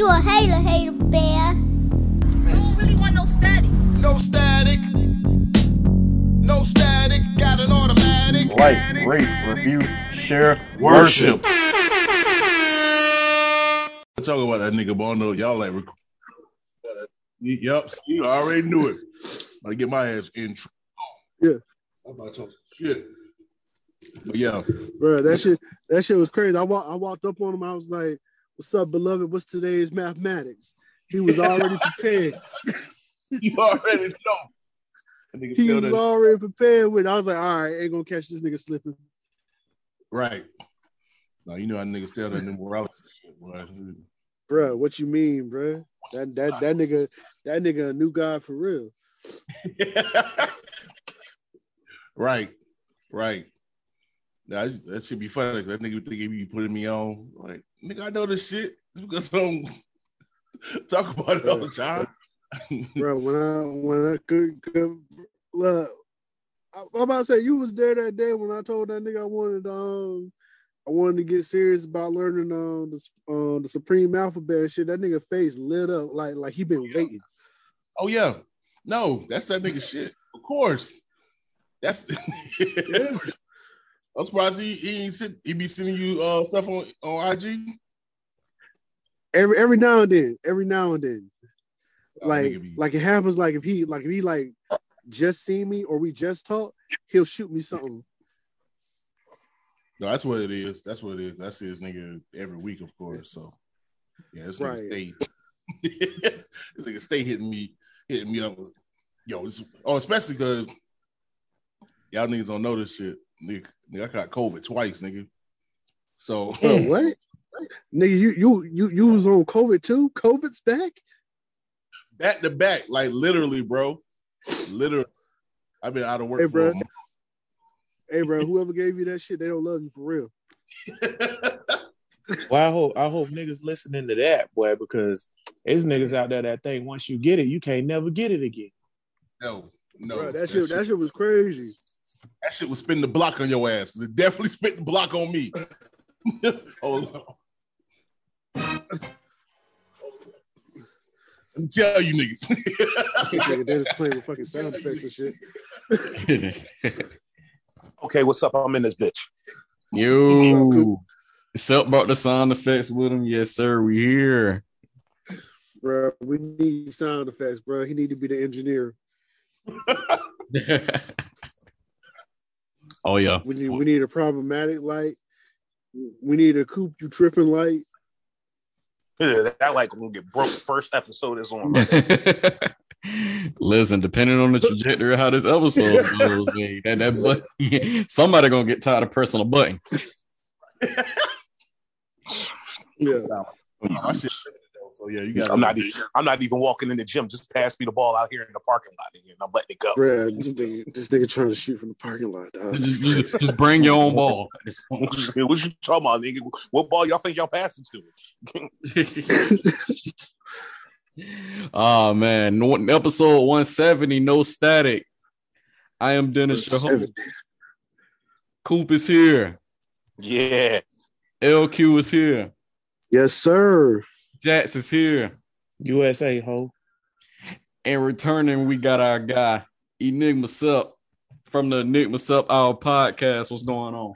You a hater, hater bear. You don't really want no static. No static. No static. Got an automatic. Like, rate, review, share, worship. Talk about that nigga Bono. Y'all like, rec- yep, you already knew it. I get my ass in. Tr- Yeah. I'm about to talk some shit. But yeah, Bro, that shit, that shit was crazy. I walked, I walked up on him. I was like, "What's up, beloved? What's today's mathematics?" He was already prepared. you already know. That nigga He was that- already prepared with. it. I was like, "All right, ain't gonna catch this nigga slipping." right. Now you know how niggas still that morality shit, boy. Bro, what you mean, bro? That that that nigga, that nigga, a new guy for real. right, right. Now that should be funny. That nigga think he be putting me on. Like, nigga, I know this shit Just because I don't talk about it all the time. bro. When I when I could, could look, I, I'm about to say you was there that day when I told that nigga I wanted um I wanted to get serious about learning um the uh, the supreme alphabet shit. That nigga face lit up like like he been waiting. Oh yeah, no, that's that nigga shit. Of course, that's. Yeah. I'm surprised he, he ain't sit, he be sending you uh stuff on on IG. Every every now and then, every now and then, like be- like it happens. Like if he like if he like just see me or we just talk, he'll shoot me something. No, that's what it is. That's what it is. That's his nigga every week, of course. So yeah, this nigga Right. stay. this nigga stay hitting me, hitting me up. Yo, oh, especially because y'all niggas don't know this shit. Nigga, nigga, I got COVID twice, nigga. So Bro, what? Nigga, you you you you was on COVID too? COVID's back? back to back, like literally, bro. Literally, I've been out of work Hey, for bro. a month. Hey, bro, whoever gave you that shit, they don't love you for real. Well, I hope I hope niggas listening to that, boy, because there's niggas out there that think once you get it, you can't never get it again. no, no, bro, that shit, that shit was crazy. That shit was spitting the block on your ass. It definitely spit the block on me. oh, I'm tell you niggas. Nigga, they just playing with fucking sound effects and shit. Okay, what's up? I'm in this bitch. Yo, Selp brought the sound effects with him. Yes, sir. We here. Bro, we need sound effects, bro. He need to be the engineer. oh yeah. We need we need a problematic light. We need a coop you tripping light. Yeah, that like will get broke first episode is on. Listen, depending on the trajectory of how this episode goes, man, that, that button, somebody gonna get tired of pressing a button. Yeah. My shit, so yeah, you got. I'm not even I'm not even walking in the gym. Just pass me the ball out here in the parking lot and I'm letting it go. Bro, this nigga, this nigga trying to shoot from the parking lot, dog. Just, just, just bring your own ball. what you talking about, nigga? What ball y'all think y'all passing to? oh man, episode 170, no static. I am Dennis, your host. Coop is here. Yeah. LQ is here. Yes, sir. Jax is here. USA ho. And returning, we got our guy, Enigma Sup from the Enigma Sup Our podcast. What's going on?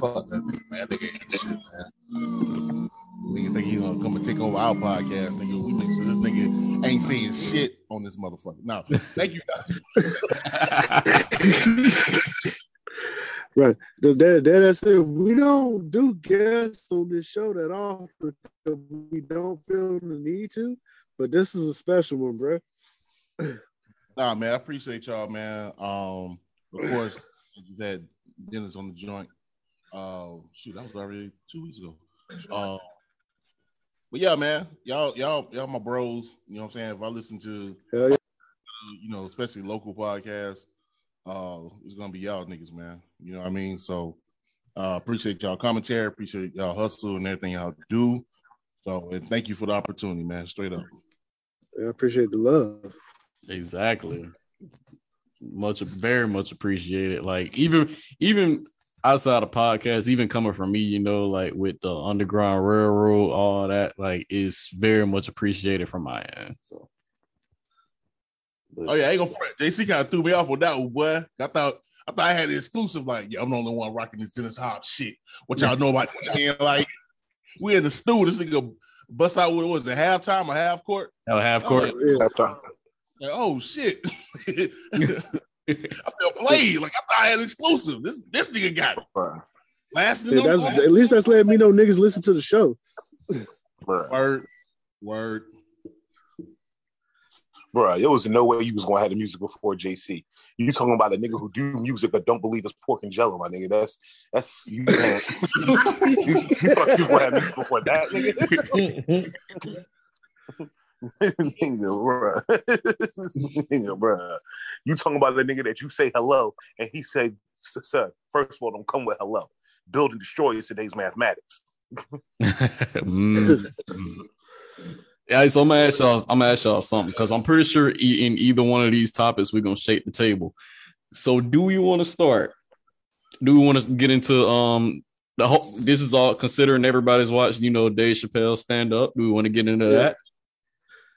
Fuck that nigga, man. Nigga ain't shit, man. Nigga think he gonna come and take over our podcast, nigga. We make sure this nigga ain't saying shit on this motherfucker. Now, thank you guys. Right. That, that, that's it. We don't do guests on this show that often because we don't feel the need to. But this is a special one, bro. Nah, man, I appreciate y'all, man. Um, of course, had Dennis on the joint. Uh, shoot, that was already two weeks ago. Uh, but yeah, man, y'all, y'all, y'all, my bros. You know what I'm saying? If I listen to, yeah. uh, you know, especially local podcasts, uh, it's gonna be y'all niggas, man. You know what I mean? So, uh, appreciate y'all commentary, appreciate y'all hustle and everything y'all do. So, and thank you for the opportunity, man. Straight up. I appreciate the love. Exactly. Much, very much appreciated. Like even, even outside of podcasts, even coming from me, you know, like with the Underground Railroad, all that that, like, is very much appreciated from my end. So, Oh yeah, I ain't gonna front. JC kind of threw me off with that one, boy. I thought I thought I had the exclusive. Like, yeah, I'm the only one rocking this Dennis Hop shit. What y'all know about that? like we in the stew. This nigga bust out what was it, halftime or half court? hell, half oh, court. like, Yeah. That's all. like, oh shit. I feel played. Like I thought I had exclusive. This this nigga got it. Last Yeah, in that's, at least that's letting me know niggas listen to the show. Word. Word. Bruh, there was no way you was gonna have the music before JC. You talking about a nigga who do music but don't believe it's pork and jello, my nigga. That's that's you. Man. you, you thought you was gonna have music before that, nigga. nigga, bruh. nigga, bruh. You talking about the nigga that you say hello and he say, sir, first of all, don't come with hello. Build and destroy is today's mathematics. Mm. Yeah, so I'm gonna ask y'all. I'm gonna ask y'all something because I'm pretty sure in either one of these topics we're gonna shake the table. So, do we want to start? Do we want to get into um the whole? This is all considering everybody's watching. You know, Dave Chappelle stand up. Do we want to get into Yeah. that?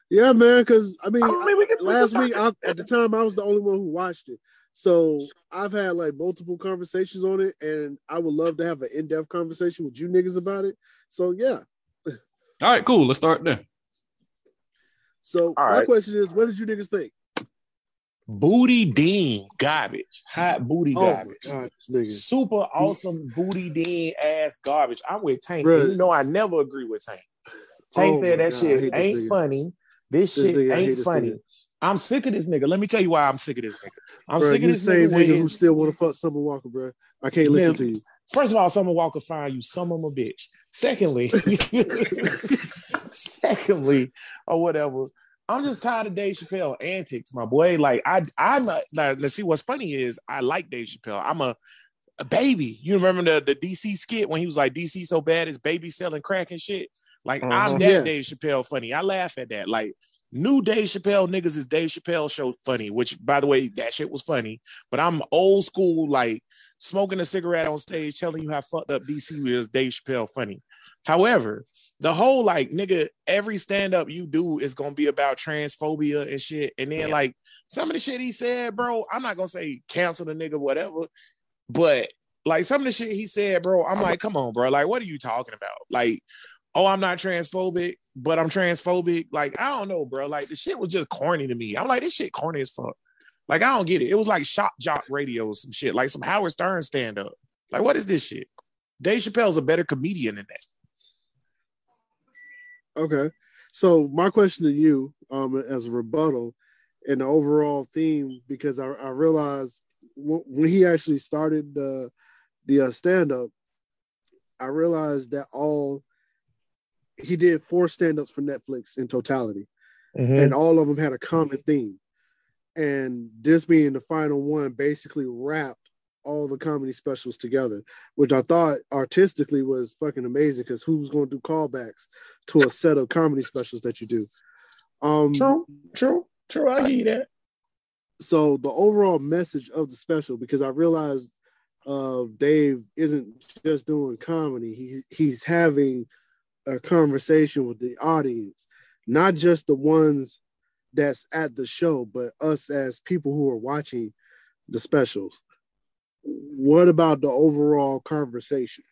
Yeah, man. Because I mean, I mean, we can- last start week I, at the time I was the only one who watched it, so I've had like multiple conversations on it, and I would love to have an in-depth conversation with you niggas about it. So yeah. All right, cool. Let's start there. So All my right. question is, what did you niggas think? Booty Dean garbage. Hot booty Oh garbage. god, this. Super awesome booty Dean ass garbage. I'm with Tank. Bruh. You know I never agree with Tank. Tank Oh said that God, shit hate this ain't funny. This, This shit nigga, ain't this funny. nigga. I'm sick of this nigga. Let me tell you why I'm sick of this nigga. I'm Bruh, sick of this same nigga. with nigga who still want to fuck Summer Walker, bro. I can't listen Man, to you. First of all, Summer Walker find you some of a bitch. Secondly, secondly, or whatever. I'm just tired of Dave Chappelle antics, my boy. Like I, I'm a, now, let's see. What's funny is I like Dave Chappelle. I'm a, a baby. You remember the the DC skit when he was like DC so bad his baby selling crack and shit. Like I'm Mhm. that Yeah. Dave Chappelle funny. I laugh at that. Like new Dave Chappelle niggas is Dave Chappelle show funny. Which by the way, that shit was funny. But I'm old school like smoking a cigarette on stage, telling you how fucked up DC is. Dave Chappelle funny. However, the whole like nigga, every stand up you do is gonna be about transphobia and shit. And then like some of the shit he said, bro, I'm not gonna say cancel the nigga, whatever, but like some of the shit he said, bro, I'm like, come on, bro. Like, what are you talking about? Like, oh, I'm not transphobic, but I'm transphobic. Like, I don't know, bro. Like the shit was just corny to me. I'm like, this shit corny as fuck. Like, I don't get it. It was like shock jock radio, some shit, like some Howard Stern stand up. Like, what is this shit? Dave Chappelle's a better comedian than that. Okay. So my question to you, um, as a rebuttal and the overall theme, because I, I realized w- when he actually started the the uh, stand up, I realized that all he did four stand ups for Netflix in totality, and all of them had a common theme. And this being the final one, basically wrapped all the comedy specials together, which I thought artistically was fucking amazing. Because who's going to do callbacks to a set of comedy specials that you do? Um, True, true, true. I hear that. so the overall message of the special because i realized uh dave isn't just doing comedy he, he's having a conversation with the audience not just the ones that's at the show but us as people who are watching the specials what about the overall conversation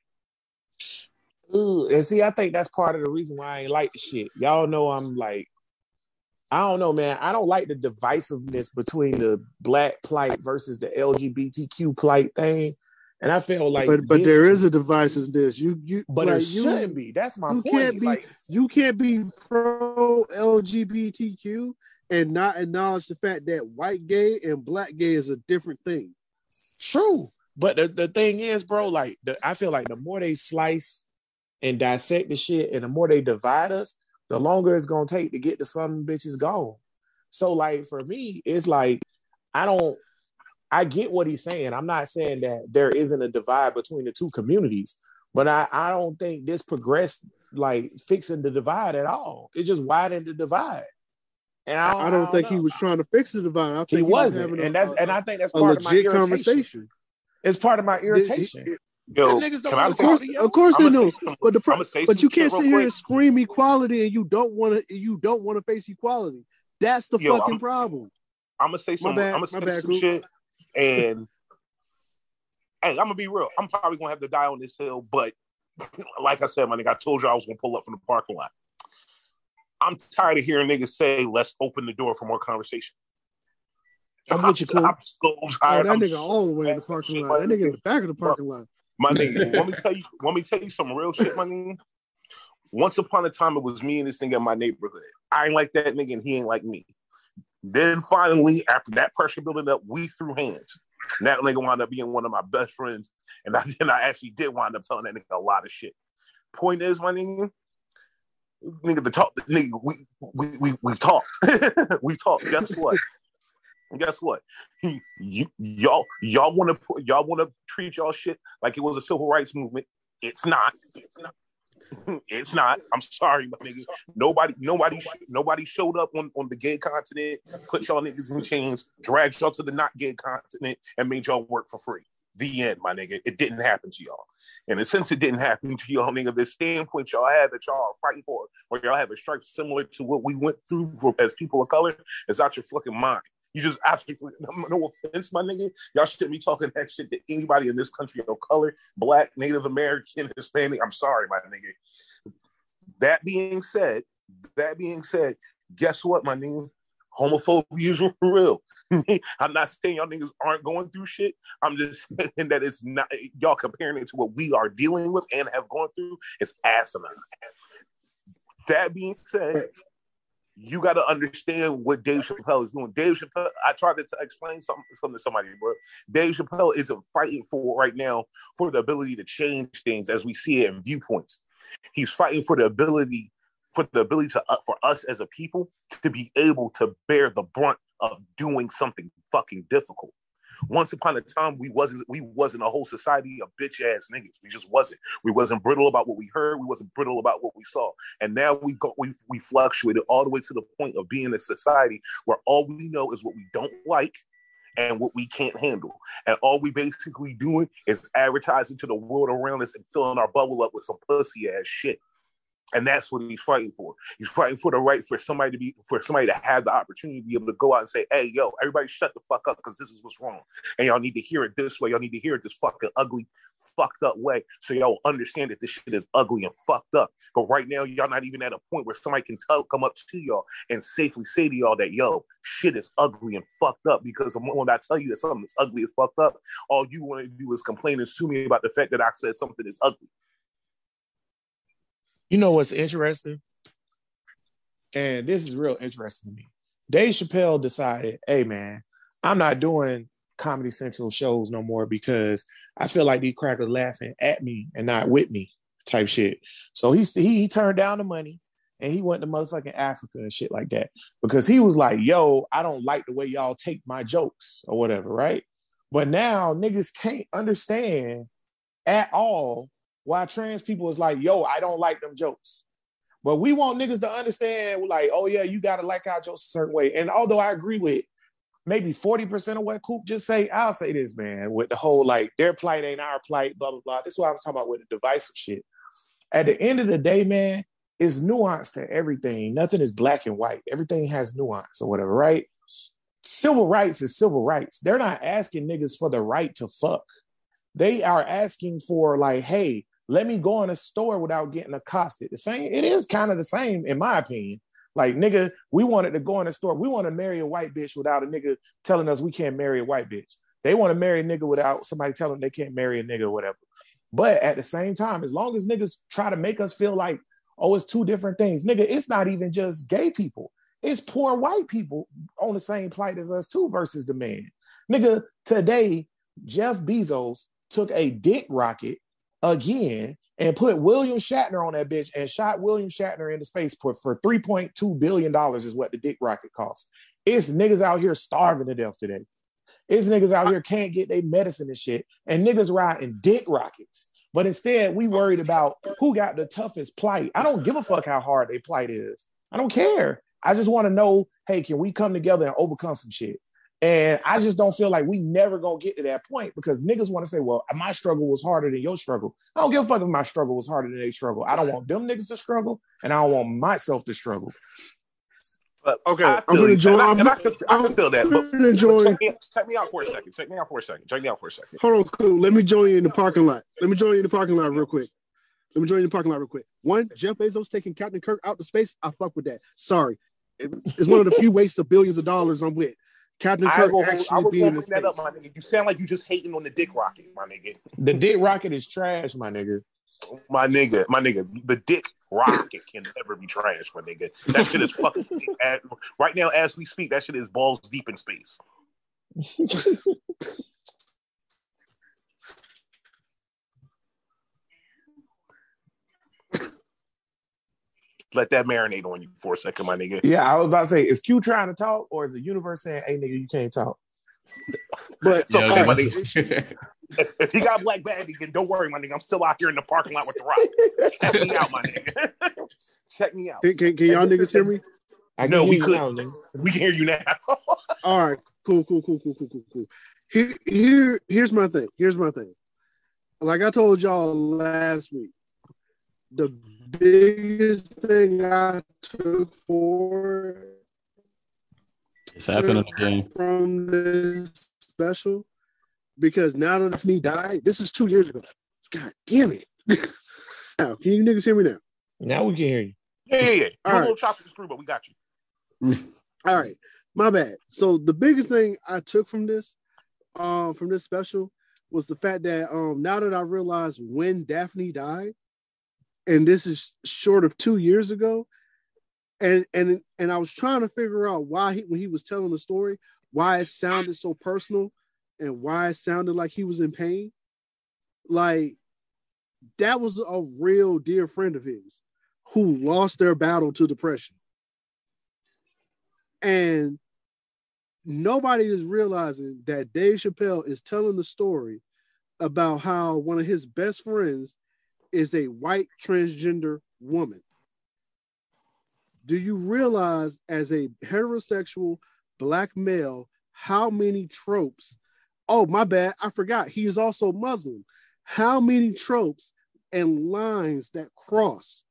Ooh, and see, I think that's part of the reason why I ain't like the shit. Y'all know I'm like, I don't know, man. I don't like the divisiveness between the black plight versus the LGBTQ plight thing. And I feel like, but but this- there is a divisiveness you you but like, you- shouldn't be. That's my you point. can't be- like, you can't be pro LGBTQ and not acknowledge the fact that white gay and black gay is a different thing. True. But the, the thing is, bro, like the, I feel like the more they slice and dissect the shit and the more they divide us, the longer it's gonna take to get the some bitches gone. So like for me, it's like I don't I get what he's saying. I'm not saying that there isn't a divide between the two communities, but I, I don't think this progressed like fixing the divide at all. It just widened the divide. And I don't, I don't, think he was trying to fix the divide. I think he was wasn't, having a- and that's a- and I think that's a part of my irritation. conversation. It's part of my irritation. Yo, niggas don't can Of say, course, talk of course they say do. But the pro- but you can't sit here quick. and scream equality and you don't want to you don't want to face equality. That's the Yo, fucking I'm- problem. I'm gonna say some. bad, I'm gonna my say bad, some Coop. shit, and hey, I'm gonna be real. I'm probably gonna have to die on this hill, but like I said, my nigga, I told you I was gonna pull up from the parking lot. I'm tired of hearing niggas say, "Let's open the door for more conversation." I'm with you, Coop. I'm so Oh, tired. that I'm nigga so all the way in the parking lot. That nigga in the back of the parking lot. My nigga, let me tell you, let me tell you some real shit, my nigga. Once upon a time, it was me and this nigga in my neighborhood. I ain't like that nigga, and he ain't like me. Then finally, after that pressure building up, we threw hands. And that nigga wound up being one of my best friends, and I, and I actually did wind up telling that nigga a lot of shit. Point is, my nigga, nigga, the talk, nigga, we we we we talked, we talked. Guess what? Guess what? You y'all y'all want to put y'all want to treat y'all shit like it was a civil rights movement. It's not. It's not. It's not. I'm sorry, my nigga. Nobody, nobody, nobody showed up on, on the gay continent, put y'all niggas in chains, dragged y'all to the not gay continent, and made y'all work for free. The end, my nigga. It didn't happen to y'all. And since it didn't happen to y'all, nigga, the standpoint y'all had that y'all are fighting for, or y'all have a stripe similar to what we went through for, as people of color, is out your fucking mind. You just absolutely no offense, my nigga. Y'all shouldn't be talking that shit to anybody in this country of color, black, Native American, Hispanic. I'm sorry, my nigga. That being said, that being said, guess what, my nigga? Homophobia is real. I'm not saying y'all niggas aren't going through shit. I'm just saying that it's not y'all comparing it to what we are dealing with and have gone through. It's asinine. That being said, you got to understand what Dave Chappelle is doing. Dave Chappelle, I tried to explain something, something to somebody, bro. Dave Chappelle isn't fighting for right now for the ability to change things as we see it in viewpoints. He's fighting for the ability for the ability to uh, for us as a people to be able to bear the brunt of doing something fucking difficult. Once upon a time, we wasn't we wasn't a whole society of bitch ass niggas. We just wasn't. We wasn't brittle about what we heard. We wasn't brittle about what we saw. And now we've got we we fluctuated all the way to the point of being a society where all we know is what we don't like and what we can't handle. And all we basically doing is advertising to the world around us and filling our bubble up with some pussy ass shit. And that's what he's fighting for. He's fighting for the right for somebody to be for somebody to have the opportunity to be able to go out and say, "Hey, yo, everybody, shut the fuck up because this is what's wrong, and y'all need to hear it this way. Y'all need to hear it this fucking ugly, fucked up way, so y'all understand that this shit is ugly and fucked up. But right now, y'all not even at a point where somebody can tell, come up to y'all and safely say to y'all that, yo, shit is ugly and fucked up. Because when I tell you that something is ugly and fucked up, all you want to do is complain and sue me about the fact that I said something is ugly. You know what's interesting? And this is real interesting to me. Dave Chappelle decided, hey man, I'm not doing Comedy Central shows no more because I feel like these crackers laughing at me and not with me type shit. So he, he, he turned down the money and he went to motherfucking Africa and shit like that because he was like, yo, I don't like the way y'all take my jokes or whatever, right? But now niggas can't understand at all why trans people is like, yo, I don't like them jokes. But we want niggas to understand, like, oh yeah, you gotta like our jokes a certain way. And although I agree with maybe 40% of what Coop just say, I'll say this, man, with the whole like their plight ain't our plight, blah, blah, blah. This is what I'm talking about with the divisive shit. At the end of the day, man, it's nuance to everything. Nothing is black and white. Everything has nuance or whatever, right? Civil rights is civil rights. They're not asking niggas for the right to fuck. They are asking for like, hey, let me go in a store without getting accosted. The same, it is kind of the same, in my opinion. Like, nigga, we wanted to go in a store. We want to marry a white bitch without a nigga telling us we can't marry a white bitch. They want to marry a nigga without somebody telling them they can't marry a nigga or whatever. But at the same time, as long as niggas try to make us feel like, oh, it's two different things, nigga, it's not even just gay people. It's poor white people on the same plight as us too versus the man. Nigga, today, Jeff Bezos took a dick rocket again and put William Shatner on that bitch and shot William Shatner into spaceport for $3.2 billion is what the dick rocket cost. It's niggas out here starving to death today. It's niggas out here can't get their medicine and shit, and niggas riding dick rockets. But instead, we worried about who got the toughest plight. I don't give a fuck how hard their plight is. I don't care. I just want to know, hey, can we come together and overcome some shit? And I just don't feel like we never gonna get to that point because niggas want to say, well, my struggle was harder than your struggle. I don't give a fuck if my struggle was harder than their struggle. I don't want them niggas to struggle, and I don't want myself to struggle. But Okay, I I'm gonna join- I, I'm- and I can, I can I'm feel that. But, gonna but join- check, me, check me out for a second. Check me out for a second. Check me out for a second. Hold on, cool. Let me join you in the parking lot. Let me join you in the parking lot real quick. Let me join you in the parking lot real quick. One, Jeff Bezos taking Captain Kirk out to space. I fuck with that. Sorry, it's one of the few wastes of billions of dollars I'm with. Captain I, Kirk will, I actually was being going in to bring that up, my nigga. You sound like you just hating on the dick rocket, my nigga. The dick rocket is trash, my nigga. My nigga, my nigga, the dick rocket can never be trash, my nigga. That shit is fucking space. Right now, as we speak, that shit is balls deep in space. Let that marinate on you for a second, my nigga. Yeah, I was about to say, is Q trying to talk, or is the universe saying, "Hey, nigga, you can't talk"? But So, Yeah, okay, my nigga, if, if he got black bag again, don't worry, my nigga. I'm still out here in the parking lot with the rock. Check me out, my nigga. Check me out. can, can, can y'all niggas is- hear me? I know we hear you could- now. We can hear you now. All right, cool, cool, cool, cool, cool, cool, cool. Here, here, here's my thing. Here's my thing. Like I told y'all last week, the biggest thing I took for It's happening again. from this special because now that Daphne died, this is two years ago. God damn it. now, can you niggas hear me now? Now we can hear you. yeah, yeah, yeah. You All a right. little chopped screw, but we got you. All right, my bad. So the biggest thing I took from this, um, from this special was the fact that um now that I realized when Daphne died, and this is short of two years ago, and and and I was trying to figure out why he when he was telling the story, why it sounded so personal and why it sounded like he was in pain. Like that was a real dear friend of his who lost their battle to depression. And nobody is realizing that Dave Chappelle is telling the story about how one of his best friends is a white transgender woman. Do you realize, as a heterosexual black male, how many tropes? Oh, my bad, I forgot. He is also Muslim. How many tropes and lines that cross?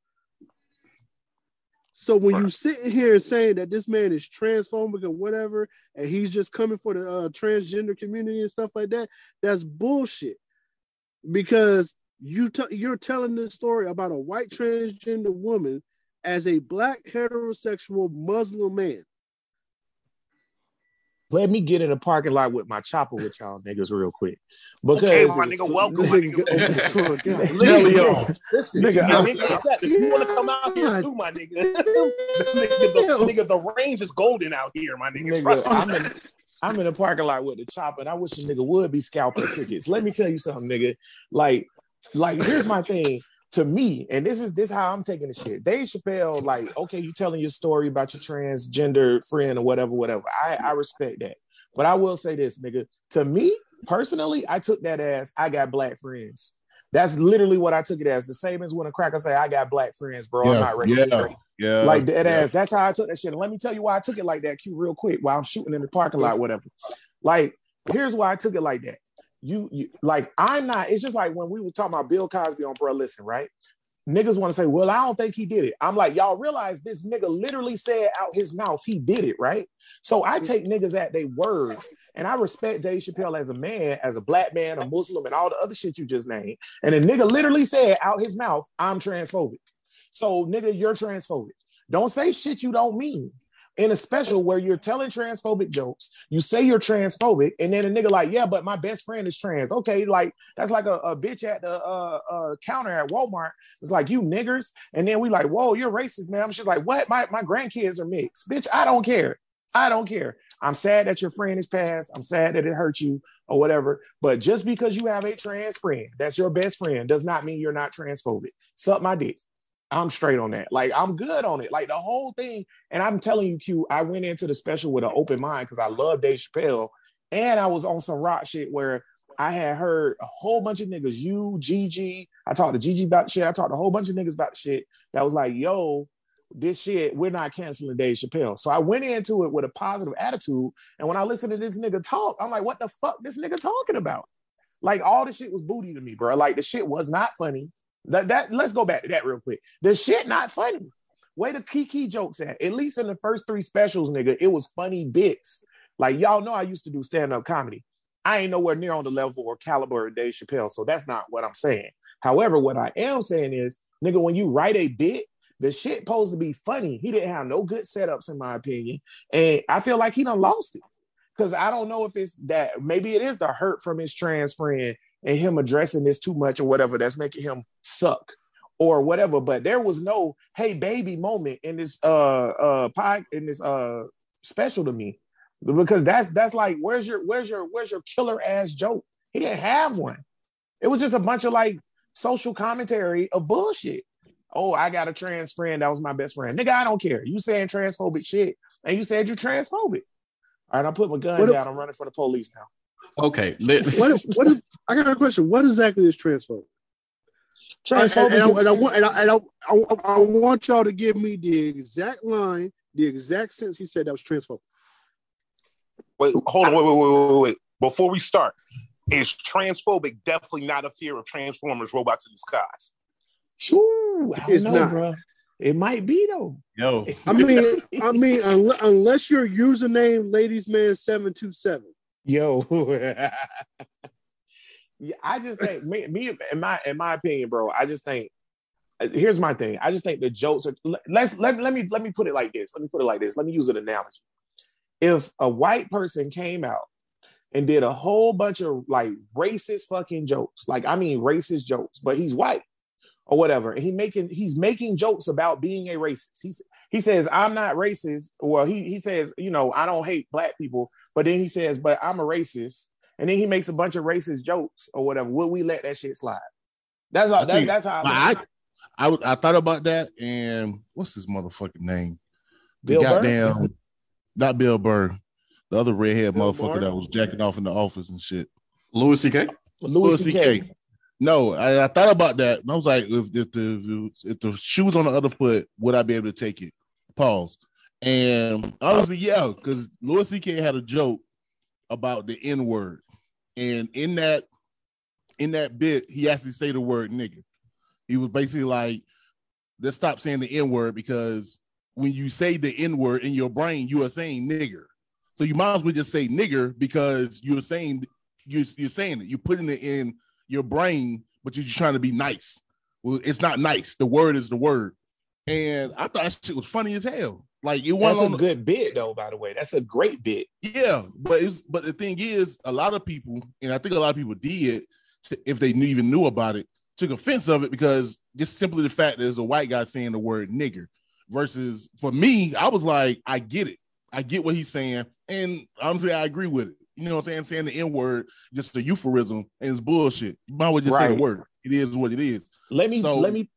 So when you sitting here saying that this man is transphobic or whatever, and he's just coming for the uh, transgender community and stuff like that, that's bullshit. Because you t- you're telling this story about a white transgender woman as a black heterosexual Muslim man. Let me get in the parking lot with my chopper with y'all niggas real quick. Because Okay, my nigga, welcome, my nigga. nigga. Listen, Yo. listen, Nigga, nigga, I'm- nigga, what's up? If you want to come out here too, my nigga. nigga, the, nigga, the range is golden out here, my nigga. nigga, I'm in I'm in the parking lot with the chopper, and I wish a nigga would be scalping tickets. Let me tell you something, nigga. Like, like here's my thing. To me, and this is this how I'm taking the shit. Dave Chappelle, like, okay, you telling your story about your transgender friend or whatever, whatever. I, I respect that. But I will say this, nigga. To me, personally, I took that as I got black friends. That's literally what I took it as. The same as when a cracker say, I got black friends, bro. I'm not racist. yeah. Yeah. like dead yeah. ass. That's how I took that shit. And let me tell you why I took it like that, Q, real quick, while I'm shooting in the parking lot, whatever. Like, here's why I took it like that. You, you like, I'm not. It's just like when we were talking about Bill Cosby on Bro Listen, right? Niggas want to say, well, I don't think he did it. I'm like, y'all realize this nigga literally said out his mouth he did it, right? So I mm-hmm. take niggas at their word. And I respect Dave Chappelle as a man, as a black man, a Muslim, and all the other shit you just named. And a nigga literally said out his mouth, I'm transphobic. So, nigga, you're transphobic. Don't say shit you don't mean. In a special where you're telling transphobic jokes, you say you're transphobic, and then a nigga like, yeah, but my best friend is trans. Okay, like that's like a, a bitch at the uh, uh, counter at Walmart. It's like you niggers, and then we like, whoa, you're racist, man. She's like, what? My my grandkids are mixed, bitch. I don't care. I don't care. I'm sad that your friend is passed. I'm sad that it hurt you or whatever. But just because you have a trans friend, that's your best friend, does not mean you're not transphobic. Suck my dick. I'm straight on that. Like I'm good on it. Like the whole thing. And I'm telling you, Q, I went into the special with an open mind because I love Dave Chappelle. And I was on some rock shit where I had heard a whole bunch of niggas, you, Gigi. I talked to Gigi about shit. I talked to a whole bunch of niggas about shit that was like, yo, this shit, we're not canceling Dave Chappelle. So I went into it with a positive attitude. And when I listened to this nigga talk, I'm like, what the fuck this nigga talking about? Like all the shit was booty to me, bro. Like the shit was not funny. That that let's go back to that real quick. The shit not funny. Where the Kiki jokes at? At least in the first three specials, nigga, it was funny bits. Like y'all know I used to do stand-up comedy. I ain't nowhere near on the level or caliber of Dave Chappelle. So that's not what I'm saying. However, what I am saying is, nigga, when you write a bit, the shit supposed to be funny. He didn't have no good setups, in my opinion. And I feel like he done lost it. Cause I don't know if it's that maybe it is the hurt from his trans friend and him addressing this too much or whatever that's making him suck or whatever. But there was no hey baby moment in this uh uh pod in this uh special to me. Because that's that's like where's your where's your where's your killer ass joke? He didn't have one. It was just a bunch of like social commentary of bullshit. Oh, I got a trans friend. That was my best friend. Nigga, I don't care. You saying transphobic shit, and you said you're transphobic. All right, I put my gun What down. I'm running for the police now. Okay, let- What is, what is, I got a question. What exactly is transphobic? And, Transphobic and, I, and I want and I, and I, I, I want y'all to give me the exact line, the exact sentence he said that was transphobic. Wait, hold on, wait, wait, wait, wait, wait. Before we start, is transphobic definitely not a fear of Transformers, robots in disguise? Ooh, I don't It's know, not. bro. It might be though. yo, I mean, I mean, unless, unless your username ladies man seven two seven. Yo. yeah, I just think me, me in my in my opinion, bro, I just think here's my thing. I just think the jokes are let- let's let, let me let me put it like this. Let me put it like this. Let me use an analogy. If a white person came out and did a whole bunch of like racist fucking jokes, like I mean racist jokes, but he's white or whatever, and he making he's making jokes about being a racist. He's he says I'm not racist. Well, he he says you know I don't hate black people, but then he says but I'm a racist, and then he makes a bunch of racist jokes or whatever. Would we let that shit slide? That's all. I That, think- that's how. I, I. I, would- I thought about that, and what's his motherfucking name? The Bill Burr? not Bill Burr, the other redhead Bill motherfucker Burr? that was jacking off in the office and shit. Louis C.K. Louis Louis C.K. CK. No, I, I thought about that, and I was like, if, if the if the shoe was on the other foot, would I be able to take it? Pause. And honestly, yeah, because Louis C.K. had a joke about the N word, and in that in that bit, he actually say the word nigga. He was basically like, let's stop saying the N word because when you say the N word in your brain, you are saying nigger. So you might as well just say nigger because you're saying you're, you're saying it. You're putting it in your brain, but you're just trying to be nice. Well, it's not nice. The word is the word. And I thought shit was funny as hell. Like it wasn't a good bit though. By the way, that's a great bit. yeah, but it's but the thing is, a lot of people, and I think a lot of people did, to, if they knew, even knew about it, took offense of it because just simply the fact that there's a white guy saying the word nigger. Versus for me, I was like, I get it, I get what he's saying, and honestly, I agree with it. You know what I'm saying? Saying the N word, just a euphemism, and it's bullshit. You might well just say the word. It is what it is. Let me So- let me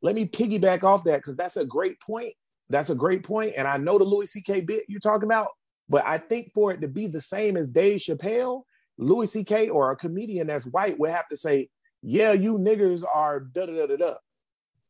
let me piggyback off that because that's a great point. That's a great point, and I know the Louis C.K. bit you're talking about, but I think for it to be the same as Dave Chappelle, Louis C.K. or a comedian that's white would have to say, "Yeah, you niggers are da da da da da."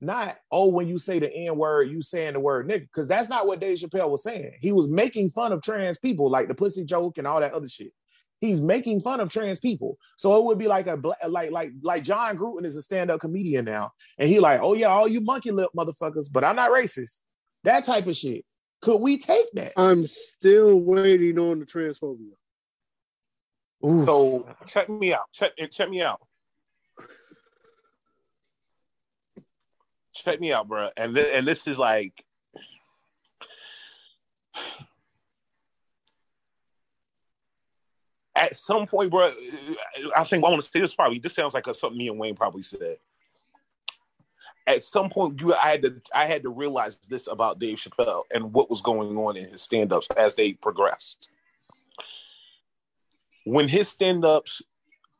Not oh, when you say the N word, you saying the word nigga, because that's not what Dave Chappelle was saying. He was making fun of trans people, like the pussy joke and all that other shit. He's making fun of trans people, so it would be like a like like like Jon Gruden is a stand up comedian now, and he like, oh yeah, all you monkey lip motherfuckers, but I'm not racist. That type of shit. Could we take that? I'm still waiting on the transphobia. Ooh. So check me out. Check eh, check me out. Check me out, bro. And thi- and this is like at some point, bro. I think I want to say this probably. This sounds like a, something me and Wayne probably said. At some point, you I had to I had to realize this about Dave Chappelle and what was going on in his stand-ups as they progressed. When his stand-ups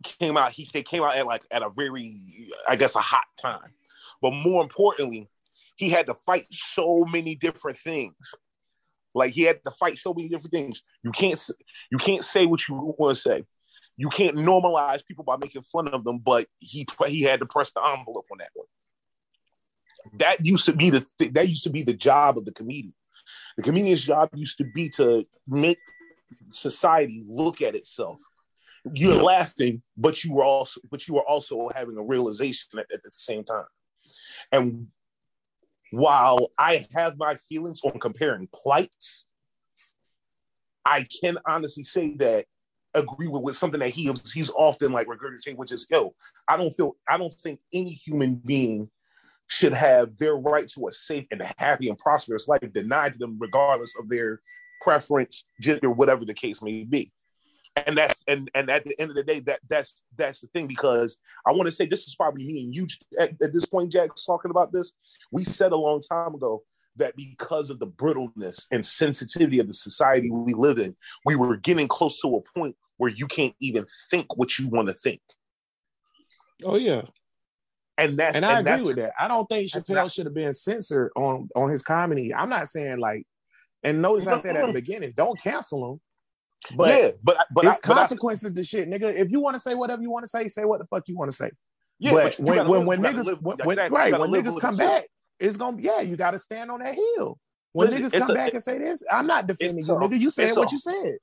came out, he they came out at like at a very, I guess, a hot time. But more importantly, he had to fight so many different things. Like he had to fight so many different things. You can't you can't say what you want to say. You can't normalize people by making fun of them. But he he had to press the envelope on that one. That used to be the th- that used to be the job of the comedian. The comedian's job used to be to make society look at itself. You're laughing, but you were also but you were also having a realization at, at the same time. And while I have my feelings on comparing plights, I can honestly say that agree with, with something that he he's often like regurgitating, which is yo, I don't feel I don't think any human being should have their right to a safe and happy and prosperous life denied to them regardless of their preference, gender, whatever the case may be. And that's and and at the end of the day, that that's that's the thing because I want to say this is probably me and you at, at this point, Jack's talking about this. We said a long time ago that because of the brittleness and sensitivity of the society we live in, we were getting close to a point where you can't even think what you want to think. Oh yeah, And that's and I agree that's- with that. I don't think Chappelle not- should have been censored on on his comedy. I'm not saying like, and notice I said at the beginning, don't cancel him. But yeah, but but it's but I- consequences to shit, nigga. If you want to say whatever you want to say, say what the fuck you want to say. yeah, but, you when when, live- when niggas live- when, exactly, right when niggas come back, it's gonna be yeah, you got to stand on that hill. When Listen, niggas come a- back and say this, I'm not defending you, a- nigga. You said what a- you said.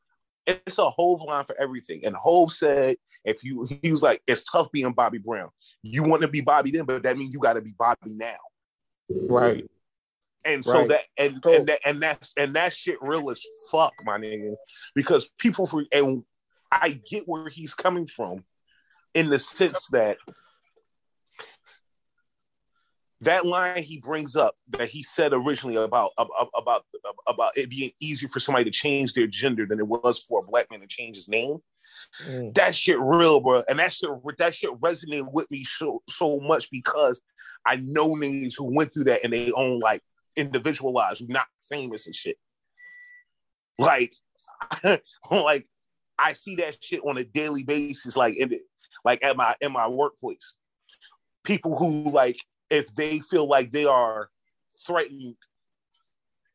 it's a Hov line for everything. And Hov said, if you, he was like, it's tough being Bobby Brown. You want to be Bobby then, but that means you got to be Bobby now. Right. And so Right. that and and that and that's and that shit real as fuck, my nigga. Because people for and I get where he's coming from in the sense that that line he brings up that he said originally about about about about it being easier for somebody to change their gender than it was for a black man to change his name. Mm. That shit real, bro, and that shit that shit resonated with me so so much because I know niggas who went through that and they own like individualized, who not famous and shit. Like, like I see that shit on a daily basis, like in like at my in my workplace. People who like if they feel like they are threatened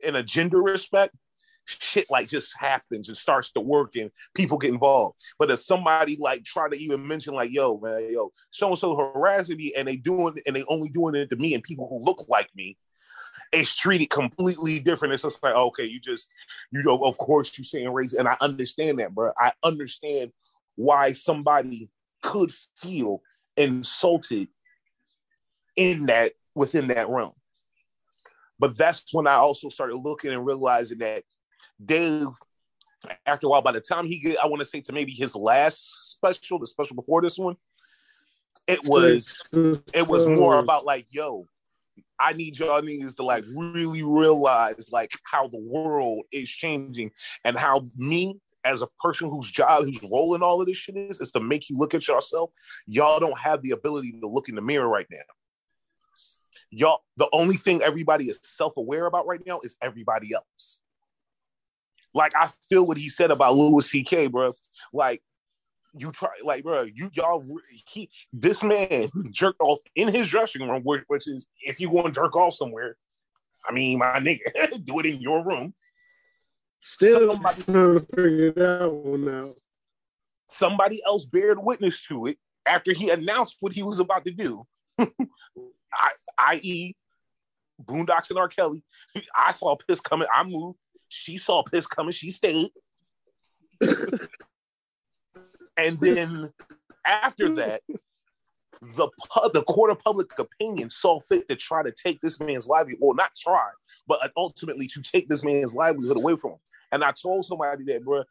in a gender respect, shit like just happens and starts to work and people get involved. But if somebody like try to even mention like, yo, man, yo, so and so harassing me and they doing and they only doing it to me and people who look like me, it's treated completely different. It's just like, okay, you just, you know, of course you saying race, and I understand that, bro. I understand why somebody could feel insulted in that within that realm. But that's when I also started looking and realizing that Dave, after a while, by the time he get, I want to say to maybe his last special, the special before this one, it was it was more about like, yo, I need y'all niggas to like really realize like how the world is changing and how me as a person whose job, whose role in all of this shit is, is to make you look at yourself. Y'all don't have the ability to look in the mirror right now. Y'all, the only thing everybody is self-aware about right now is everybody else. Like I feel what he said about Louis C.K., bro. Like you try, like, bro, you y'all, he, this man jerked off in his dressing room, which, which is if you want to jerk off somewhere, I mean, my nigga, do it in your room. Still Somebody- trying to figure that one out. Somebody else bared witness to it after he announced what he was about to do. I, i.e., Boondocks and R. Kelly. I saw piss coming. I moved. She saw piss coming. She stayed. and then after that, the the court of public opinion saw fit to try to take this man's livelihood. Well, not try, but ultimately to take this man's livelihood away from him. And I told somebody that, bro,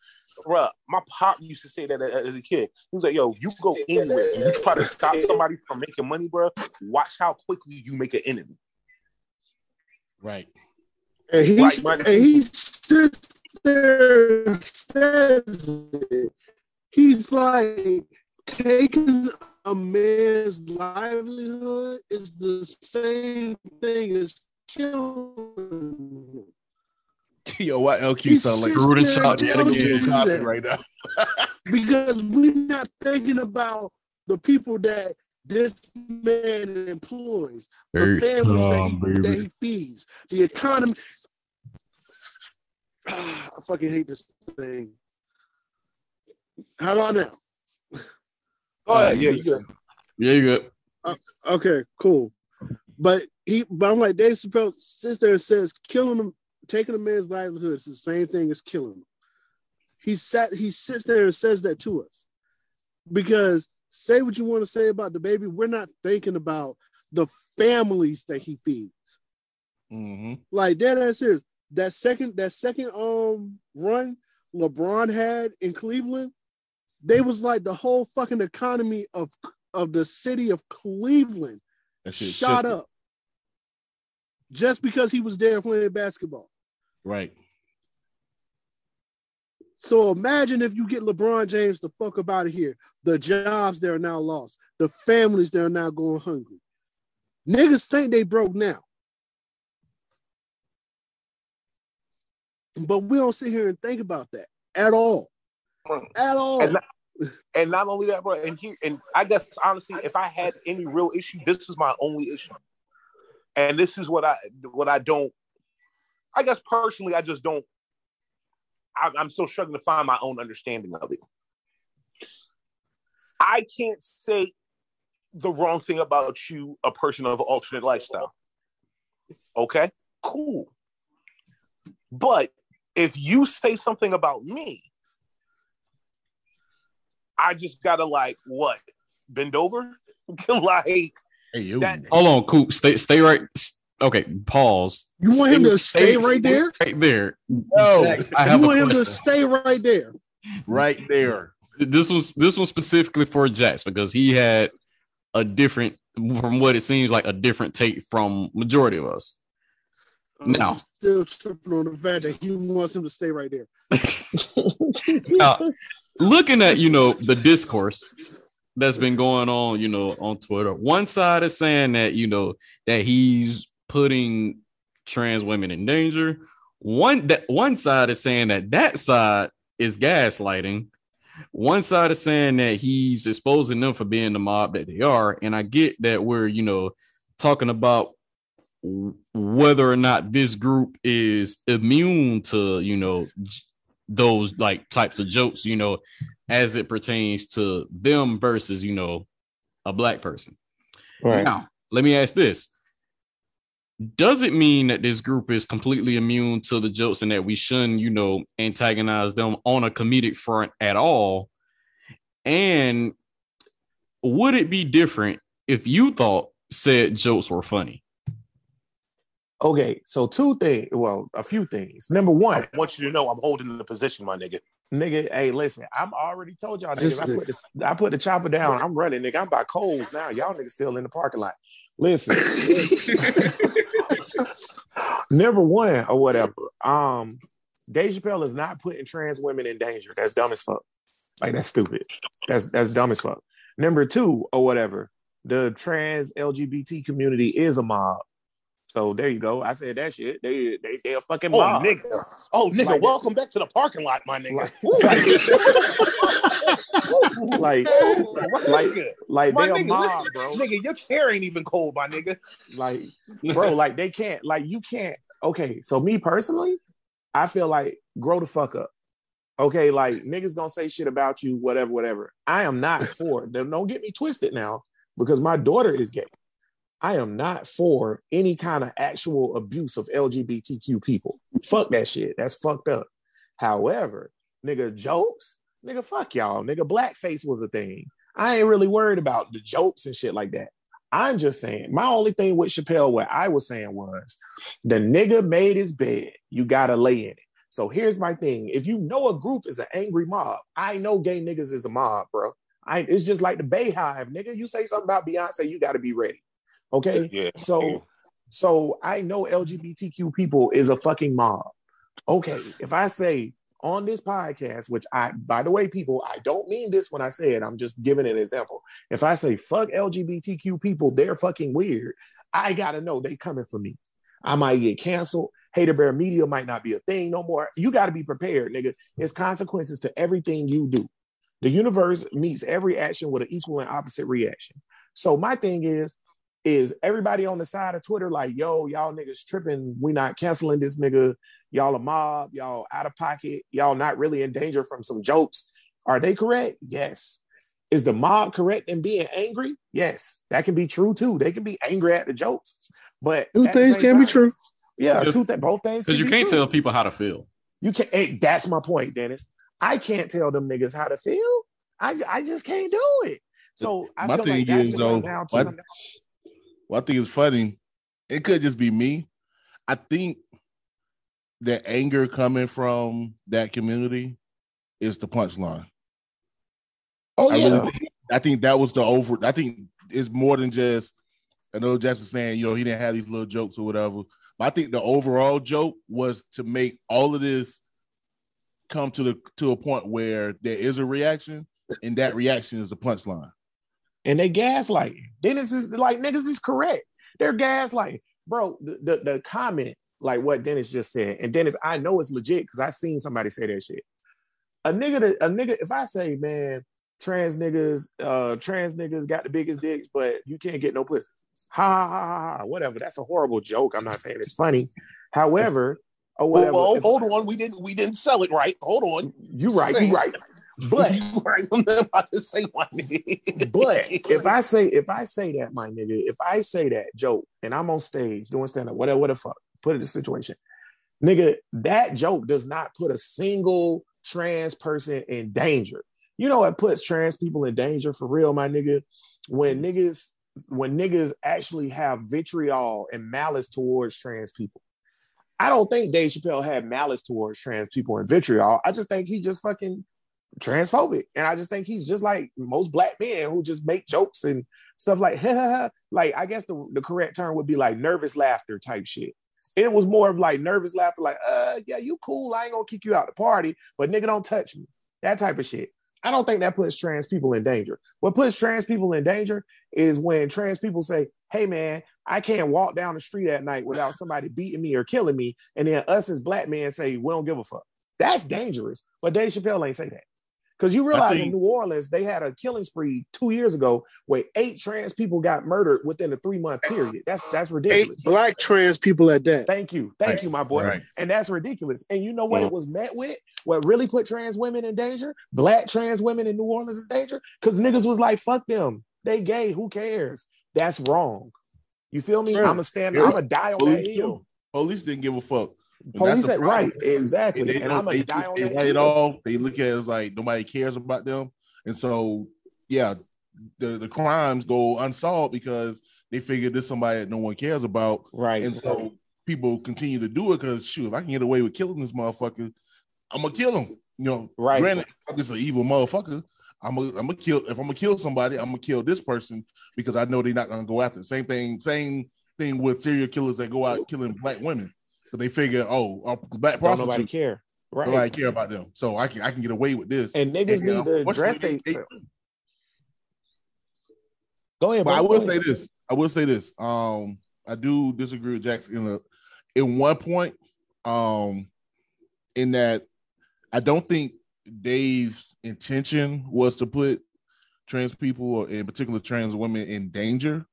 bro, my pop used to say that as a kid. He was like, "Yo, you go anywhere and you try to stop somebody from making money, bro, watch how quickly you make an enemy." Right. And he my- and he sits there and says it. He's like taking a man's livelihood is the same thing as killing. Yo, why LQ sound like Gruden there shot and yet again. copy right now? because we're not thinking about the people that this man employs, the Hey, families that he, that he feeds, the economy. I fucking hate this thing. How about now? Oh yeah, yeah, you good. Yeah, you good. Uh, okay, cool. But he, but I'm like Dave Chappelle sits there and says, killing him, taking a man's livelihood is the same thing as killing him. He sat, he sits there and says that to us because say what you want to say about the baby, we're not thinking about the families that he feeds. Mm-hmm. Like that ass serious. That second, that second um run LeBron had in Cleveland, they was like the whole fucking economy of of the city of Cleveland shot up just because he was there playing basketball. Right. So imagine if you get LeBron James the fuck up out of here. The jobs that are now lost, the families that are now going hungry. Niggas think they broke now. But we don't sit here and think about that at all. At all. And not, and not only that, bro. And here, and I guess honestly, if I had any real issue, this is my only issue. And this is what I what I don't. I guess personally, I just don't. I, I'm still struggling to find my own understanding of it. I can't say the wrong thing about you, a person of alternate lifestyle. Okay, cool. But if you say something about me, I just gotta like what bend over, like Hey, you. that. Hold on, Coop. Stay stay right. Okay, pause. you want him to stay right there? Right there. No. Jax, I You have a want him to stay right there? right there. This was this was specifically for Jax because he had a different, from what it seems like, a different take from majority of us. Uh, now. I'm still tripping on the fact that he wants him to stay right there. Now, looking at you know the discourse that's been going on, you know, on Twitter, one side is saying that you know that he's putting trans women in danger. One that one side is saying that that side is gaslighting. One side is saying that he's exposing them for being the mob that they are, and I get that we're you know talking about whether or not this group is immune to you know those like types of jokes, you know, as it pertains to them versus, you know, a black person. Right. Now, let me ask this. Does it mean that this group is completely immune to the jokes and that we shouldn't, you know, antagonize them on a comedic front at all? And would it be different if you thought said jokes were funny? Okay, so two things. Well, a few things. Number one, I want you to know I'm holding the position, my nigga. nigga. Hey, listen, I'm already told y'all niggas. This I put the I put the chopper down. I'm running, nigga. I'm by Coles now. Y'all niggas still in the parking lot. Listen, number one or whatever. Um, Dave Chappelle is not putting trans women in danger. That's dumb as fuck. Like that's stupid. That's that's dumb as fuck. Number two or whatever. The trans LGBT community is a mob. So there you go. I said that shit. They they they a fucking Oh, mob. nigga. Oh, nigga. Like- welcome back to the parking lot, my nigga. Like, like, like, like my they a nigga, mob, listen, bro. nigga, your hair ain't even cold, my nigga. Like, bro, like they can't, like you can't. Okay, so me personally, I feel like grow the fuck up. Okay, like niggas gonna say shit about you, whatever, whatever. I am not for. Them. Don't get me twisted now, because my daughter is gay. I am not for any kind of actual abuse of LGBTQ people. Fuck that shit. That's fucked up. However, nigga, jokes, nigga, fuck y'all. Nigga, blackface was a thing. I ain't really worried about the jokes and shit like that. I'm just saying, my only thing with Chappelle, what I was saying was the nigga made his bed. You gotta lay in it. So here's my thing. If you know a group is an angry mob, I know gay niggas is a mob, bro. I, it's just like the BeyHive, nigga. You say something about Beyonce, you gotta be ready. Okay. Yeah. So, so I know LGBTQ people is a fucking mob. Okay, if I say on this podcast, which I, by the way, people, I don't mean this when I say it. I'm just giving an example. If I say fuck LGBTQ people, they're fucking weird. I gotta know they coming for me. I might get canceled. Hater Bear Media might not be a thing no more. You got to be prepared, nigga. There's consequences to everything you do. The universe meets every action with an equal and opposite reaction. So my thing is, is everybody on the side of Twitter like, yo, y'all niggas tripping. We not canceling this nigga. Y'all a mob. Y'all out of pocket. Y'all not really in danger from some jokes. Are they correct? Yes. Is the mob correct in being angry? Yes, that can be true too. They can be angry at the jokes, but Two things same can be true. Yeah, Because- two things, both things. Because can you be can't true. tell people how to feel. You can't. Hey, that's my point, Dennis. I can't tell them niggas how to feel. I I just can't do it. So I My feel thing like that's is, the though, down to what- Well, I think it's funny. It could just be me. I think the anger coming from that community is the punchline. Oh I yeah, really think, I think that was the over. I think it's more than just. I know Jackson saying, you know, he didn't have these little jokes or whatever. But I think the overall joke was to make all of this come to the to a point where there is a reaction, and that reaction is the punchline. And they gaslight. Dennis is like niggas is correct. They're gaslighting, bro. The, the the comment like what Dennis just said, and Dennis, I know it's legit because I seen somebody say that shit. A nigga, that, a nigga. If I say, man, trans niggas, uh, trans niggas got the biggest dicks, but you can't get no pussy. Ha ha ha ha ha. Whatever. That's a horrible joke. I'm not saying it's funny. However, or whatever. Well, if- hold on, we didn't we didn't sell it right. Hold on, you right. You right. But you right. I'm about to say one. But if I say if I say that, my nigga, if I say that joke and I'm on stage doing stand up, whatever, what the fuck, put it in the situation, nigga, that joke does not put a single trans person in danger. You know what puts trans people in danger for real, my nigga? When niggas when niggas actually have vitriol and malice towards trans people. I don't think Dave Chappelle had malice towards trans people and vitriol. I just think he just fucking transphobic. And I just think he's just like most black men who just make jokes and stuff like, like I guess the, the correct term would be like nervous laughter type shit. It was more of like nervous laughter, like, uh, yeah, you cool. I ain't gonna kick you out the party, but nigga, don't touch me. That type of shit. I don't think that puts trans people in danger. What puts trans people in danger is when trans people say, hey man, I can't walk down the street at night without somebody beating me or killing me. And then us as black men say, we don't give a fuck. That's dangerous. But Dave Chappelle ain't say that. Because you realize think- in New Orleans, they had a killing spree two years ago where eight trans people got murdered within a three month period. That's that's ridiculous. Eight ridiculous. black trans people at that. Thank you. Thank Right. you, my boy. Right. And that's ridiculous. And you know what Yeah. it mm. was met with? What really put trans women in danger? Black trans women in New Orleans in danger? Because niggas was like, fuck them. They gay. Who cares? That's wrong. You feel me? Sure. I'm a stand, Yeah. I'm a die on that Police, hill. too. Police didn't give a fuck. Police that's the right, exactly. They, and I'm they, a die on they write it off. They look at it as like nobody cares about them, and so yeah, the the crimes go unsolved because they figure this somebody that no one cares about, Right. and so people continue to do it because shoot, if I can get away with killing this motherfucker, I'm gonna kill him. You know, Right. Granted, I'm just an evil motherfucker. I'm gonna I'm gonna kill if I'm gonna kill somebody, I'm gonna kill this person because I know they're not gonna go after. it. Same thing, same thing with serial killers that go out killing black women. But they figure, oh, black Don't nobody care. Right. nobody care about them, so I can I can get away with this. And niggas And, need to address unfortunately, they. they- Go ahead, But I will say ahead. this. I will say this. Um, I do disagree with Jackson in a in one point. Um, in that I don't think Dave's intention was to put trans people, or in particular trans women, in danger.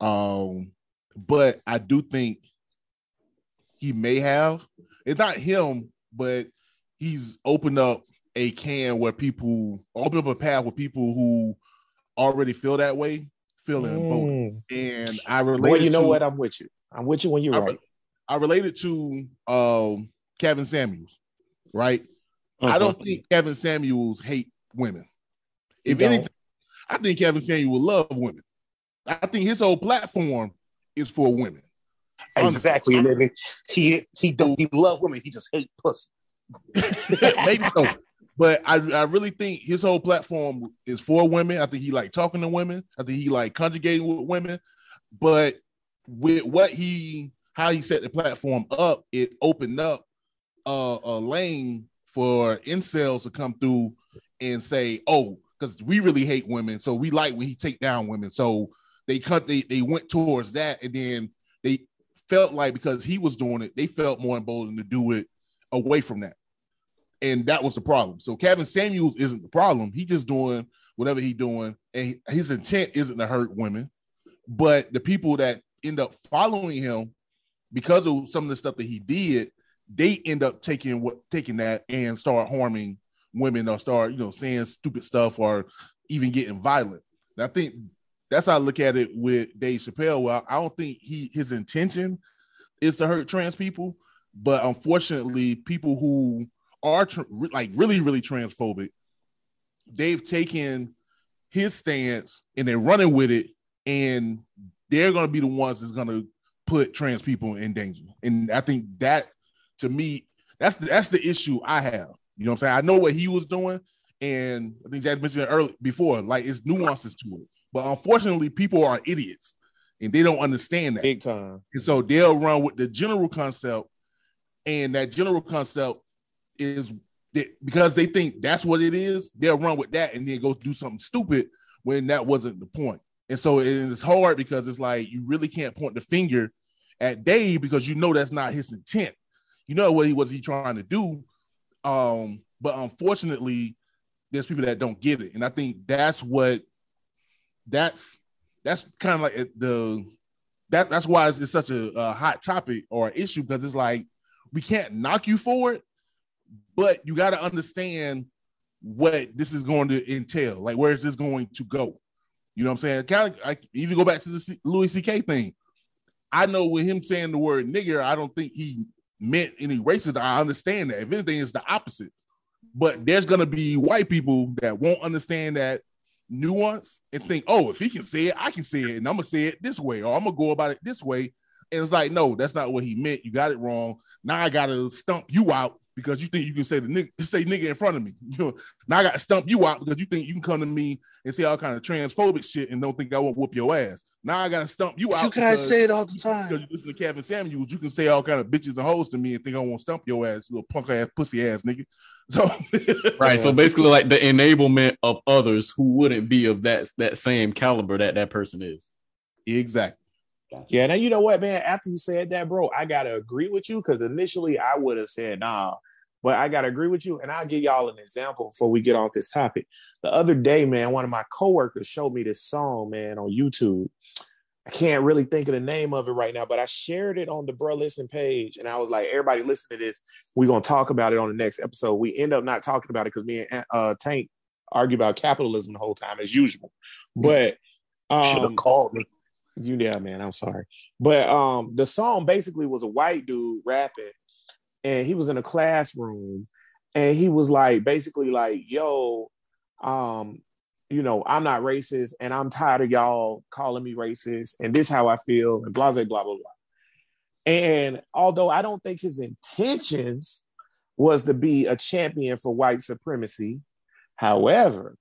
Um, but I do think he may have. It's not him, but he's opened up a can where people open up a path with people who already feel that way, feeling emboldened. Mm. And I relate. Boy, you know what? I'm with you. I'm with you when you're I, right. I related to um, Kevin Samuels, right? I don't think Kevin Samuels hate women. If anything, I think Kevin Samuels love women. I think his whole platform is for women. Exactly, nigga. He he don't he love women. He just hate pussy. Maybe so. But I, I really think his whole platform is for women. I think he like talking to women. I think he like conjugating with women. But with what he how he set the platform up, it opened up uh, a lane for incels to come through and say, "Oh, because we really hate women, so we like when he take down women." So they cut they they went towards that, and then felt like because he was doing it, they felt more emboldened to do it away from that and that was the problem. So Kevin Samuels isn't the problem. He just doing whatever he doing, and his intent isn't to hurt women. But the people that end up following him because of some of the stuff that he did, they end up taking what taking that and start harming women or start you know saying stupid stuff or even getting violent. And I think that's how I look at it with Dave Chappelle. Well, I don't think he his intention is to hurt trans people, but unfortunately, people who are tr- like really, really transphobic, they've taken his stance and they're running with it, and they're going to be the ones that's going to put trans people in danger. And I think that, to me, that's the, that's the issue I have. You know what I'm saying? I know what he was doing, and I think Jack mentioned early before. Like it's nuances to it, but unfortunately, people are idiots and they don't understand that. Big time. And so they'll run with the general concept, and that general concept is that because they think that's what it is, they'll run with that and then go do something stupid when that wasn't the point. And so it is hard because it's like you really can't point the finger at Dave because you know that's not his intent. You know what he was he trying to do. Um, but unfortunately, there's people that don't get it. And I think that's what that's that's kind of like the that that's why it's, it's such a, a hot topic or issue because it's like we can't knock you for it, but you got to understand what this is going to entail. Like, where is this going to go? You know what I'm saying? Kind of, I even go back to the C- Louis C.K. thing. I know with him saying the word nigger, I don't think he meant any racist. I understand that. If anything, it's the opposite. But there's gonna be white people that won't understand that nuance and think, oh, if he can say it, I can say it, and I'm gonna say it this way, or I'm gonna go about it this way. And it's like, no, that's not what he meant. You got it wrong. Now I gotta stump you out because you think you can say the nigga say nigga in front of me. You know, now I gotta stump you out because you think you can come to me and say all kind of transphobic shit and don't think I won't whoop your ass. Now I gotta stump you out. You guys say it all the time. because you listen to Kevin Samuels, you can say all kind of bitches and hoes to me and think I won't stump your ass, you little punk ass pussy ass nigga. So Right. So basically, like the enablement of others who wouldn't be of that that same caliber that that person is. exactly. Yeah, now you know what, man. After you said that, bro, I gotta agree with you because initially I would have said nah, but I gotta agree with you, and I'll give y'all an example before we get off this topic. The other day, man, one of my coworkers showed me this song, man, on YouTube. I can't really think of the name of it right now, but I shared it on the Bro Listen page, and I was like, everybody listen to this. We're gonna talk about it on the next episode. We end up not talking about it because me and uh, Tank argue about capitalism the whole time as usual. But Should have um, called me. you yeah, man. I'm sorry, but um, the song basically was a white dude rapping, and he was in a classroom, and he was like basically like, "Yo, um, you know, I'm not racist, and I'm tired of y'all calling me racist, and this how I feel, and blah blah blah blah blah." And although I don't think his intentions was to be a champion for white supremacy, however,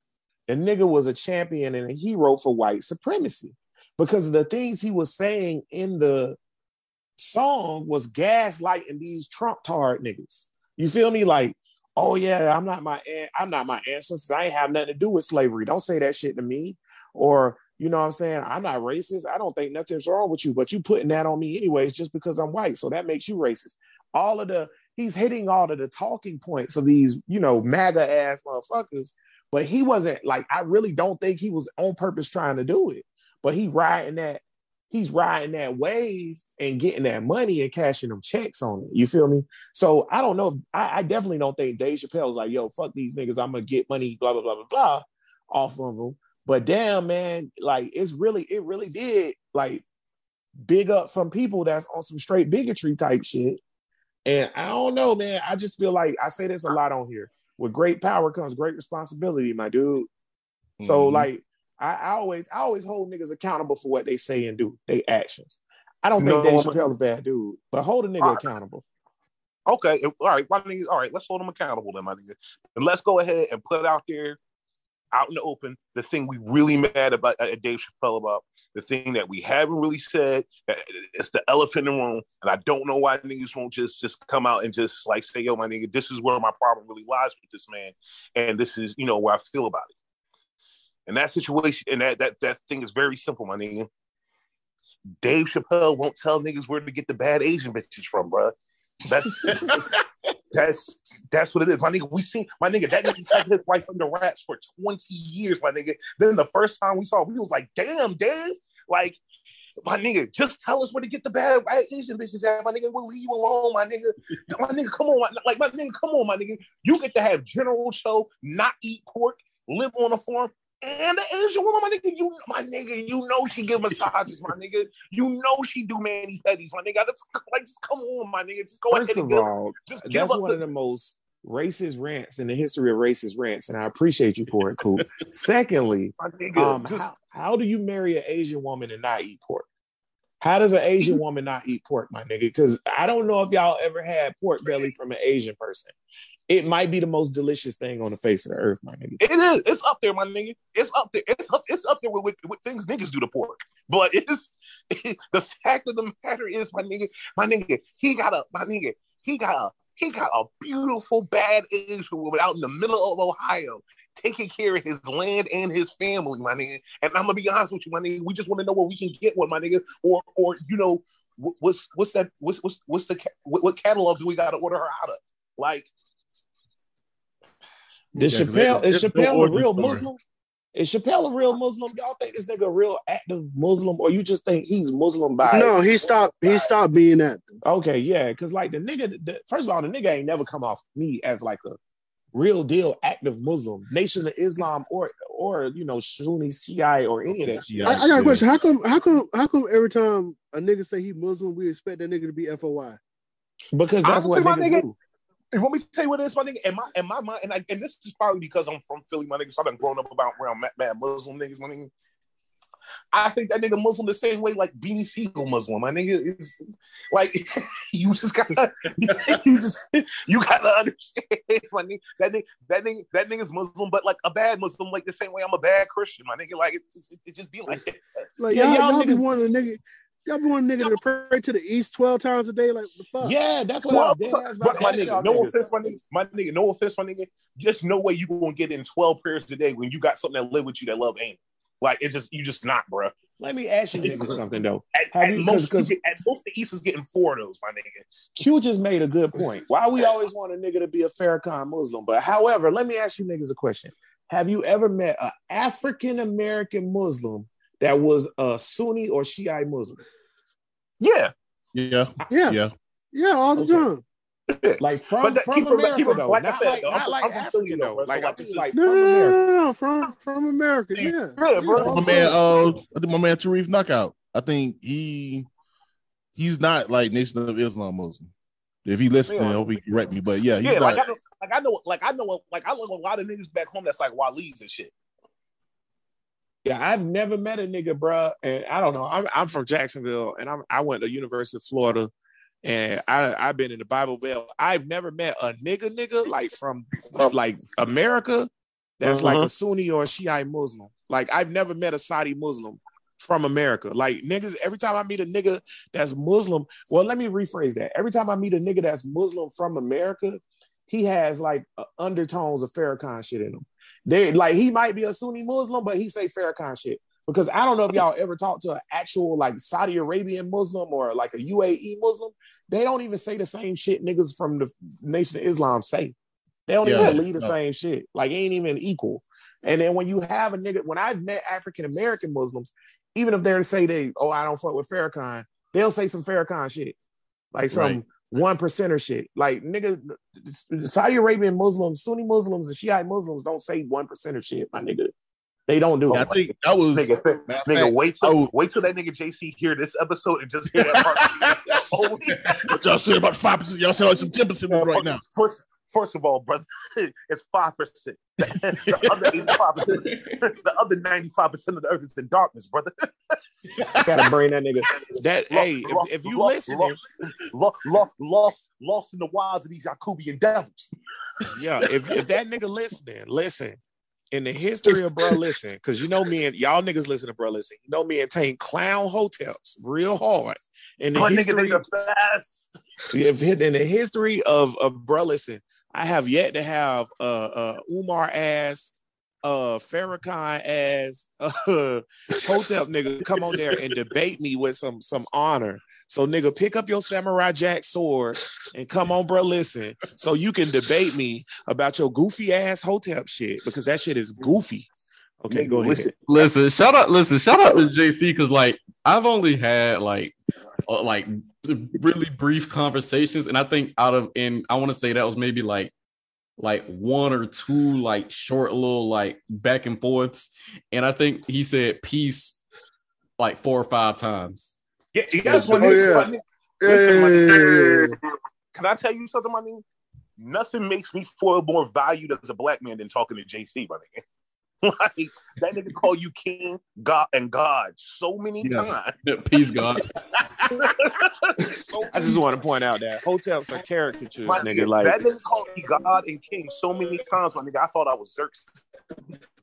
the nigga was a champion and a hero for white supremacy because the things he was saying in the song was gaslighting these Trump tard niggas. You feel me? Like, oh yeah, I'm not my I'm not my ancestors. I ain't have nothing to do with slavery. Don't say that shit to me. Or you know what I'm saying? I'm not racist. I don't think nothing's wrong with you, but you putting that on me anyways just because I'm white. So that makes you racist. All of the he's hitting all of the talking points of these, you know, MAGA ass motherfuckers. But he wasn't like, I really don't think he was on purpose trying to do it. But he riding that, he's riding that wave and getting that money and cashing them checks on it. You feel me? So I don't know. I, I definitely don't think Dave Chappelle's like, yo, fuck these niggas. I'm gonna get money, blah, blah, blah, blah, blah, off of them. But damn, man, like it's really, it really did like big up some people that's on some straight bigotry type shit. And I don't know, man. I just feel like I say this a lot on here. With great power comes great responsibility, my dude. So Mhm. like I, I always I always hold niggas accountable for what they say and do, they actions. I don't No, think Dave I'm- Chappelle a bad dude, but hold a nigga Alright. accountable. Okay, all right, my nigga. All right, let's hold them accountable then, my nigga. And let's go ahead and put out there, out in the open, the thing we really mad about uh, at Dave Chappelle about, the thing that we haven't really said. that- It's the elephant in the room, and I don't know why niggas won't just just come out and just like say, "Yo, my nigga, this is where my problem really lies with this man, and this is you know where I feel about it." And that situation, and that that that thing is very simple, my nigga. Dave Chappelle won't tell niggas where to get the bad Asian bitches from, bruh. That's that's that's, what it is, my nigga. We seen my nigga that nigga had his wife under wraps for twenty years, my nigga. Then the first time we saw, we was like, "Damn, Dave!" Like, my nigga, just tell us where to get the bad white Asian bitches at, my nigga. We'll leave you alone, my nigga. My nigga, come on, my, like my nigga, come on, my nigga. You get to have general show, not eat pork, live on a farm. And the Asian woman, my nigga, you my nigga, you know she give massages, my nigga. You know she do manis petties, my nigga. Just, like, just come on, my nigga. Just go First ahead of and give, all, just that's one the, of the most racist rants in the history of racist rants, and I appreciate you for it, cool. Secondly, nigga. um, just how, how do you marry an Asian woman and not eat pork? How does an Asian woman not eat pork, my nigga? Because I don't know if y'all ever had pork belly from an Asian person. It might be the most delicious thing on the face of the earth, my nigga. It is. It's up there, my nigga. It's up there. It's up. It's up there with, with, with things niggas do to pork. But it's the fact of the matter is, my nigga, my nigga, he got a my nigga, he got a he got a beautiful bad Asian woman out in the middle of Ohio taking care of his land and his family, my nigga. And I'm gonna be honest with you, my nigga. We just want to know where we can get one, my nigga, or or you know, what's what's that? What's what's what's the what, what catalog do we got to order her out of? Like, Is Yeah, Chappelle is Chappelle a real story. Muslim? Is Chappelle a real Muslim? Y'all think this nigga a real active Muslim, or you just think he's Muslim by No, he stopped. He stopped being that. Okay, yeah, because like the nigga, the, first of all, the nigga ain't never come off me as like a real deal active Muslim, Nation of Islam, or or you know Sunni Shiite or any of that shit. I, I got a question. How come? How come? How come every time a nigga say he Muslim, we expect that nigga to be FOI? Because that's Honestly, what my niggas nigga- do. And let me tell you what it is, my nigga. In my, in my mind, and, I, and this is probably because I'm from Philly, my nigga. So I've been growing up about around mad, mad Muslim niggas, my nigga. I think that nigga Muslim the same way like Beanie Sigel Muslim. My nigga is like you just gotta you just you gotta understand my nigga that nigga that nigga that nigga's Muslim, but like a bad Muslim, like the same way I'm a bad Christian, my nigga. Like it just, it just be like that. Like Yeah, y'all, y'all y'all, be niggas- wanting a nigga. Y'all be wanting nigga to pray to the east twelve times a day. Like the fuck. Yeah, that's what I Well, was dead ass about but my nigga, no niggas. offense, my nigga, my nigga, no offense, my nigga. Just no way you gonna get in 12 prayers a day when you got something that live with you that love ain't. Like it's just you just not, bro. Let me ask you niggas something though. At, Have at you- most, 'cause- you get- at most, the East is getting four of those, my nigga. Q just made a good point. Why we always want a nigga to be a Farrakhan Muslim? But however, let me ask you niggas a question. Have you ever met an African American Muslim that was a Sunni or Shiite Muslim? Yeah, Yeah, Yeah. yeah. Yeah, all the Okay. time. Like from, But that- from keep America keep though, like I said, like though, not I'm- like I'm from African Philly, though, though. so Like like, I this think is- like No, from no, no, America. no, no, from from America. Yeah. yeah, bro. My man, time. uh, I think my man Tarif Knockout. I think he he's not like Nation of Islam Muslim. If he listening, Yeah. I hope he correct me. But yeah, he's Yeah, not. like I know, like I know, like I know, like I know a lot of niggas back home that's like Wali's and shit. Yeah, I've never met a nigga, bruh, and I don't know. I'm I'm from Jacksonville, and I'm I went to University of Florida, and I I've been in the Bible Belt. I've never met a nigga, nigga like from from like America, that's like a Sunni or a Shiite Muslim. Like I've never met a Saudi Muslim from America. Like niggas, every time I meet a nigga that's Muslim, well, let me rephrase that. Every time I meet a nigga that's Muslim from America, he has like uh, undertones of Farrakhan shit in him. They like he might be a Sunni Muslim, but he say Farrakhan shit. Because I don't know if y'all ever talked to an actual like Saudi Arabian Muslim or like a UAE Muslim. They don't even say the same shit niggas from the Nation of Islam say. They don't Yeah. even believe the No. same shit. Like ain't even equal. And then when you have a nigga, when I've met African American Muslims, even if they're to say they, oh, I don't fuck with Farrakhan, they'll say some Farrakhan shit. Like some Right. One percenter shit. Like nigga, Saudi Arabian Muslims, Sunni Muslims, and Shiite Muslims don't say one percenter shit, my nigga. They don't do I it. think that was Nigga, nigga, wait till oh. wait till that nigga JC hear this episode and just hear that part. What y'all say about five percent. Y'all sound like some ten percent right now. First, first of all, brother, it's five percent. The other eighty-five percent, the other ninety-five percent of the earth is in darkness, brother. Gotta bring that nigga. That Lo- hey, lo- if, if you lo- listening, lo- lo- lost, lost in the wilds of these Yakubian devils. yeah, if, if that nigga listening, listen. In the history of bro, listen, because you know me and y'all niggas listen to bro, listen. You know me and Tane clown hoteps real hard. In the My nigga, history, they the best. if in the history of of bro, listen, I have yet to have uh uh Umar ass, uh Farrakhan ass, uh hotep nigga come on there and debate me with some some honor. So nigga, pick up your samurai jack sword and come on, bro. Listen, so you can debate me about your goofy ass hotep shit because that shit is goofy. Okay, Nigga, go ahead. listen. Listen, shout out, listen, shout out to JC because like I've only had like uh, like really brief conversations, and I think out of and I want to say that was maybe like like one or two like short little like back and forths, and I think he said peace like four or five times. Yeah, that's what Oh, niggas- yeah. Yeah, Listen, my yeah, nigga, yeah, yeah. Can I tell you something, my nigga? Nothing makes me feel more valued as a black man than talking to JC, my nigga. Like that nigga call you king, God, and God so many Yeah. times. Peace, God. So I just want to point out that hoteps are caricatures, My nigga. nigga, Like that nigga called me God and King so many times, my nigga. I thought I was Xerxes.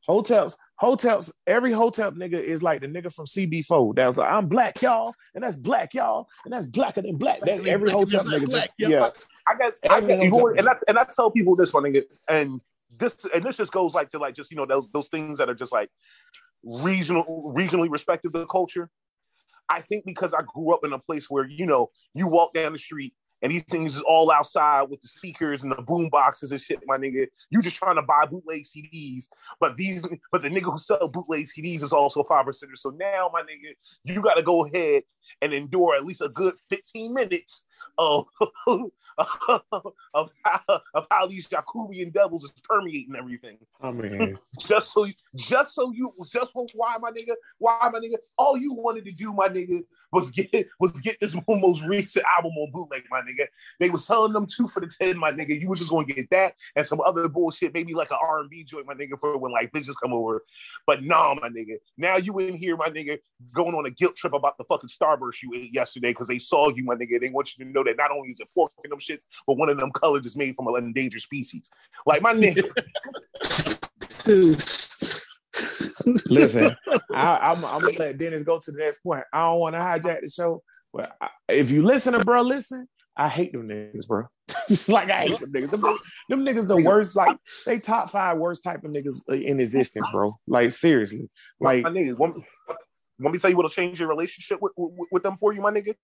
hoteps, hoteps. Every hotep nigga is like the nigga from CB4. That was like, I'm black, y'all, and that's black, y'all, and that's blacker than black. That's every hotep nigga. just- yeah, I guess, I Every guess you know, hotep- what, and I and I tell people this, my nigga, and this and this just goes like to like just you know those those things that are just like regional regionally respected the culture. I think because I grew up in a place where you know you walk down the street and these things is all outside with the speakers and the boom boxes and shit, my nigga. You just trying to buy bootleg CDs, but these but the nigga who sell bootleg CDs is also a five percenter. So now, my nigga, you got to go ahead and endure at least a good fifteen minutes of of how, of how these Yakubian devils is permeating everything. I mean, Just so, you just so you, just for why my nigga, why my nigga, all you wanted to do, my nigga, was get was get this most recent album on bootleg, my nigga. They was selling them two for the ten, my nigga. You was just gonna get that and some other bullshit, maybe like an R and B joint, my nigga, for when like bitches come over. But nah, my nigga. Now you in here, my nigga, going on a guilt trip about the fucking Starburst you ate yesterday because they saw you, my nigga. They want you to know that not only is it pork in them shits, but one of them colors is made from an endangered species. Like my nigga, listen, I, I'm, I'm gonna let Dennis go to the next point. I don't want to hijack the show, but I, if you listen to bro, listen. I hate them niggas, bro. It's like I hate them niggas. Them, niggas- them niggas the worst. Like they top five worst type of niggas in existence, bro. Like seriously, like my nigga. Want, want me to tell you what'll change your relationship with, with, with them for you, my nigga?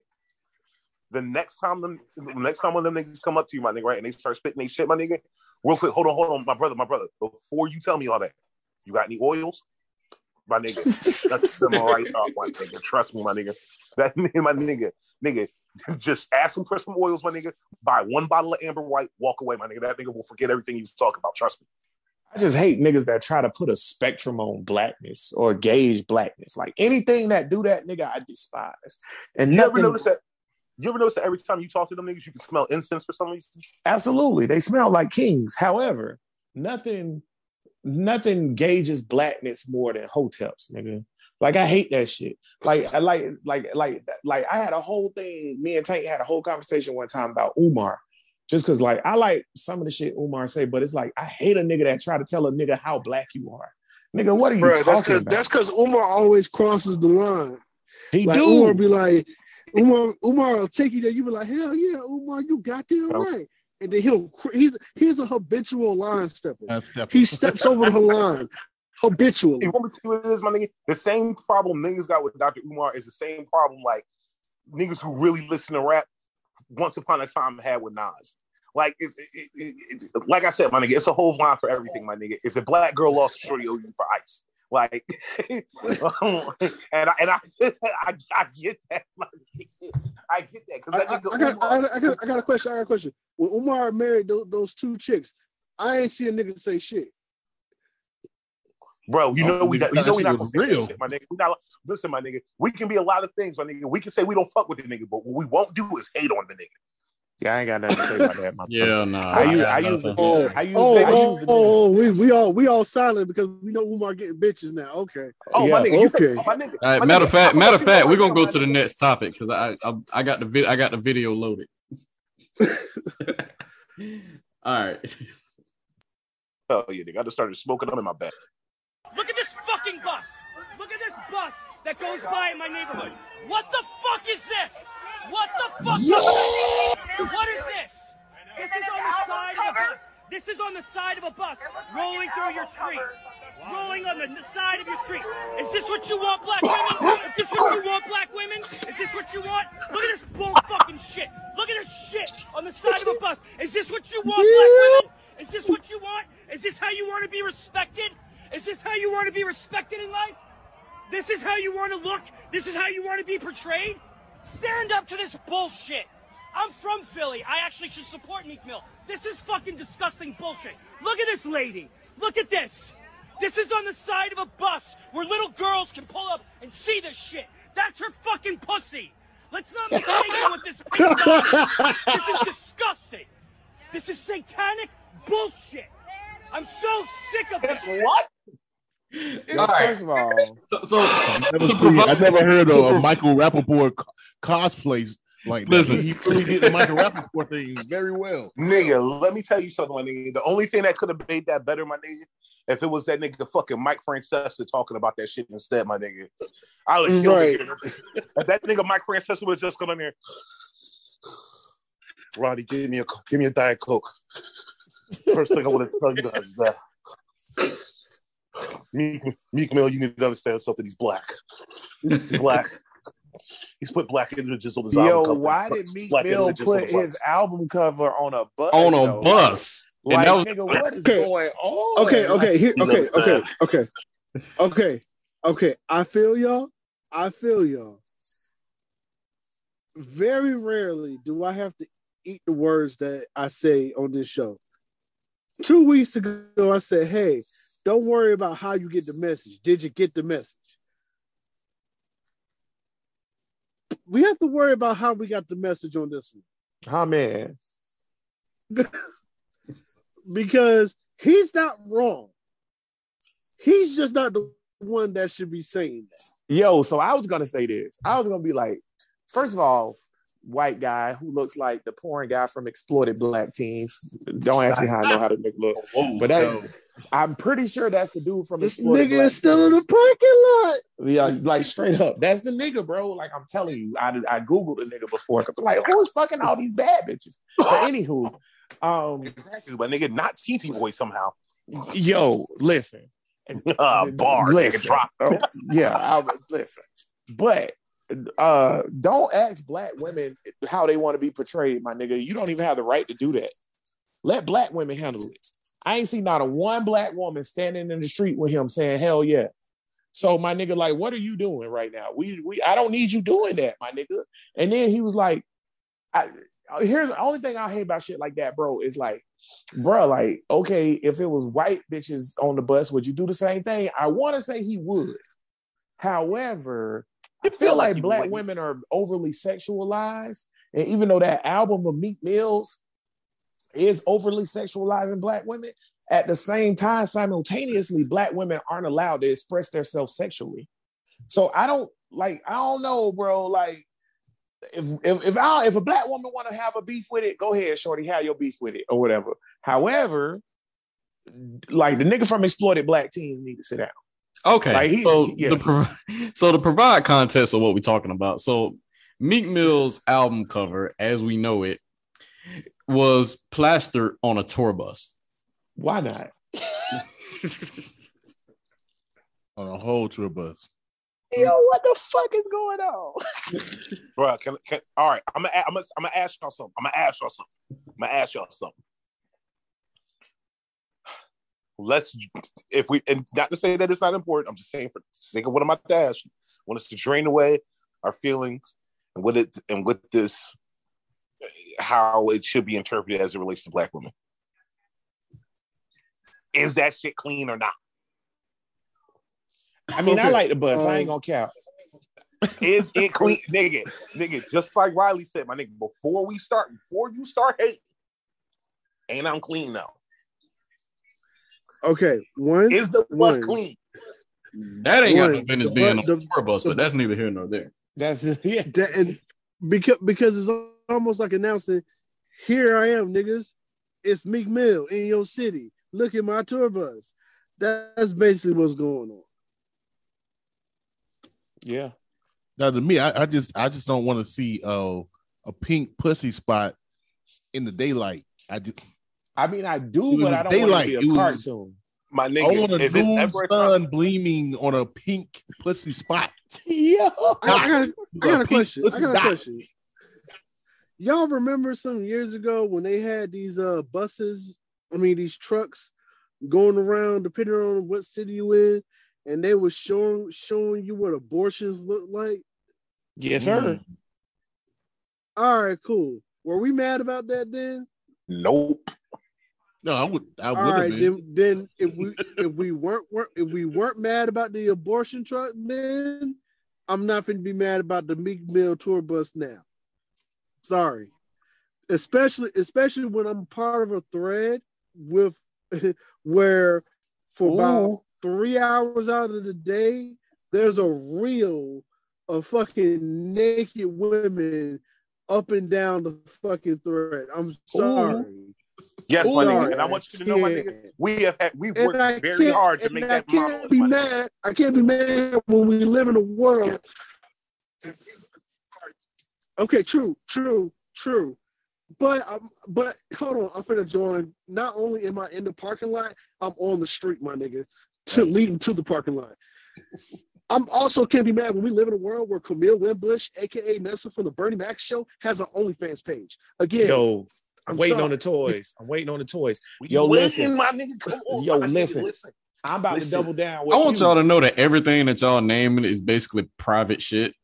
The next time them, the next time one of them niggas come up to you, my nigga, right, and they start spitting they shit, my nigga. Real quick, hold on, hold on, my brother, my brother. Before you tell me all that, you got any oils, my nigga? That's them right up, my nigga. Trust me, my nigga. That nigga, my nigga, nigga. Just ask him for some oils, my nigga. Buy one bottle of Amber White, walk away, my nigga. That nigga will forget everything he was talking about. Trust me. I just hate niggas that try to put a spectrum on blackness or gauge blackness. Like anything that do that, nigga, I despise. And You nothing. ever notice that? You ever notice that every time you talk to them niggas, you can smell incense for some reason? Absolutely, they smell like kings. However, nothing, nothing gauges blackness more than hoteps, nigga. Like I hate that shit. Like I like like like like I had a whole thing. Me and Tank had a whole conversation one time about Umar, just because like I like some of the shit Umar say, but it's like I hate a nigga that try to tell a nigga how black you are. Nigga, what are you Bro, that's talking because about? that's because Umar always crosses the line. he Like do. Umar be like, Umar, Umar will take you there. You be like, hell yeah, Umar, you got there Nope. right. And then he'll he's he's a habitual line stepper. He steps over the line habitually. You want me to tell you what it is, my nigga? The same problem niggas got with Dr. Umar is the same problem like niggas who really listen to rap once upon a time had with Nas. Like it's it, it, it, like I said, my nigga, it's a whole line for everything, my nigga. It's a black girl lost shorty OU for ice. Like, and I and I, I, I get that. Like, I get that because I, that I, I, got, I, got- I, got, I got a question. I got a question. When Umar married those, those two chicks, I ain't see a nigga say shit. Bro, you Oh, know we nigga, you know we that not gonna shit say real. shit, my nigga. We not listen, my nigga. We can be a lot of things, my nigga. We can say we don't fuck with the nigga, but what we won't do is hate on the nigga. Yeah, I ain't got nothing to say about that. My Yeah, nah. I use- I use nothing. Oh, I use oh, I oh, use oh, oh, we, we all we all silent because we know Umar getting bitches now. Okay. Oh Yeah, my nigga, you say, okay. oh, my nigga. All right, my matter of fact, matter of fact, we're gonna go to the next topic because I, I I got the vid- I got the video loaded. All right. Oh yeah, nigga. I just started smoking them in my back. Look at this fucking bus. Look at this bus that goes by in my neighborhood. What the fuck is this? What the fuck? What is this? This is on the side of a bus. This is on the side of a bus rolling through your street. Rolling on the side of your street. Is this what you want, black women? Is this what you want, black women? Is this what you want? Look at this bull fucking shit. Look at this shit on the side of a bus. Is this what you want, black women? Is this what you want? Is this how you want to be respected? Is this how you want to be respected in life? This is how you want to look? This is how you want to be portrayed? Stand up to this bullshit. I'm from Philly. I actually should support Meek Mill. This is fucking disgusting bullshit. Look at this lady. Look at this. This is on the side of a bus where little girls can pull up and see this shit. That's her fucking pussy. Let's not mistake her with this. This is disgusting. This is satanic bullshit. I'm so sick of this. What? All right. First of all, So, so I never, seen, I provide- never heard of a Michael Rapaport co- cosplays like that. Listen. He really did the Michael Rapaport thing very well. Nigga, let me tell you something, my nigga. The only thing that could have made that better, my nigga, if it was that nigga fucking Mike Francesa talking about that shit instead, my nigga. I would kill Right. right. If that nigga Mike Francesa would just come in there. Ronnie, give me a give me a Diet Coke. First thing I want to tell you guys is that Meek, Meek Mill, you need to understand something. He's black. He's black. He's put black images on his yo, album cover. Yo, why did Meek Black Mill put his album cover on a bus? on a though? bus. Like, and that was, nigga, what is Okay. going on? Okay, okay, here, You okay, okay, okay, okay, okay. I feel y'all. I feel y'all. Very rarely do I have to eat the words that I say on this show. Two weeks ago, I said, "Hey, don't worry about how you get the message. Did you get the message?" We have to worry about how we got the message on this one Huh, man. because he's not wrong. He's just not the one that should be saying that. Yo, so I was gonna say this. I was gonna be like, first of all, white guy who looks like the porn guy from Exploited Black Teens. Don't ask me how I know how to make look, but that I'm pretty sure that's the dude from This Exploited nigga Black is still in the parking lot. Yeah, like straight up, that's the nigga, bro. Like I'm telling you, I I googled the nigga before. 'cause I'm like, who is fucking all these bad bitches? But anywho, um, Exactly, but nigga, not TT boy somehow. yo, listen, Uh, bar, nigga, Listen. drop. Oh, yeah, I, listen, but uh, don't ask black women how they want to be portrayed, my nigga. You don't even have the right to do that. Let black women handle it. I ain't seen not a one black woman standing in the street with him saying hell yeah. So my nigga, like, what are you doing right now? We we I don't need you doing that, my nigga. And then he was like, I here's the only thing I hate about shit like that, bro, is like, bro, like, okay, if it was white bitches on the bus, would you do the same thing? I want to say he would. However, I feel like he black would. women are overly sexualized. And even though that album of Meek Mills is overly sexualizing black women, at the same time, simultaneously, black women aren't allowed to express themselves sexually. So I don't like, I don't know, bro. Like, if if if I if a black woman want to have a beef with it, go ahead, shorty, have your beef with it or whatever. However, like the nigga from exploited black teens need to sit down. Okay, Like, he- so yeah. the so to provide context of what we're talking about, so Meek Mill's album cover, as we know it, was plastered on a tour bus. Why not? On a whole tour bus. Yo, what the fuck is going on? Bro, can, can, all right. I'm gonna, I'm gonna, I'm gonna ask y'all something. I'm gonna ask y'all something. I'm gonna ask y'all something. Let's, if we, and not to say that it's not important. I'm just saying for the sake of what I'm about to ask you. I want us to drain away our feelings and with it, and with this, how it should be interpreted as it relates to black women. Is that shit clean or not? I mean, I like the bus. I um, ain't gonna count. Is it clean, nigga? Nigga, just like Riley said, my nigga. Before we start, before you start hating, ain't I'm clean now. Okay, one. Is the bus One. clean? That ain't got no business the being bu- on the- the tour bus, but that's neither here nor there. That's yeah. that, and because because it's almost like announcing, here I am, niggas. It's Meek Mill in your city. Look at my tour bus. That's basically what's going on. Yeah. Now to me, I, I just I just don't want to see uh, a pink pussy spot in the daylight. I just I mean, I do, but I don't want to It be a was- cartoon. My nigga, I nigga, want a if it's ever a sun time, gleaming on a pink pussy spot. Yo. I, I got, a- I got a pink question. I got a dot. question. Y'all remember some years ago when they had these uh buses? I mean, these trucks going around, depending on what city you in, and they were showing showing you what abortions look like. Yes, sir. All right, cool. Were we mad about that then? Nope. No, I would. I would right, have been. then then if we if we weren't weren't- if we weren't mad about the abortion truck then, I'm not gonna be mad about the Meek Mill tour bus now. Sorry. Especially especially when I'm part of a thread with where for about three hours out of the day, there's a reel of fucking naked women up and down the fucking thread. I'm sorry. Yes, my nigga. And I want you to know, my nigga, we have had, we've worked very hard to make I can't model. be mad. I can't be mad when we live in a world. Okay, true, true, true. But um, but hold on, I'm finna join. Not only am I in the parking lot, I'm on the street, my nigga, to leading to the parking lot. I'm also can't be mad when we live in a world where Camille Winbush, aka Nessa from the Bernie Mac show, has an OnlyFans page. Again, Yo, I'm I'm waiting sorry. on the toys. I'm waiting on the toys. We Yo, listen. my nigga. Come on, Yo, my nigga, listen. I'm about Listen. to double down with I want Q. y'all to know that everything that y'all naming is basically private shit,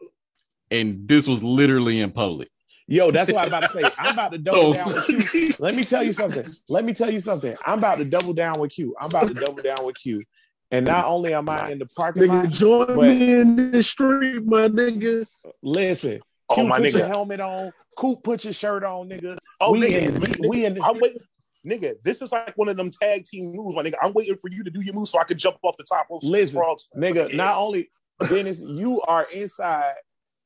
and this was literally in public. Yo, that's what I'm about to say. I'm about to double So- down with Q. Let me tell you something. Let me tell you something. I'm about to double down with Q. I'm about to double down with Q. And not only am I in the parking nigga, lot, join but- me in the street, my nigga. listen. Oh, Q, my put your helmet on. Coop, put your shirt on, nigga. Oh, we nigga, in, nigga, we in. I'm waiting. Nigga, this is like one of them tag team moves, my nigga. I'm waiting for you to do your move so I can jump off the top rope. Listen, frogs. nigga. Not only Dennis, you are inside,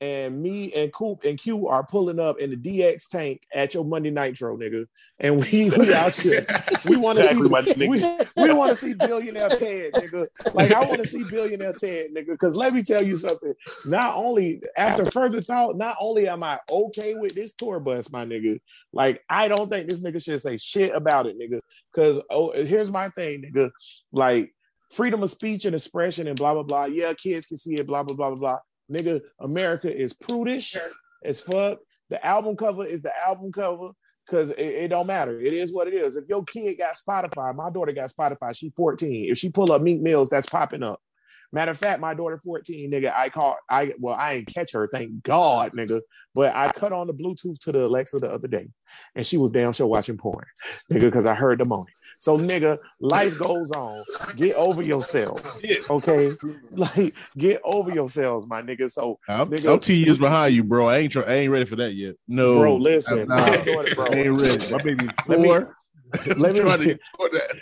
and me and Coop and Q are pulling up in the DX tank at your Monday Nitro, nigga. And we we out here. We want to Exactly, see. We, we want to see billionaire Ted, nigga. Like I want to see billionaire Ted, nigga. Because let me tell you something. Not only after further thought, not only am I okay with this tour bus, my nigga. Like I don't think this nigga should say shit about it, nigga. Because oh, here's my thing, nigga. Like freedom of speech and expression and blah blah blah. Yeah, kids can see it, blah blah blah blah blah. Nigga, America is prudish as fuck. The album cover is the album cover because it, it don't matter. It is what it is. If your kid got Spotify, my daughter got Spotify. She 14. If she pull up Meek Mills, that's popping up. Matter of fact, my daughter 14, nigga, I caught I well, I ain't catch her, thank God, nigga. But I cut on the Bluetooth to the Alexa the other day, and she was damn sure watching porn, nigga, because I heard the moaning. So, nigga, life goes on. Get over yourselves, okay? Like, get over yourselves, my nigga. So, I'm, Nigga. I'm two years behind you, bro. I ain't try, I ain't ready for that yet. No, bro, listen, Nah, I'm doing it, bro. I ain't ready. My baby Let me- four. let me- I'm to get for that.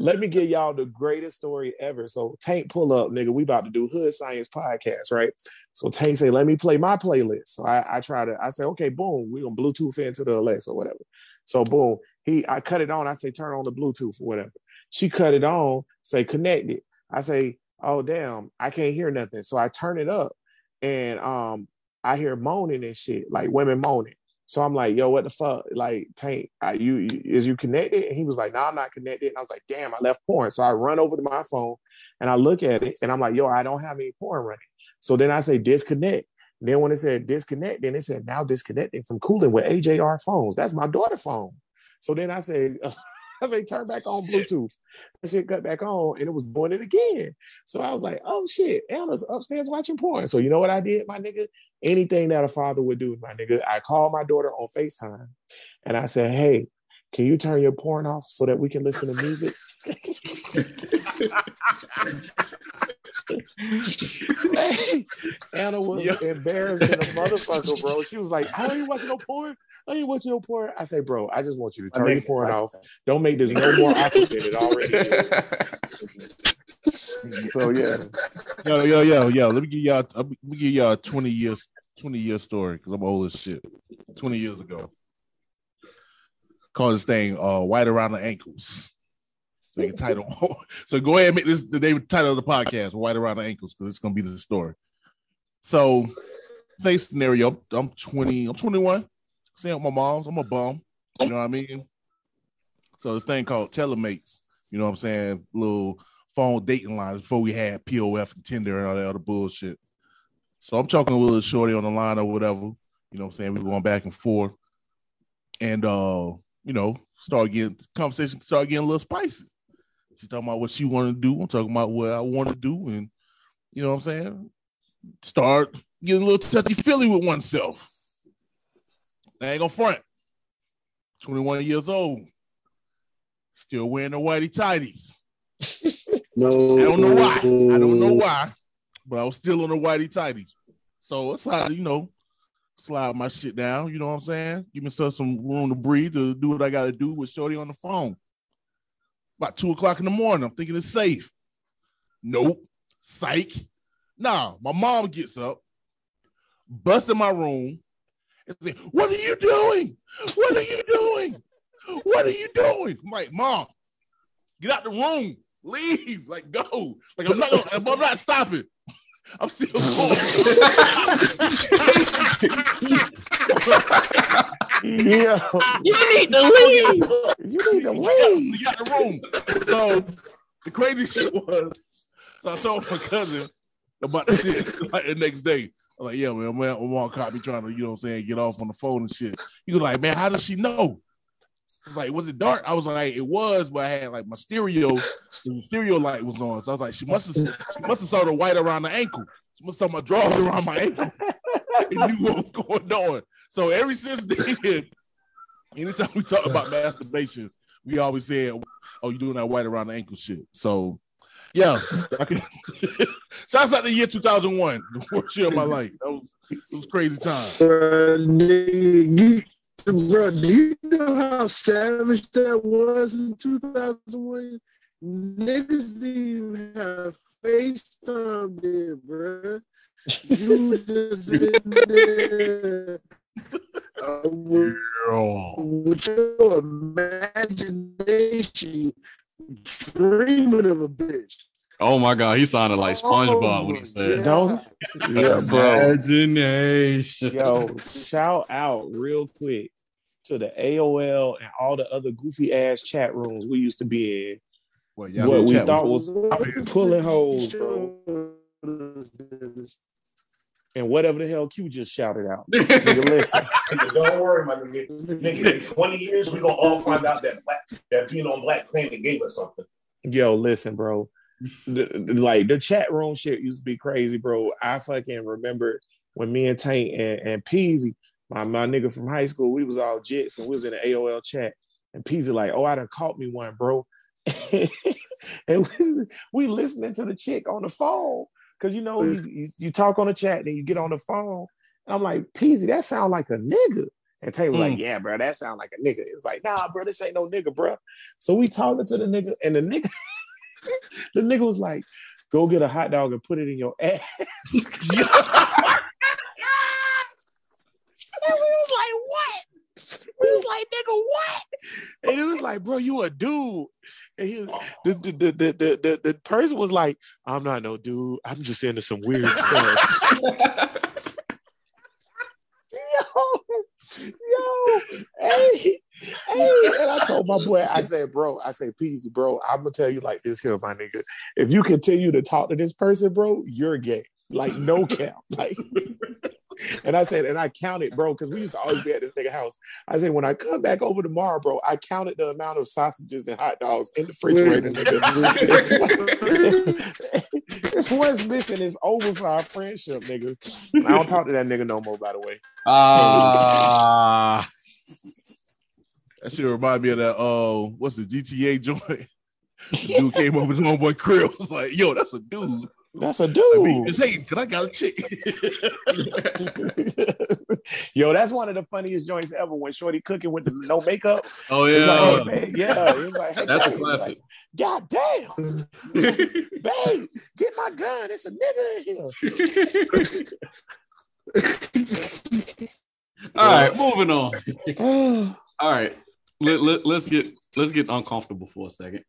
let me give y'all the greatest story ever. So Tank pull up, nigga. We about to do Hood Science podcast, right? So Tank say, let me play my playlist. So I, I try to, I say, okay, boom, we gonna Bluetooth into the Alexa or whatever. So boom, he I cut it on. I say, turn on the Bluetooth or whatever. She cut it on, say connect it. I say, oh damn, I can't hear nothing. So I turn it up and um I hear moaning and shit, like women moaning. So I'm like, yo, what the fuck? Like, Tank, are you, is you connected? And he was like, no, I'm not connected. And I was like, damn, I left porn. So I run over to my phone and I look at it and I'm like, yo, I don't have any porn running. So then I say disconnect. Then when it said disconnect, then it said now disconnecting from cooling with AJR phones. That's my daughter phone. So then I said, I say turn back on Bluetooth. That shit cut back on and it was doing it again. So I was like, oh shit, Anna's upstairs watching porn. So you know what I did, my nigga? Anything that a father would do, my nigga. I called my daughter on FaceTime and I said, hey, can you turn your porn off so that we can listen to music? Anna was Yeah. embarrassed as a motherfucker, bro. She was like, oh, I ain't oh, watching no porn. I ain't watching no porn. I say, bro, I just want you to turn your porn like- off. Don't make this no more awkward than it already is. So yeah. Yo, yo, yo, yo. Let me give y'all. Let me give y'all a twenty years, twenty year story because I'm old as shit. Twenty years ago, called this thing uh, "White Around the Ankles." So you title. so go ahead and make this the name title of the podcast "White Around the Ankles" because it's gonna be the story. So, face scenario. I'm 20. I'm 21. Staying with my mom's. I'm a bum. You know what I mean? So this thing called telemates. You know what I'm saying? Little phone dating lines before we had POF and Tinder and all that other bullshit. So I'm talking with a shorty on the line or whatever. You know what I'm saying? We were going back and forth. And uh, you know, start getting conversation start getting a little spicy. She's talking about what she wanted to do. I'm talking about what I want to do. And you know what I'm saying? Start getting a little touchy feely with oneself. I ain't gonna front. 21 years old. Still wearing the whitey tighties. No, I don't know why. I don't know why, but I was still on the whitey tighties. So it's like, you know, slide my shit down. You know what I'm saying? Give myself some room to breathe to do what I got to do with Shorty on the phone. About two o'clock in the morning, I'm thinking it's safe. Nope. Psych. Nah, my mom gets up, busts in my room, and say, What are you doing? What are you doing? What are you doing? I'm like, Mom, get out the room. Leave. Like, go. Like, I'm not I'm not stopping. I'm still going. Yeah, You need to leave. you need to You got, leave. you got the room. So the crazy shit was, so I told my cousin about the shit like the next day. I'm like, yeah, man, man, my mom caught me trying to, you know what I'm saying, get off on the phone and shit. He was like, man, how does she know? I was like, was it dark? I was like, it was, but I had like my stereo, the stereo light was on. So I was like, she must have she must have saw the white around the ankle. She must have saw my drawers around my ankle and knew what was going on. So ever since then, anytime we talk about masturbation, we always said, "Oh, you doing that white around the ankle shit." So, yeah, I can. Shouts out the year 2001, the worst year of my life. That was it was crazy time. Bro, nigga, you, bro, do you know how savage that was in 2001? Niggas didn't even have FaceTime then, bro. You just in there uh, with, with your imagination dreaming of a bitch. Oh my god, he sounded like SpongeBob when he oh, said Don't. Yeah, bro. imagination. Yo, shout out real quick to the AOL and all the other goofy ass chat rooms we used to be in. What, what we thought with- was pulling holes, bro. And whatever the hell Q just shouted out. Nigga, listen. Don't worry, my nigga. Nigga, in 20 years, we're gonna all find out that black, that being on Black Planet gave us something. Yo, listen, bro. The- like the chat room shit used to be crazy, bro. I fucking remember when me and Tank and, and Peasy, my, my nigga from high school, we was all jits and we was in the AOL chat. And Peasy like, oh, I done caught me one, bro. and we, we listening to the chick on the phone. Cause you know, you, mm. you, you talk on the chat, then you get on the phone. I'm like, Peasy, that sound like a nigga. And Tay was like, mm. yeah, bro, that sound like a nigga. It's like, nah, bro, this ain't no nigga, bro. So we talking to the nigga, and the nigga, the nigga was like, go get a hot dog and put it in your ass. And we was like, what? We was like, nigga, what? And it was like, bro, you a dude. And he was, the, the, the, the, the, the, the person was like, I'm not no dude. I'm just into some weird stuff. yo, yo, hey, hey. And I told my boy, I said, bro, I said, Peasy, bro, I'm gonna tell you like this here, my nigga. If you continue to talk to this person, bro, you're gay. Like no count. Like and I said, and I counted, bro, because we used to always be at this nigga house. I said, when I come back over tomorrow, bro, I counted the amount of sausages and hot dogs in the refrigerator. nigga. if what's missing is over for our friendship, nigga. I don't talk to that nigga no more, by the way. Ah, That shit remind me of that. Uh, what's the GTA joint? The dude came up with his homeboy Krill. Was like, yo, that's a dude. That's a Like, me, dude. it's Hayden, cause I got a chick. Yo, that's one of the funniest joints ever when Shorty cooking with the no makeup. oh It's like, hey, yeah, babe, yeah. Like, hey, that's a babe. It's classic. Like, God damn, babe, get my gun. It's a nigga in here. All right, moving on. All right, let, let, let's get let's get uncomfortable for a second.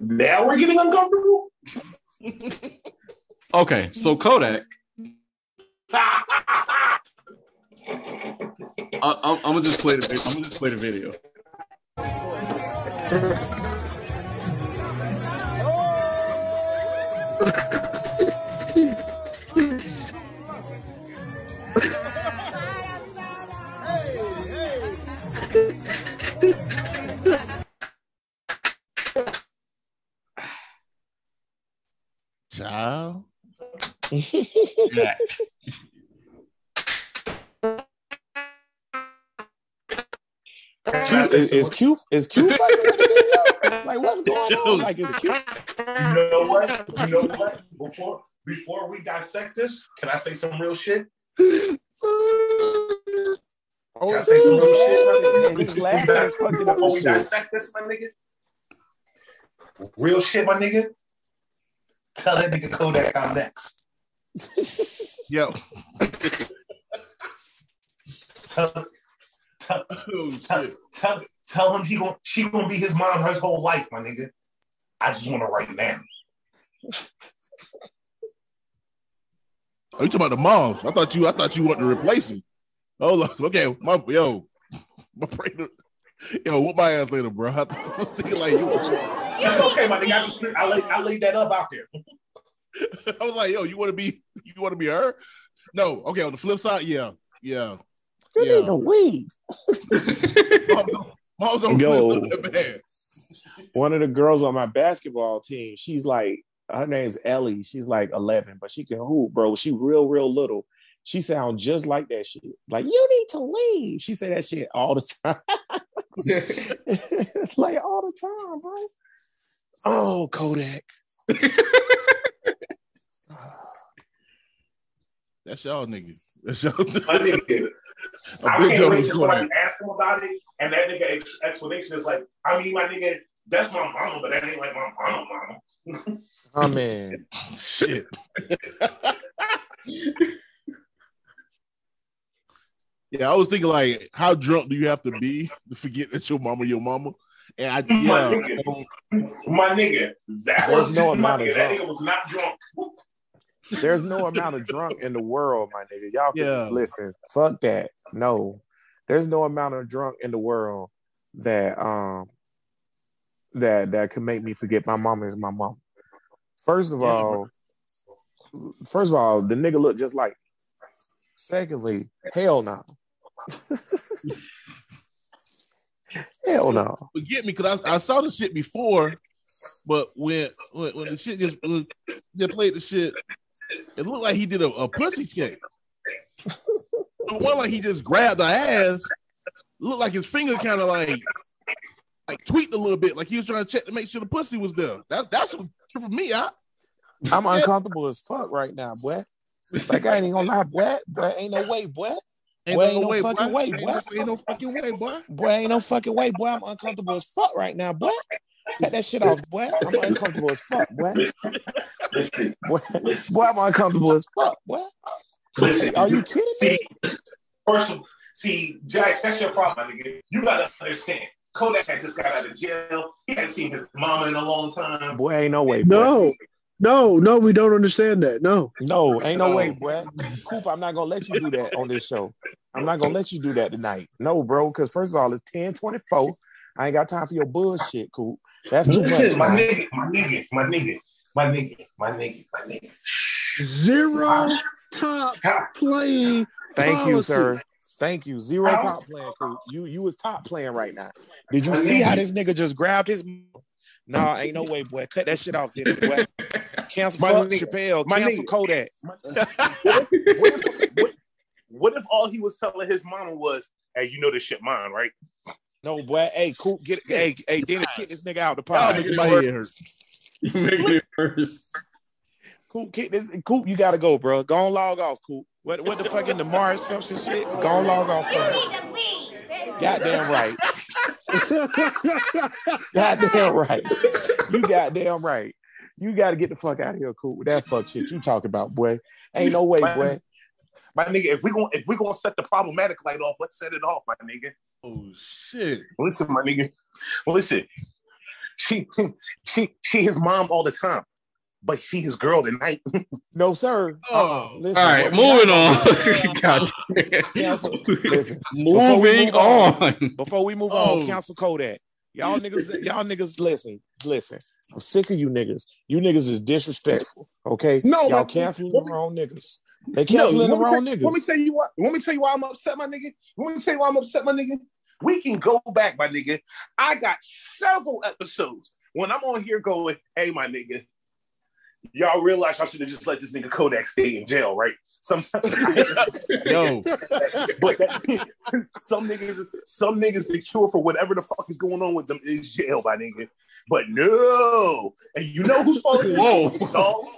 Now we're getting uncomfortable. Okay, so Kodak, I, I'm, I'm gonna just play the I'm gonna just play the video. Child. Yeah. is, is, is Q is Q fucking with the video? Like what's going on? Like is Q? You know what? You know what? Before before we dissect this, can I say some real shit? Can I say some real shit, my nigga? He's laughing his Before we shit. dissect this, my nigga. Real shit, my nigga. Tell that nigga Kodak I'm next. Yo. Tell, tell, Oh, tell, tell, tell him he gon' she gonna be his mom his whole life, my nigga. I just want to write now. Are you talking about the moms? I thought you. I thought you wanted to replace him. Hold on. Okay, my yo, my brain. Yo, whoop my ass later, bro. I was thinking like you. It's okay, my nigga. I just I laid, I laid that up out there. I was like, yo, you want to be, you want to be her? No. Okay. On the flip side, yeah, yeah, You yeah. need to leave. Mom's on- Yo. flip side, man. One of the girls on my basketball team, she's like, her name's Ellie. She's like 11, but she can hoop, bro. She real, real little. She sounds just like that shit. Like, you need to leave. She say that shit all the time. like all the time, bro. Oh, Kodak. That's y'all nigga. That's y'all. My nigga. A I big can't wait till squad. somebody ask him about it, and that nigga explanation is like, I mean, my nigga, that's my mama, but that ain't like my mama, mama. Oh man. Shit. yeah, I was thinking like, how drunk do you have to be to forget that your mama your mama? And I My yeah, nigga, my nigga, that There's was no my amount of nigga, that drunk. nigga was not drunk. There's no amount of drunk in the world, my nigga. Y'all can Yeah. listen. Fuck that. No. There's no amount of drunk in the world that um that that could make me forget my mama is my mom. First of Yeah, all, first of all, the nigga look just like. me. Secondly, hell no. hell no. forget me because I, I saw the shit before, but when when, when the shit just when they played the shit, it looked like he did a, a pussy skate. the one like he just grabbed the ass, looked like his finger kind of like like tweaked a little bit, like he was trying to check to make sure the pussy was there. That that's what tripped me out. I'm uncomfortable as fuck right now, boy. Like I ain't gonna lie, boy. Boy, ain't no way, boy. Ain't Boy, ain't no way, fucking boy. way, Ain't boy. ain't no fucking way, boy. Boy, ain't no fucking way, boy. I'm uncomfortable as fuck right now, boy. Cut that shit off, boy. I'm uncomfortable as fuck, boy. Listen, Boy, boy I'm uncomfortable as fuck, boy. listen. Are you kidding me? See, first of see, Jax, that's your problem, nigga. You gotta understand. Kodak had just got out of jail. He hadn't seen his mama in a long time. Boy, ain't no way, boy. No, no, no, we don't understand that. No. No, ain't no way, boy. Coop, I'm not gonna let you do that on this show. I'm not gonna let you do that tonight. No, bro, because first of all, it's 1024. I ain't got time for your bullshit, Coop. That's too much. Listen, my man. nigga, my nigga, my nigga, my nigga, my nigga, my nigga. Zero top How- playing. Thank you, sir. Thank you. Zero top playing, Coop. You you was top playing right now. Did you see how this nigga just grabbed his? Nah, ain't no way, boy. Cut that shit off, Dennis. Boy. Cancel My fuck nigga. Chappelle. My Cancel nigga. Kodak. what, if, what, what if all he was telling his mama was, "Hey, you know this shit mine, right?" No, boy. Hey, Coop, get hey, hey, Dennis, kick this nigga out the Y'all pod. making my head hurt. You making it worse. Coop, kick this. Coop, you gotta go, bro. Go on, log off, Coop. What what the fuck in the Mars Simpson shit? Go on, log off. You Bro. need to leave. Goddamn right. Goddamn right. You goddamn right. You got to get the fuck out of here, cool. With that fuck shit you talking about, boy. Ain't no way, boy. My nigga, if we going if we gonna set the problematic light off, let's set it off, my nigga. Oh shit. Listen, my nigga. Listen, she she she his mom all the time, but she his girl tonight. No, sir. Uh-uh. Listen, All right, moving on. God damn. Listen, before we Moving move on, on. before we move Oh. on, cancel Kodak. Y'all niggas, y'all niggas, listen, listen. I'm sick of you niggas. You niggas is disrespectful. Okay, No, y'all canceling the wrong niggas. They canceling the wrong tell, niggas. Let me tell you what. Let me tell you why I'm upset, my nigga. Let me tell you why I'm upset, my nigga. We can go back, my nigga. I got several episodes when I'm on here going, "Hey, my nigga, y'all realize I should have just let this nigga Kodak stay in jail, right? Some, Yo, but that, some niggas, some niggas, the cure for whatever the fuck is going on with them is jail, my nigga. But no, and you know who's fault? it is? Whoa. y'all,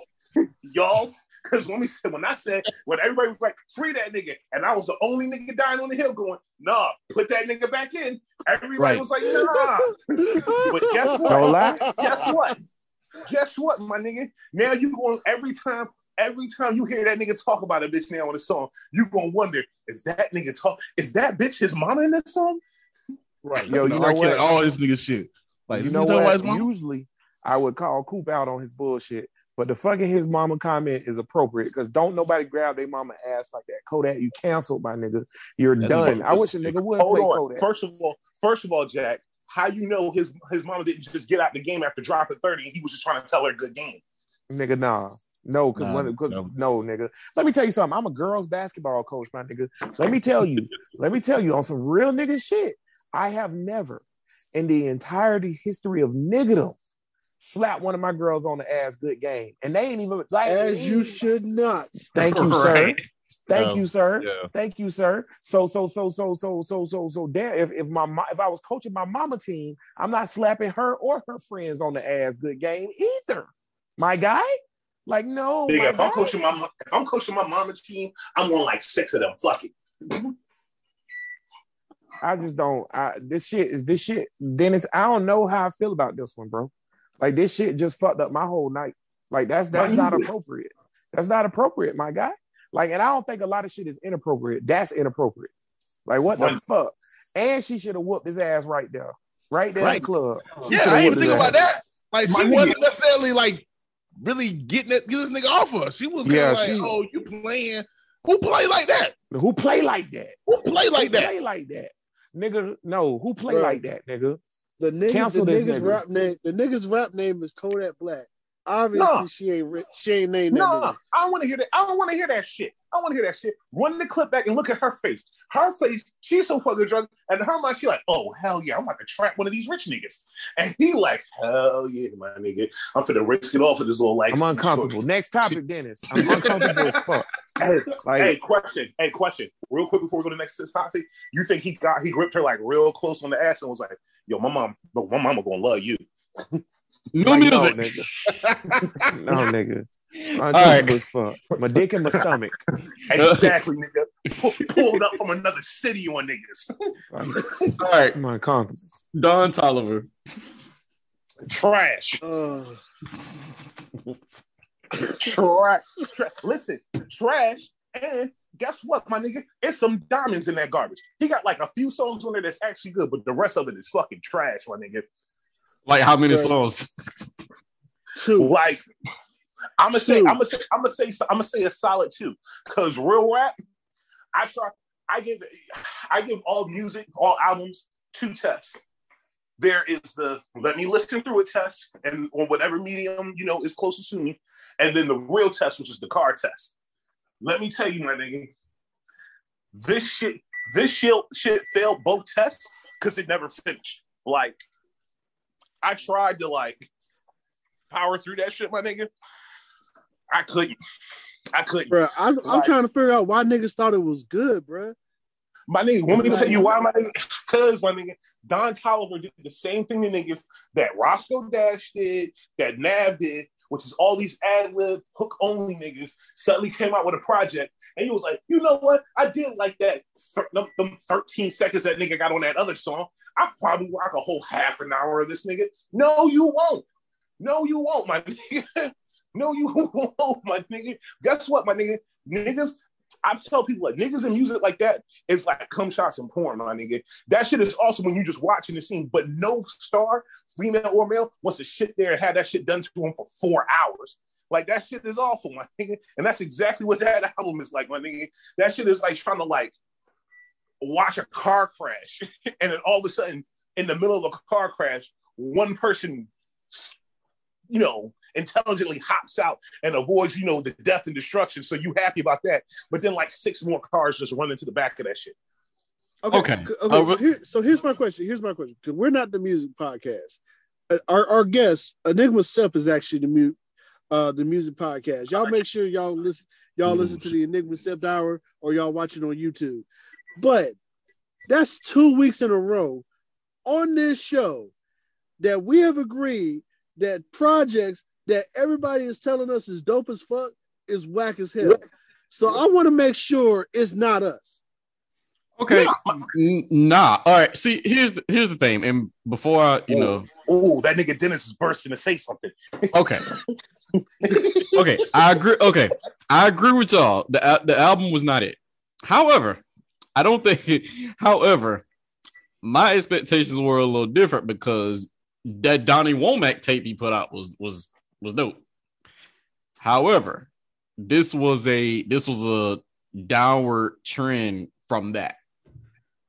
y'all. Because when we said, when I said, when everybody was like, free that nigga, and I was the only nigga dying on the hill going, nah, put that nigga back in. Everybody Right. was like, nah. but guess what? Don't lie. Guess what? Guess what, my nigga? Now you going every time, every time you hear that nigga talk about a bitch now on a song, you gonna wonder, is that nigga talk? Is that bitch his mama in this song? Right. Yo, you No, know R. Kelly, what? All this nigga shit. Like you know nigga his what? mama? Usually, I would call Coop out on his bullshit, but the fucking his mama comment is appropriate because don't nobody grab their mama ass like that. Kodak, you canceled, my nigga. You're That's done. I wish a nigga would Hold play on. Kodak. First of all, first of all, Jack, how you know his his mama didn't just get out the game after dropping 30 and he was just trying to tell her good game? Nigga, nah. No, because Nah, when cause, no. no, nigga. Let me tell you something. I'm a girls basketball coach, my nigga. Let me tell you, let me tell you on some real nigga shit. I have never in the entirety history of niggerdom slapped one of my girls on the ass good game. And they ain't even like As you should not. Thank you, sir. Thank Um, you, sir. Yeah. Thank you, sir. So, so, so, so, so, so, so, so, there. If if my if I was coaching my mama team, I'm not slapping her or her friends on the ass. Good game either, my guy. Like no, Nigga, if I'm coaching my if I'm coaching my mama's team, I'm on like six of them. Fuck it. I just don't. I, this shit is this shit, Dennis. I don't know how I feel about this one, bro. Like this shit just fucked up my whole night. Like that's that's not appropriate. That's not appropriate, my guy. Like, and I don't think a lot of shit is inappropriate. That's inappropriate. Like what Why- the fuck? And she should have whooped his ass right there, right there in the club. She Yeah, I ain't whooped think about ass. that. Like she nigga- wasn't necessarily like really getting it, get this nigga off her. She was Yeah, like, she- oh, you playing? Who play like that? Who play like that? Who play like who that? Play like that, nigga. No, who play Bro. like that, nigga? The nigga, the Cancel this nigga's nigga. rap name, the nigga's rap name is Kodak Black. Obviously, No. she ain't ri- she ain't named that. No, nigga. I don't want to hear that. I don't want to hear that shit. I want to hear that shit. Run the clip back and look at her face. Her face, she's so fucking drunk. And her mind, she like, oh hell yeah, I'm about to trap one of these rich niggas. And he like, hell yeah, my nigga, I'm finna risk it all for this little life. I'm uncomfortable. Next topic, Dennis. I'm uncomfortable as fuck. Hey, Like, hey, question. Hey, question. Real quick before we go to the next topic, you think he got he gripped her like real close on the ass and was like, "Yo, my mom, but my mama gonna love you." New Like, no, music. nigga. no, nigga. right. Uncomfortable as fuck. My dick in my stomach. Exactly, nigga. Pu- pulled up from another city on niggas. All right, I'm uncomfortable. Don Toliver. Trash. Uh, Trash. Tra- Listen, trash. And guess what, my nigga? It's some diamonds in that garbage. He got like a few songs on there that's actually good, but the rest of it is fucking trash, my nigga. Like how many Right. songs? two. Like, I'm gonna say, I'm gonna say, I'm gonna say, I'm gonna say a solid two. Cause real rap, I try, I give, I give all music, all albums two tests. There is the let me listen through a test, and on whatever medium you know is closest to me, and then the real test, which is the car test. Let me tell you, my nigga, this shit, this shit, shit failed both tests because it never finished. Like, I tried to like power through that shit, my nigga. I couldn't. I couldn't. Bro, I'm, I'm trying to figure out why niggas thought it was good, bro. My nigga, want me to It's tell you why, my nigga? Because, my nigga, Don Toliver did the same thing to niggas that Roscoe Dash did, that Nav did, which is all these ad lib, hook only niggas suddenly came out with a project. And he was like, you know what? I did like that, thir- them, them 13 seconds that nigga got on that other song. I probably rock a whole half an hour of this nigga. No, you won't. No, you won't, my nigga. No, you won't, my nigga. Guess what, my nigga? Niggas, I tell people like niggas in music like that is like cum shots and porn, my nigga. That shit is awesome when you just watching the scene, but no star, female or male, wants to sit there and have that shit done to him for four hours. Like that shit is awful, my nigga. And that's exactly what that album is like, my nigga. That shit is like trying to like watch a car crash, and then all of a sudden, in the middle of a car crash, one person, you know, intelligently hops out and avoids, you know, the death and destruction. So you happy about that. But then like six more cars just run into the back of that shit. Okay. Okay. Uh, so, here, so here's my question. Here's my question. Because we're not the music podcast. Uh, Our our guest, Enigma Sep, is actually the mute. uh, the music podcast. Y'all make sure y'all listen. Y'all listen to the Enigma Sept Hour, or y'all watch it on YouTube. But that's two weeks in a row on this show that we have agreed that projects that everybody is telling us is dope as fuck is whack as hell. So I want to make sure it's not us. Okay, N- nah. All right. See, here's the here's the thing, and before I, you know, Oh, that nigga Dennis is bursting to say something. okay, okay, I agree. Okay, I agree with y'all. The the album was not it. However, I don't think. However, my expectations were a little different because that Donny Womack tape he put out was was was dope. However, this was a this was a downward trend from that.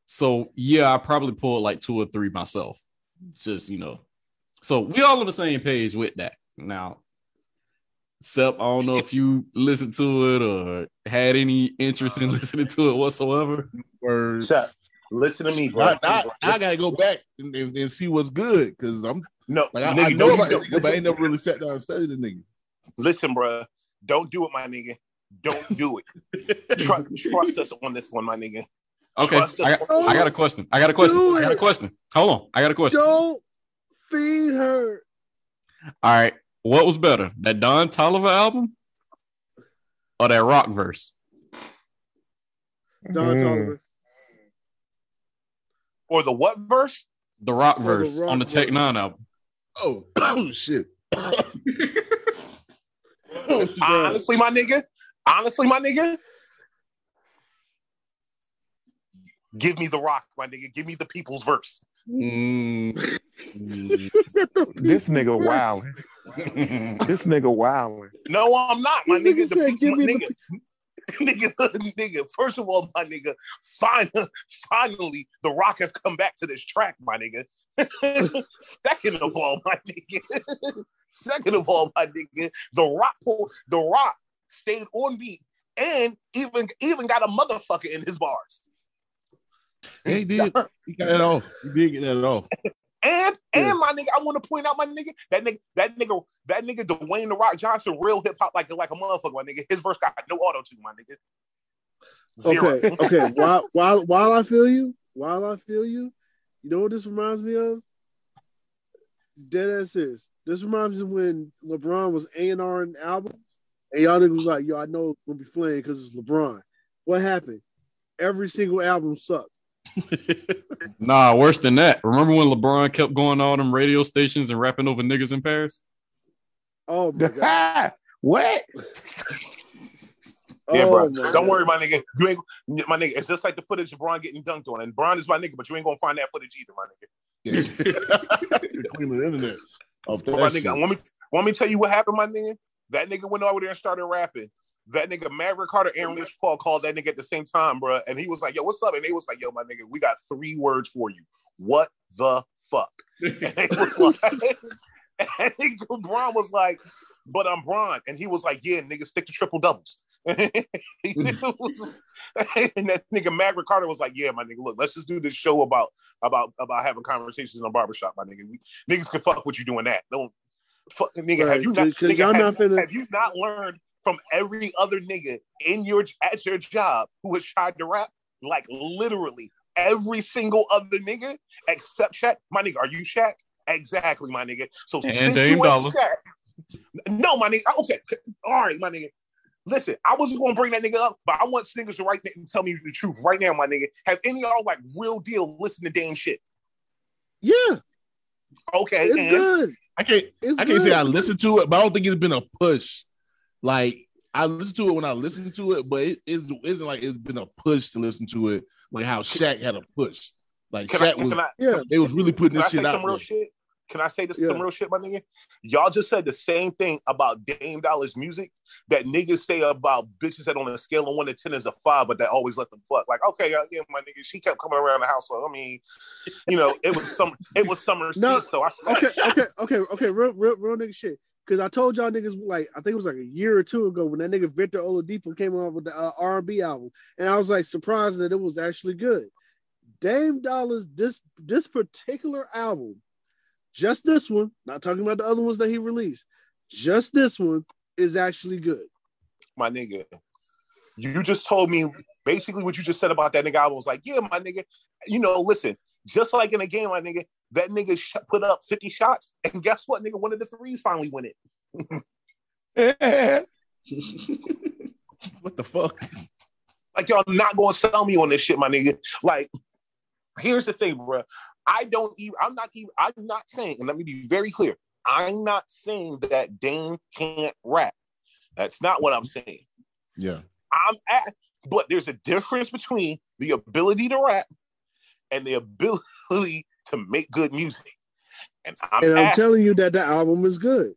So yeah, I probably pulled like two or three myself. Just you know, so we all on the same page with that. Now, Sep, I don't know if you listened to it or had any interest in listening to it whatsoever. Or Shut. Listen to me, bro. I, I, I gotta go back and, and, and see what's good because I'm no, like I, nigga, I know no, about it, don't. but I Listen, ain't never really sat down and studied the nigga. listen, bro. Don't do it, my nigga. Don't do it. trust, trust us on this one, my nigga. Okay, I got, I got a question. I got a question. I got a question. Hold on, I got a question. Don't feed her. All right, what was better, that Don Toliver album or that rock verse? Don Mm. Toliver. Or the what verse? The rock the verse rock on the Tech verse. Nine album. Oh, oh oh, shit. Honestly, my nigga. Honestly, my nigga. Give me the rock, my nigga. Give me the people's verse. Mm. This nigga wilding. This nigga wilding. No, I'm not, my nigga. nigga The said, people, give me nigga. nigga, nigga. First of all, my nigga, finally, finally, the Rock has come back to this track, my nigga. Second of all, my nigga. Second of all, my nigga, the Rock, pull- the Rock stayed on beat and even even got a motherfucker in his bars. Yeah, he did. He got that off. He did get that off. And and my nigga, I want to point out my nigga that nigga that nigga that nigga Dwayne the Rock Johnson, real hip hop like like a motherfucker, my nigga. His verse got no auto tune, my nigga. Zero. Okay, okay. While while while I feel you, while I feel you, you know what this reminds me of? Dead ass serious. This reminds me when LeBron was A and R in albums, and y'all niggas was like, "Yo, I know it's gonna be flamed because it's LeBron." What happened? Every single album sucked. Nah, worse than that. Remember when LeBron kept going to all them radio stations and rapping over niggas in Paris? Oh my god. what? Yeah, oh bro. my Don't God. worry, my nigga. You ain't my nigga. It's just like the footage of Bron getting dunked on, and Bron is my nigga, but you ain't gonna find that footage either, my nigga. Yeah. Clean the internet off that But my shit. nigga, want me want me tell you what happened, my nigga? That nigga went over there and started rapping. That nigga Maverick Carter, Aaron Rich Paul called that nigga at the same time, bro. And he was like, "Yo, what's up?" And they was like, "Yo, my nigga, we got three words for you. What the fuck?" And they was like, and nigga Bron was like, "But I'm Bron," and he was like, "Yeah, nigga, stick to triple doubles." Hmm. Was- and that nigga Maverick Carter was like, "Yeah, my nigga, look, let's just do this show about about about having conversations in a barbershop, my nigga. We, niggas can fuck with you doing that. Don't fuck, nigga. Right, have you not? nigga, have, not finna- have you not learned from every other nigga in your at your job who has tried to rap? Like literally every single other nigga except Shaq. My nigga, are you Shaq? Exactly, my nigga. So And since Dame you ain't Dollar. Shaq, no, my nigga. Okay, all right, my nigga. Listen, I wasn't gonna bring that nigga up, but I want niggas to write that and tell me the truth right now, my nigga. Have any of y'all like real deal listen to Dame shit? Yeah, Okay, it's and good. I can't It's I can't say. I listened to it, but I don't think it's been a push. Like I listen to it when I listen to it, but it, it isn't like it's been a push to listen to it, like how Shaq had a push. Like can I, Shaq was, I Yeah, they was really putting can I this say shit out some real shit? Can I say this Yeah. some real shit, my nigga? Y'all just said the same thing about Dame Dollar's music that niggas say about bitches that on a scale of one to ten is a five, but that always let them fuck. Like, okay, uh, yeah, my nigga, she kept coming around the house. So I mean, you know, it was some, it was summer No, season. So I okay, okay, okay, okay, real, real, real nigga shit. Because I told y'all niggas like I think it was like a year or two ago when that nigga Victor Oladipo came out with the uh, R&B album, and I was like surprised that it was actually good. Dame Dollar's this this particular album, just this one, not talking about the other ones that he released, Just this one is actually good. my nigga. You just told me basically what you just said about that nigga. I was like, yeah, my nigga. You know, listen, just like in a game, my nigga, that nigga sh- put up 50 shots, and guess what, nigga? One of the threes finally went it. What the fuck? Like, y'all not gonna sell me on this shit, my nigga. Like, here's the thing, bro. I don't even, I'm not even, I'm not saying, and let me be very clear. I'm not saying that Dane can't rap. That's not what I'm saying. Yeah. I'm at, but there's a difference between the ability to rap and the ability to make good music. And I'm, and I'm asking, telling you that the album is good.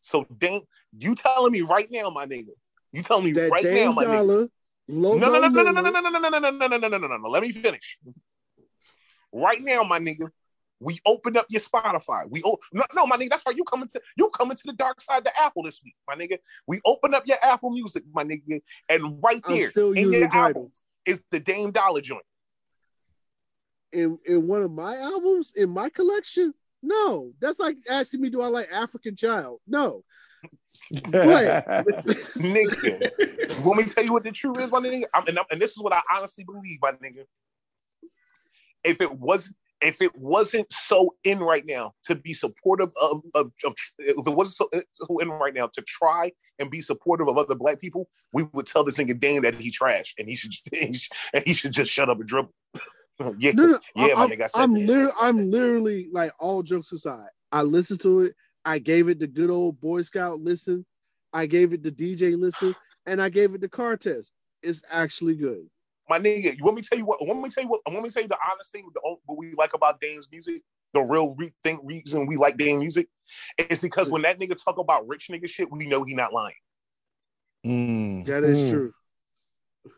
so Dame, you telling me right now, my nigga. You telling me That right now, my nigga. Dollar, No, no, no, no, no, no, no, no, no, no, no, no, no, no, no, no, no, no. Let me finish. Right now, my nigga, we opened up your Spotify. We oh no, no, my nigga, that's why you coming to you coming to the dark side of the Apple this week, my nigga. We opened up your Apple Music, my nigga, and right there in your album is the Dame Dollar joint. In in one of my albums in my collection? No, that's like asking me, do I like African Child? No, But- Listen, nigga, let me tell you what the truth is, my nigga. I'm, and, I'm, and this is what I honestly believe, my nigga. If it wasn't, if it wasn't so in right now to be supportive of, of, of if it wasn't so, so in right now to try and be supportive of other black people, we would tell this nigga Dame that he trash and he should and he should just shut up and dribble. yeah, no, no. yeah, I'm, nigga. I said I'm that. literally, I'm literally like all jokes aside. I listened to it. I gave it the good old Boy Scout listen. I gave it the DJ listen, and I gave it the car test. It's actually good. my nigga, you want me to tell you what? Want me to tell you what? Want me to tell you the honest thing? With the, old what we like about Dame's music, the real re- thing, reason we like Dame music, is because when that nigga talk about rich nigga shit, we know he not lying. Mm. That is Hmm. true.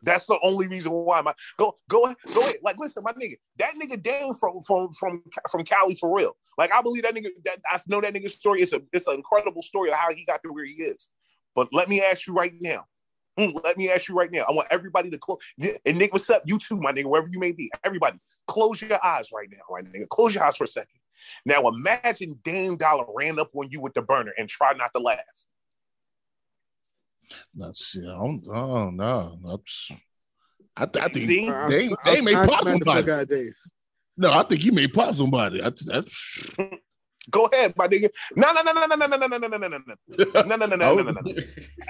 That's the only reason why. My go go go ahead. Like, listen, my nigga, that nigga Dame from from from from Cali for real. Like, I believe that nigga. That I know that nigga's story. It's a it's an incredible story of how he got to where he is. But let me ask you right now. Hmm, Let me ask you right now. I want everybody to close. And Nick, what's up? You too, my nigga, wherever you may be. Everybody, close your eyes right now, my nigga. Close your eyes for a second. Now imagine Dame Dollar ran up on you with the burner and try not to laugh. That's yeah. I'm, oh no. That's, I, th- I think See? I, they, I, they may I pop smacked the fuck somebody. out of Dave. No, I think you may pop somebody. I, that's Go ahead, my nigga. No, no, no, no, no, no, no, no, no, no, no, no, no, no, no, no, no, no, no, no.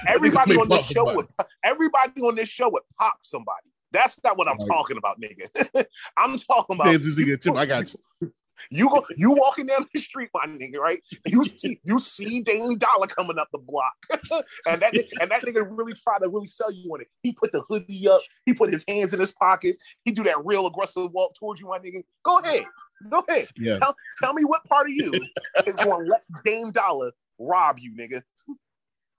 Everybody on this show would everybody on this show would pop somebody. That's not what I'm Right. talking about, nigga. I'm talking about Man's this nigga Tim. I got you. You go you walking down the street, my nigga, right? You see you see Dame Dollar coming up the block. and that and that nigga really try to really sell you on it. He put the hoodie up, he put his hands in his pockets, he do that real aggressive walk towards you, my nigga. Go ahead. Go ahead. Yeah. Tell, tell me what part of you is gonna let Dame Dollar rob you, nigga.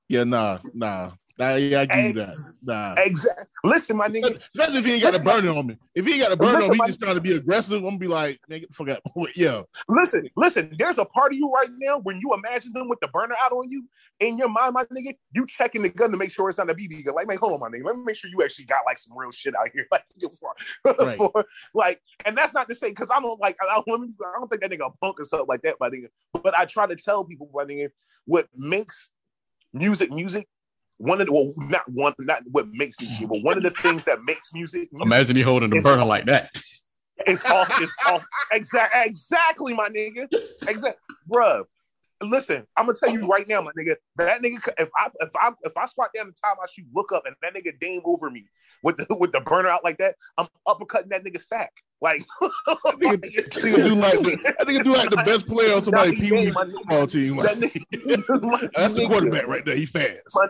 Yeah, nah, nah. Nah, yeah, I give you that. Nah. Exactly. Listen, my nigga. Imagine if he ain't got a burner on me. If he ain't got a burner Listen, on me, just trying to be aggressive. I'm gonna be like, nigga, forget. Yeah, Listen, listen, there's a part of you right now when you imagine them with the burner out on you in your mind, my nigga, you checking the gun to make sure it's not a BB gun. Like, man, hold on, my nigga. Let me make sure you actually got like some real shit out here. Like, for, Right. for- like, and that's not to say because I don't like I don't, I don't think that nigga punk or something like that, my nigga. But I try to tell people, my nigga, what makes music music. One of the well, not one, not what makes music, but one of the things that makes music. music Imagine you holding the burner like that. it's off. It's off. Exactly. Exactly, my nigga. Exactly, bruh. Listen, I'm gonna tell you right now, my nigga. That nigga, if I if I if I squat down the top, I shoot, look up, and that nigga Dame over me with the with the burner out like that, I'm uppercutting that nigga sack. Like, I think that nigga do like I think do like the best player on somebody's Nah, he wee my football team. Like, nigga, that's the nigga. quarterback right there. He fast. My,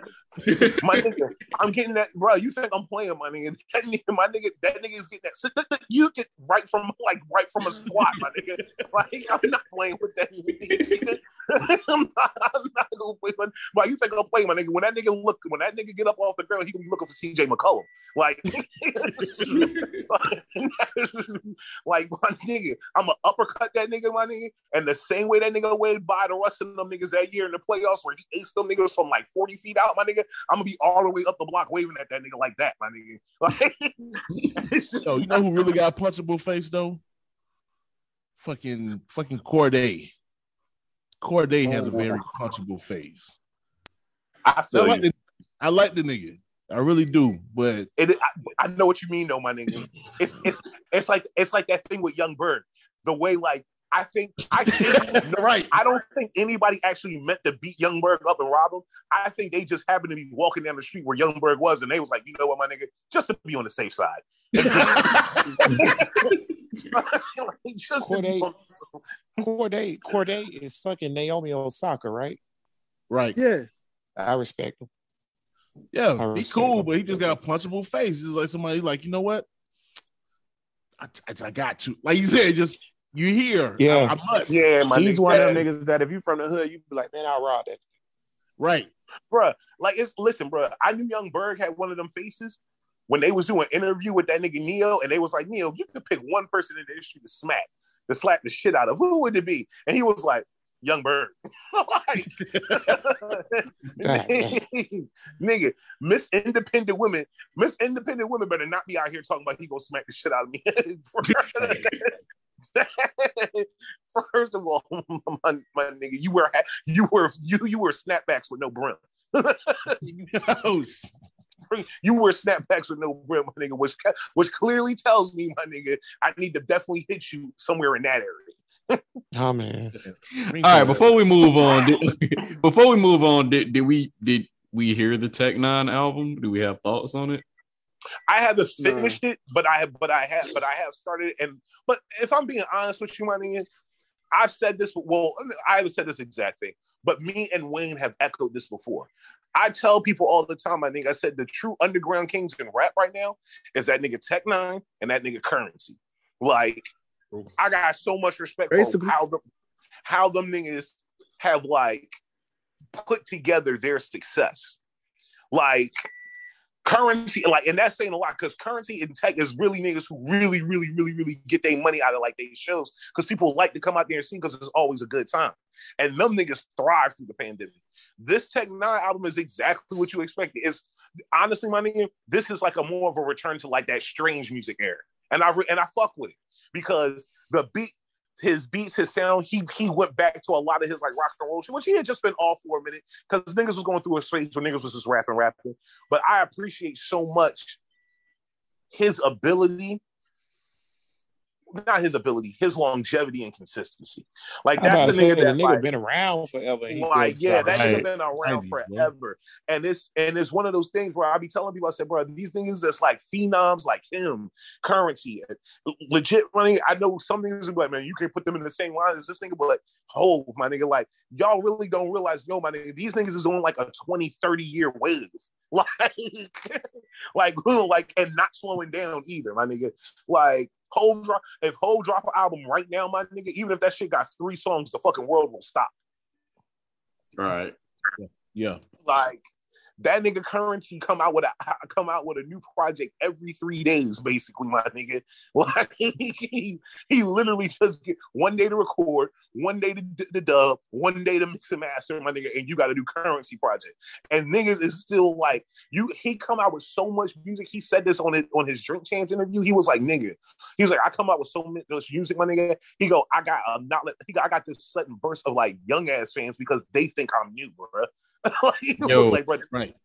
my nigga, I'm getting that, bro. You think I'm playing, my nigga? That nigga, my nigga, that nigga is getting that. So, th- th- You get right from like right from a squat, my nigga. Like I'm not playing with that nigga. I'm not, I'm not gonna play you think I'm playing, my nigga? When that nigga look, when that nigga get up off the ground, he gonna be looking for C.J. McCollum. Like, like my nigga, I'm gonna uppercut that nigga, my nigga, and the same way that nigga went by the rest of them niggas that year in the playoffs, where he aced them niggas from like 40 feet out, my nigga. I'm gonna be all the way up the block waving at that nigga like that, my nigga. Like, Yo, you know who really got punchable face though? Fucking fucking Cordae. Cordae oh, has a very punchable face. I I feel like you. the, I like the nigga. I really do. But It, I, I know what you mean, though, my nigga. It's it's it's like it's like that thing with Young Berg. The way, like, I think I think right. I don't think anybody actually meant to beat Young Berg up and rob him. I think they just happened to be walking down the street where Young Berg was, and they was like, you know what, my nigga, just to be on the safe side. Like, just Cordae- on- Cordae, Cordae is fucking Naomi Osaka, right? right. Yeah. I respect him. Yeah, he's cool, him. but he just got a punchable face. It's like somebody like, you know what? I, I, I got to. Like you said, just you here. Yeah. I, I must. yeah, my He's nigga. one of them niggas that if you from the hood, you be like, man, I'll rob that. Right. bruh. Like it's listen, bruh. I knew Young Berg had one of them faces when they was doing an interview with that nigga Ne-Yo, and they was like, Ne-Yo, if you could pick one person in the industry to smack, to slap the shit out of, who would it be? And he was like, Young Berg. like, nigga, Miss Independent Women, Miss Independent Women better not be out here talking about he gonna smack the shit out of me. First of all, my, my nigga, you were you were you you wear snapbacks with no brim. You wear snapbacks with no brim, my nigga, which which clearly tells me, my nigga, I need to definitely hit you somewhere in that area. Oh man. All right, before we move on, did, before we move on, did, did we did we hear the Tech N9ne album? Do we have thoughts on it? I haven't No. finished it, but I have, but I have, but I have started. it. And but if I'm being honest with you, my nigga, I've said this. Well, I haven't said this exact thing, but me and Wayne have echoed this before. I tell people all the time, I think I said the true underground kings in rap right now is that nigga Tech N9ne and that nigga Currency. Like, I got so much respect Basically. for how them, how them niggas have like put together their success. Like currency, like, and that's saying a lot because currency and tech is really niggas who really, really, really, really get their money out of like these shows because people like to come out there and see because it's always a good time. And them niggas thrive through the pandemic. This Tech N9ne album is exactly what you expected. It's honestly, my nigga, this is like a more of a return to like that strange music era, and I re- and I fuck with it because the beat, his beats, his sound, he he went back to a lot of his like rock and roll shit, which he had just been off for a minute because niggas was going through a phase where niggas was just rapping, rapping. But I appreciate so much his ability. Not his ability, his longevity and consistency. Like that's the say nigga the that nigga like, been around forever. And he still like, yeah, that dropping nigga shit. been around Right, bro. forever. And it's and it's one of those things where I be telling people, I said, bro, these niggas that's like phenoms like him, currency, legit running. I know some things will be like, man, you can't put them in the same line as this nigga, but like, Hov, my nigga, like, y'all really don't realize, yo, my nigga, these niggas is on like a 20, 30 year wave. Like, like, like, and not slowing down either, my nigga. Like, Hov drop, if Hov drop an album right now, my nigga, even if that shit got three songs, the fucking world will stop. Right. Yeah. like that nigga currency come out with a come out with a new project every three days, basically, my nigga. Like he, he literally just get one day to record, one day to the dub, one day to mix and master, my nigga, and you got a new currency project. And niggas is still like you. He come out with so much music. He said this on his on his Drink Champs interview. He was like, nigga, he was like, I come out with so much music, my nigga. He go, I got a not. He I got this sudden burst of like young ass fans because they think I'm new, bro. like, he Yo, was like, bro, Right.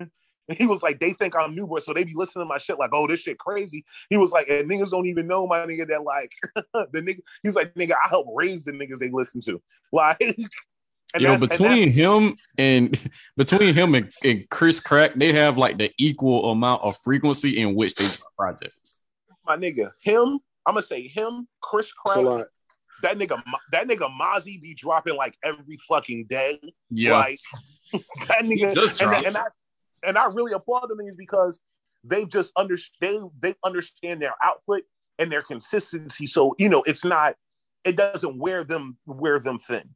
he was like, they think I'm new, boy, So they be listening to my shit like, oh, this shit crazy. He was like, and niggas don't even know my nigga that like the nigga. He's like, nigga, I help raise the niggas they listen to. Like, and Yo, that's- and between him and between him and, and Chris Crack, they have like the equal amount of frequency in which they drop projects. my nigga, him, I'm gonna say him, Chris Crack, lot. That nigga, that nigga Mozzy be dropping like every fucking day. Yeah. Like that nigga, and, and I and I really applaud them niggas because they've just understand they understand their output and their consistency. So you know, it's not it doesn't wear them wear them thin.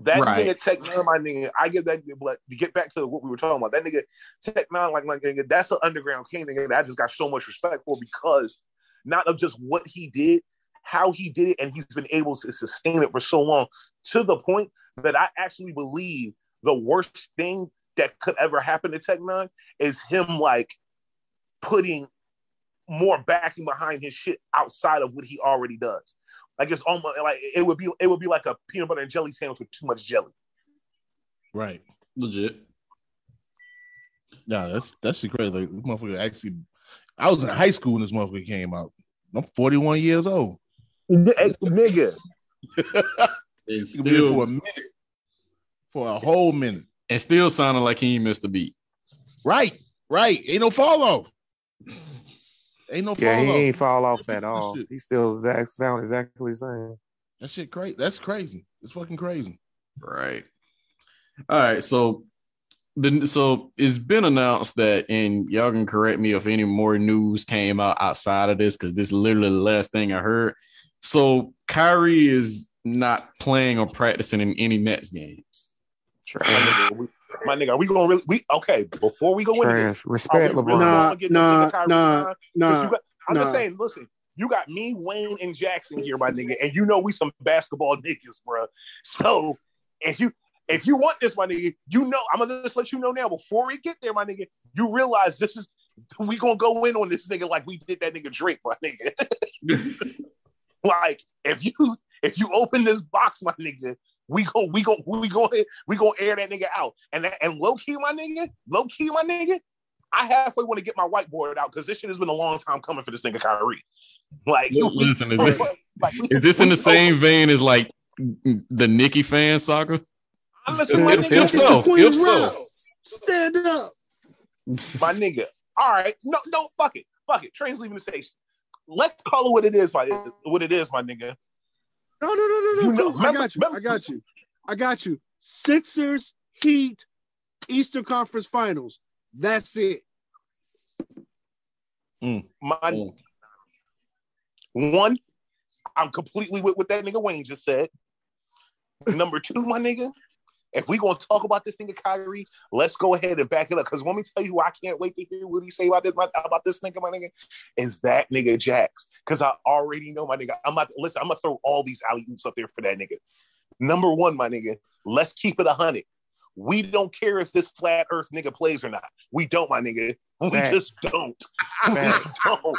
That Right. nigga Tech N9ne, my nigga, I give that but to get back to what we were talking about. That nigga Tech N9ne, like my nigga, that's an underground king nigga. That I just got so much respect for because not of just what he did, how he did it, and he's been able to sustain it for so long to the point that I actually believe the worst thing that could ever happen to Tech N9ne is him like putting more backing behind his shit outside of what he already does. Like it's almost like it would be it would be like a peanut butter and jelly sandwich with too much jelly. Right. Legit. Nah, that's that's the crazy. Like, this motherfucker actually, I was in high school when this motherfucker came out. I'm 41 years old. Nigga. And He been here for a still, minute, for a whole minute. and still sounding like he ain't missed a beat. Right, right. Ain't no follow. Ain't no Yeah, he follow. ain't fall off at all. He still exact, sound exactly the same. That shit crazy. That's crazy. It's fucking crazy. Right. All right. So the so it's been announced that, and y'all can correct me if any more news came out outside of this, because this is literally the last thing I heard. So Kyrie is not playing or practicing in any Nets games. My Trash. nigga, we, my nigga, are we gonna really we okay before we go into this? Respect are we really LeBron. Nah, gonna get this nah, nah, Nah, got- I'm just saying, listen, you got me, Wayne, and Jackson here, my nigga, and you know we some basketball niggas, bro. So if you if you want this, my nigga, you know I'm gonna just let you know now before we get there, my nigga. You realize this is we gonna go in on this nigga like we did that nigga Drake, my nigga. like if you if you open this box, my nigga, we go we go we go we gonna air that nigga out. And and low key, my nigga, low key, my nigga. I halfway want to get my whiteboard out because this shit has been a long time coming for this nigga Kyrie. Like, you, Listen, is this, like, is this in we- the same vein as like the Nicki fan soccer? I'm listening, my If- nigga. if so, if so. Round. Stand up. my nigga. All right, no, no, fuck it, fuck it. Train's leaving the station. Let's call it what it is, my what it is, my nigga. No, no, no, no, no. You know. I remember- got you. remember- I got you. I got you. Sixers, Heat, Eastern Conference Finals. That's it. My Mm. one, I'm completely with what that nigga Wayne just said. Number two, my nigga, if we gonna talk about this thing nigga Kyrie, let's go ahead and back it up. Cause let me tell you, I can't wait to hear what he say about this my, about this nigga, my nigga, is that nigga Jax. Cause I already know my nigga. I'm about to listen. I'm gonna throw all these alley oops up there for that nigga. Number one, my nigga, let's keep it a hundred. We don't care if this flat Earth nigga plays or not. We don't, my nigga. We just don't. We don't.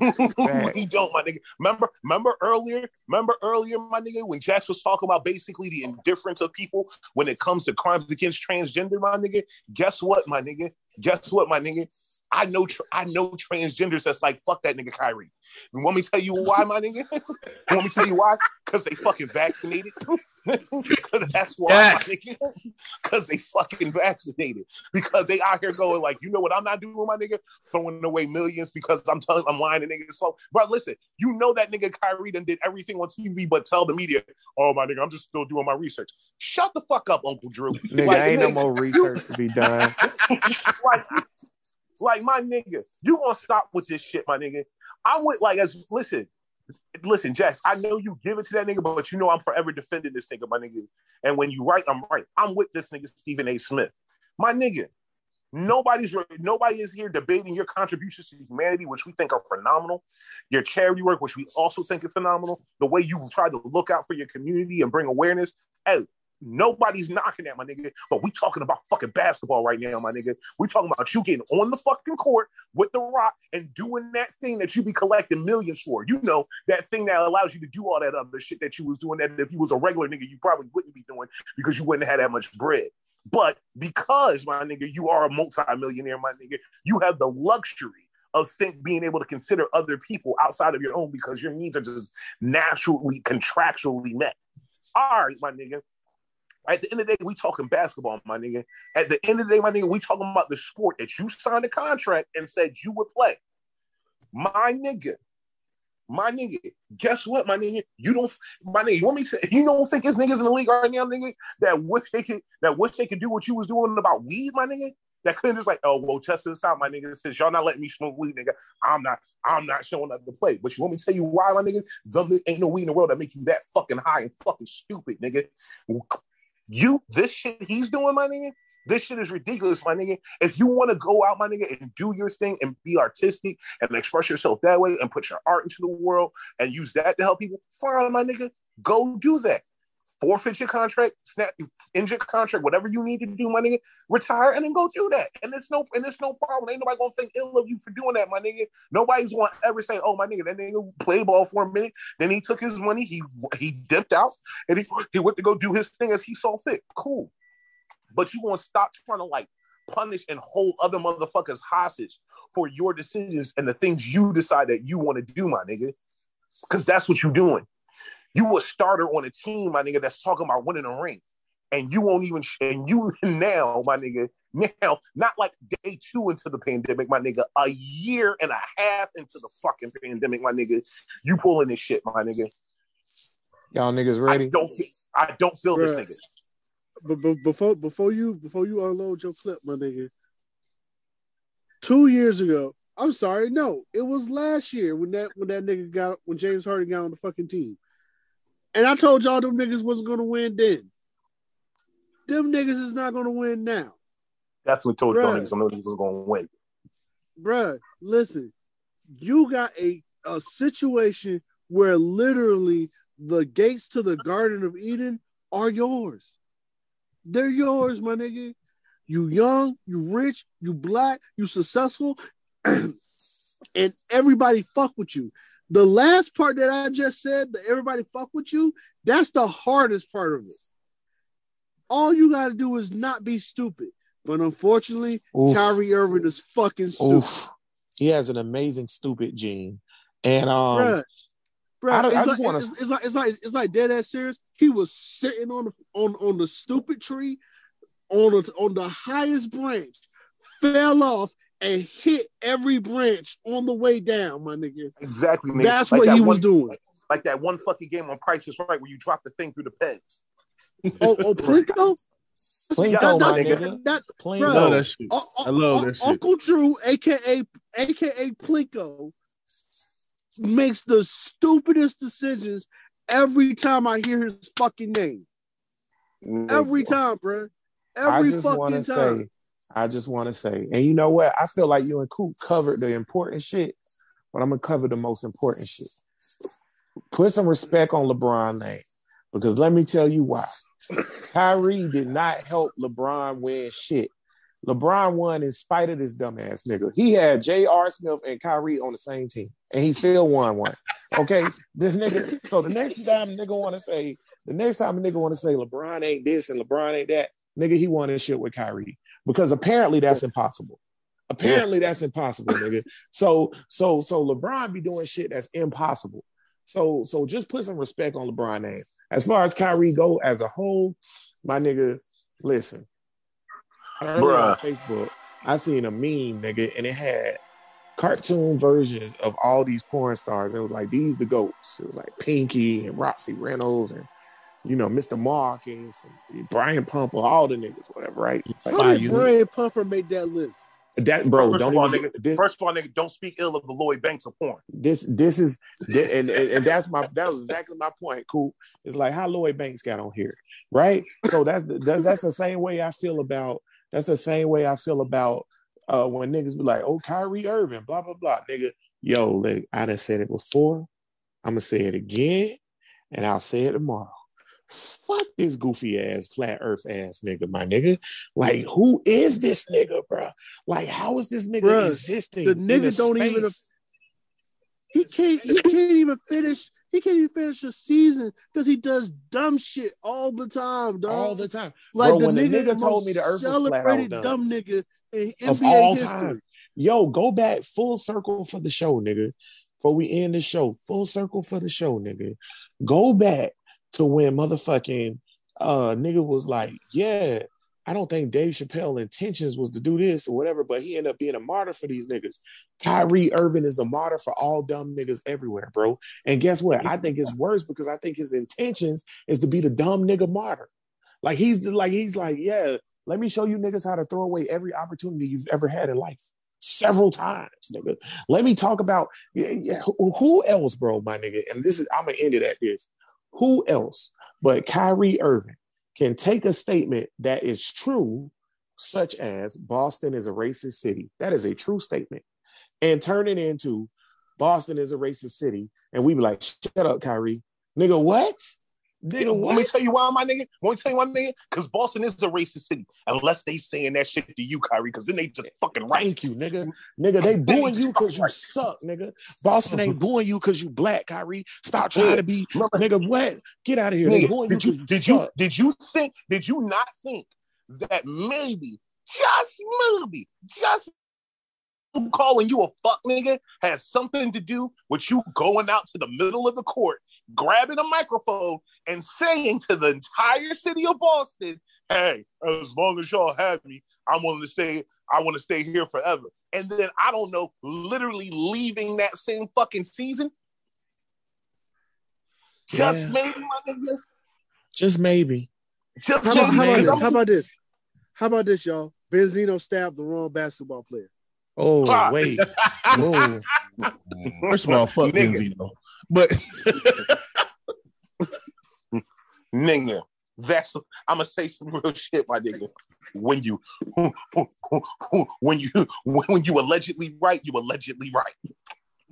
We don't, my nigga. Remember, remember earlier, remember earlier, my nigga, when Jax was talking about basically the indifference of people when it comes to crimes against transgender, my nigga. Guess what, my nigga? Guess what, my nigga? I know, tr- I know transgenders that's like fuck that nigga Kyrie. You want me to tell you why, my nigga? you want me to tell you why? Because they fucking vaccinated. Because that's why, Yes. my nigga. Because they fucking vaccinated. Because they out here going like, you know what I'm not doing, my nigga? Throwing away millions because I'm telling, I'm lying to niggas. So, bro, listen, you know that nigga Kyrie done did everything on TV, but tell the media, oh my nigga, I'm just still doing my research. Shut the fuck up, Uncle Drew. Nigga, Like, ain't no more research to be done. like, like my nigga, you gonna stop with this shit, my nigga. I went like as listen, listen, Jess. I know you give it to that nigga, but you know I'm forever defending this nigga, my nigga. And when you right, I'm right. I'm with this nigga Stephen A. Smith, my nigga. Nobody's nobody is here debating your contributions to humanity, which we think are phenomenal. Your charity work, which we also think is phenomenal. The way you've tried to look out for your community and bring awareness. Hey, nobody's knocking that, my nigga. But we talking about fucking basketball right now, my nigga. We talking about you getting on the fucking court with the rock and doing that thing that you be collecting millions for. You know that thing that allows you to do all that other shit that you was doing. That if you was a regular nigga, you probably wouldn't be doing because you wouldn't have had that much bread. But because my nigga, you are a multi-millionaire, my nigga, you have the luxury of think being able to consider other people outside of your own because your needs are just naturally contractually met. All right, my nigga. At the end of the day, we talking basketball, my nigga. At the end of the day, my nigga, we talking about the sport that you signed a contract and said you would play. My nigga, my nigga, guess what, my nigga? You don't, my nigga. You want me to? You don't think there's niggas in the league right now, nigga, that wish they could, that wish they could do what you was doing about weed, my nigga. That couldn't just like, oh, well, test this out, my nigga. Since y'all not letting me smoke weed, nigga, I'm not, I'm not showing up to play. But you want me to tell you why, my nigga? The, ain't no weed in the world that make you that fucking high and fucking stupid, nigga. You, this shit he's doing, my nigga, this shit is ridiculous, my nigga. If you want to go out, my nigga, and do your thing and be artistic and express yourself that way and put your art into the world and use that to help people, fine, my nigga, go do that. Forfeit your contract, snap, end your contract, whatever you need to do, my nigga, retire and then go do that. And it's no, and it's no problem. Ain't nobody gonna think ill of you for doing that, my nigga. Nobody's gonna ever say, "Oh, my nigga, that nigga played ball for a minute, then he took his money, he he dipped out, and he he went to go do his thing as he saw fit." Cool, but you to stop trying to like punish and hold other motherfuckers hostage for your decisions and the things you decide that you want to do, my nigga. Because that's what you're doing. You a starter on a team, my nigga, that's talking about winning a ring. And you won't even, and you now, my nigga, now, not like day two into the pandemic, my nigga, a year and a half into the fucking pandemic, my nigga, you pulling this shit, my nigga. Y'all niggas ready? I don't, I don't feel Bruh. this nigga. But, but before before you before you unload your clip, my nigga. Two years ago, I'm sorry, no, it was last year when that when that nigga got when James Harden got on the fucking team, and I told y'all them niggas wasn't gonna win then. Them niggas is not gonna win now, Definitely told y'all niggas some niggas was gonna win. Bruh, Listen, you got a a situation where literally the gates to the Garden of Eden are yours. They're yours, my nigga. You young, you rich, you black, you successful, and everybody fuck with you. The last part that I just said, that everybody fuck with you, that's the hardest part of it. All you gotta do is not be stupid. But unfortunately, Oof. Kyrie Irving is fucking stupid. Oof. He has an amazing stupid gene. And um Bruh, bruh, I I it's, just like, wanna- it's, it's like it's like it's like dead ass serious. He was sitting on the on on the stupid tree on the, on the highest branch, fell off and hit every branch on the way down, my nigga. Exactly, nigga. That's Like what that he was doing. Like that one fucking game on Price is Right where you drop the thing through the pegs. Oh, oh Plinko? Plinko, That- my nigga. that- Plinko. bruh, love that shit. uh, uh, I love uh, that shit. Uncle Drew, aka aka Plinko, makes the stupidest decisions every time I hear his fucking name. Every time, bro. I Every just fucking time. say, I just want to say, and you know what? I feel like you and Coop covered the important shit, but I'm gonna cover the most important shit. Put some respect on LeBron name, because let me tell you why. Kyrie did not help LeBron win shit. LeBron won in spite of this dumbass nigga. He had J.R. Smith and Kyrie on the same team, and he still won one. Okay, this nigga. So the next time a nigga want to say, the next time a nigga want to say LeBron ain't this and LeBron ain't that, nigga, he won this shit with Kyrie because apparently that's impossible. Apparently that's impossible, nigga. So so so LeBron be doing shit that's impossible. So so just put some respect on LeBron name. As far as Kyrie go as a whole, my nigga, listen. Earlier on Facebook, I seen a meme, nigga, and it had cartoon versions of all these porn stars. It was like these the goats. It was like Pinky and Roxy Reynolds and you know Mr. Marcus and Brian Pumper, all the niggas, whatever, right? Like, How did you- Brian Pumper made that list? that bro, First don't of all, even nigga, this, First of all, nigga, don't speak ill of the Lloyd Banks of porn. this this is thi- and, and and that's my that was exactly my point. Cool. It's like how Lloyd Banks got on here, right? So that's the, that, that's the same way I feel about that's the same way I feel about uh when niggas be like, oh Kyrie Irving, blah blah blah, nigga. Yo, look, I done said it before. I'm gonna say it again, and I'll say it tomorrow. Fuck this goofy ass flat earth ass nigga, my nigga. Like, who is this nigga, bro? Like, how is this nigga Bruh, existing? the nigga don't even- He can't. He can't even finish. He can't even finish a season because he does dumb shit all the time, dog. all the time. like Bro, the when the nigga, nigga told me the earth was flat, I was done. dumb nigga in of NBA all history. time. Yo, go back full circle for the show, nigga. Before we end the show, full circle for the show, nigga. Go back to when motherfucking uh nigga was like, yeah, I don't think Dave Chappelle intentions was to do this or whatever, but he ended up being a martyr for these niggas. Kyrie Irving is a martyr for all dumb niggas everywhere, bro. And guess what? I think it's worse because I think his intentions is to be the dumb nigga martyr. Like he's like he's like, yeah, let me show you niggas how to throw away every opportunity you've ever had in life. Several times, nigga. Let me talk about yeah, yeah, who, who else, bro, my nigga. And this is I'm gonna end it at this. Who else but Kyrie Irving can take a statement that is true, such as Boston is a racist city. That is a true statement, and turn it into Boston is a racist city, and we be like, shut up, Kyrie, nigga. What? Nigga, Let me what? tell you why, my nigga. Want me tell you why, nigga? Because Boston is a racist city. Unless they saying that shit to you, Kyrie, because then they just fucking right. Thank you, nigga. Nigga, they booing you because you suck, nigga. Boston ain't mm-hmm. booing you because you black, Kyrie. Stop trying to be, Remember- nigga. What? Get out of here. Nigga, did you you, did you did you think did you not think that maybe just maybe just calling you a fuck nigga has something to do with you going out to the middle of the court, grabbing a microphone and saying to the entire city of Boston, "Hey, as long as y'all have me, I'm willing to stay. I want to stay here forever." And then I don't know, literally leaving that same fucking season. Just Yeah. maybe, my nigga. Just maybe. Just, How just about, how, about, how about this? How about this, y'all? Benzino stabbed the wrong basketball player. Oh, wait. First of all, fuck Nigga. Benzino. But nigga. That's I'm gonna say some real shit, my nigga. When you when you when you allegedly right, you allegedly right.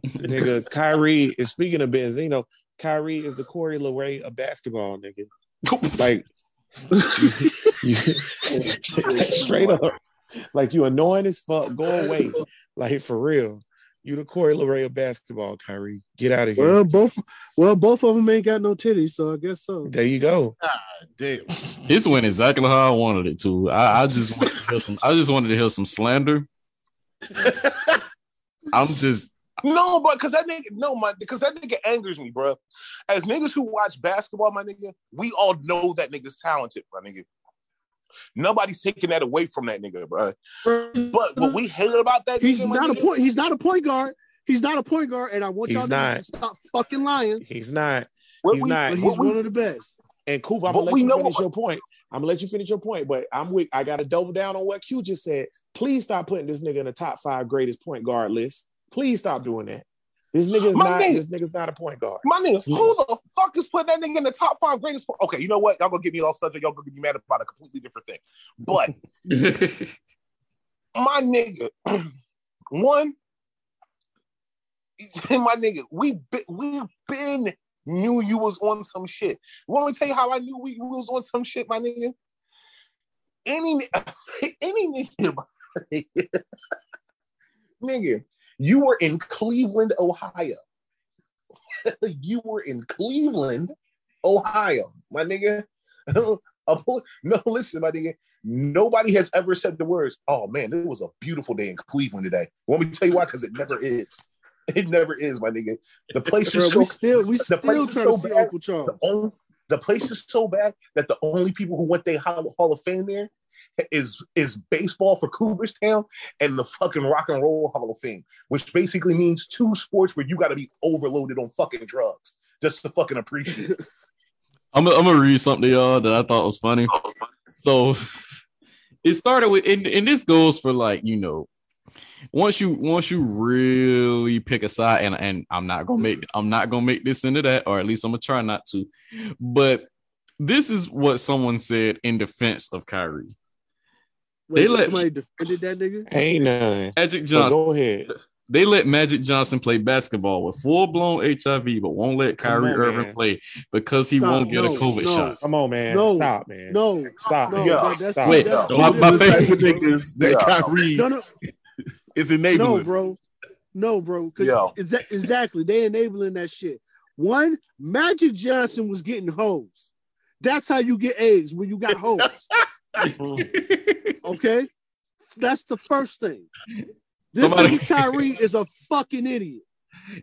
nigga, Kyrie is speaking of Benzino. Kyrie is the Coi Leray of basketball, nigga. Like, you, straight up, like you annoying as fuck. Go away, like for real. You the Coi Leray of basketball, Kyrie. Get out of here. Well, both well, both of them ain't got no titties, so I guess so. there you go. damn. This went exactly how I wanted it to. I, I just wanted to hear some, I just wanted to hear some slander. I'm just No, but because that nigga, no, my because that nigga angers me, bro. As niggas who watch basketball, my nigga, we all know that nigga's talented, my nigga. Nobody's taking that away from that nigga, bro. But what we hate about that He's nigga, my not a point. He's not a point guard. He's not a point guard, and I want He's y'all not. to stop fucking lying. He's not. what he's we- not. But what he's we- one of the best. And Coop, I'm But gonna let you know finish what- your point. I'm gonna let you finish your point, but I'm with. I gotta double down on what Q just said. Please stop putting this nigga in the top five greatest point guard list. Please stop doing that. This nigga's My not. nigga- This nigga's not a point guard. My nigga, who the fuck is putting that nigga in the top five greatest? po- Okay, you know what? Y'all gonna get me all subject. Y'all gonna get me mad about a completely different thing. But my nigga, one, my nigga, we be, we been knew you was on some shit. Want me to tell you how I knew we was on some shit, my nigga? Any ni- any nigga, nigga, you were in Cleveland, Ohio. you were in Cleveland, Ohio, my nigga. No, listen, my nigga. Nobody has ever said the words, oh man, it was a beautiful day in Cleveland today. Want me to tell you why? Because it never is. It never is, my nigga. The place Bro, is so we still we the still place is trying to so see bad. Uncle Charles. the, only, the place is so bad that the only people who went Hall, Hall of Fame there is is baseball for Cooperstown and the fucking Rock and Roll Hall of Fame, which basically means two sports where you got to be overloaded on fucking drugs just to fucking appreciate. it. I'm, gonna- I'm gonna read something to y'all that I thought was funny. So it started with, and, and this goes for like you know, once you once you really pick a side, and and I'm not gonna make I'm not gonna make this into that, or at least I'm gonna try not to. But this is what someone said in defense of Kyrie. Wait, They let- somebody defended that nigga. Ain't none. Magic But Johnson. go ahead. They let Magic Johnson play basketball with full blown HIV, but won't let Kyrie on, Irving man. play because he Stop. won't get a COVID no. shot. Come on, man. No. Stop, man. No, Stop. no, Yeah. that, that's Stop. Wait, that's my- my favorite- things, bro. niggas that Yeah. Kyrie No, no, is enabling. no, bro. No, bro. 'Cause Yeah. exa- exactly. They enabling that shit. One, Magic Johnson was getting hoes. That's how you get AIDS when you got hoes. Mm-hmm. Okay? That's the first thing. This Somebody- Kyrie is a fucking idiot.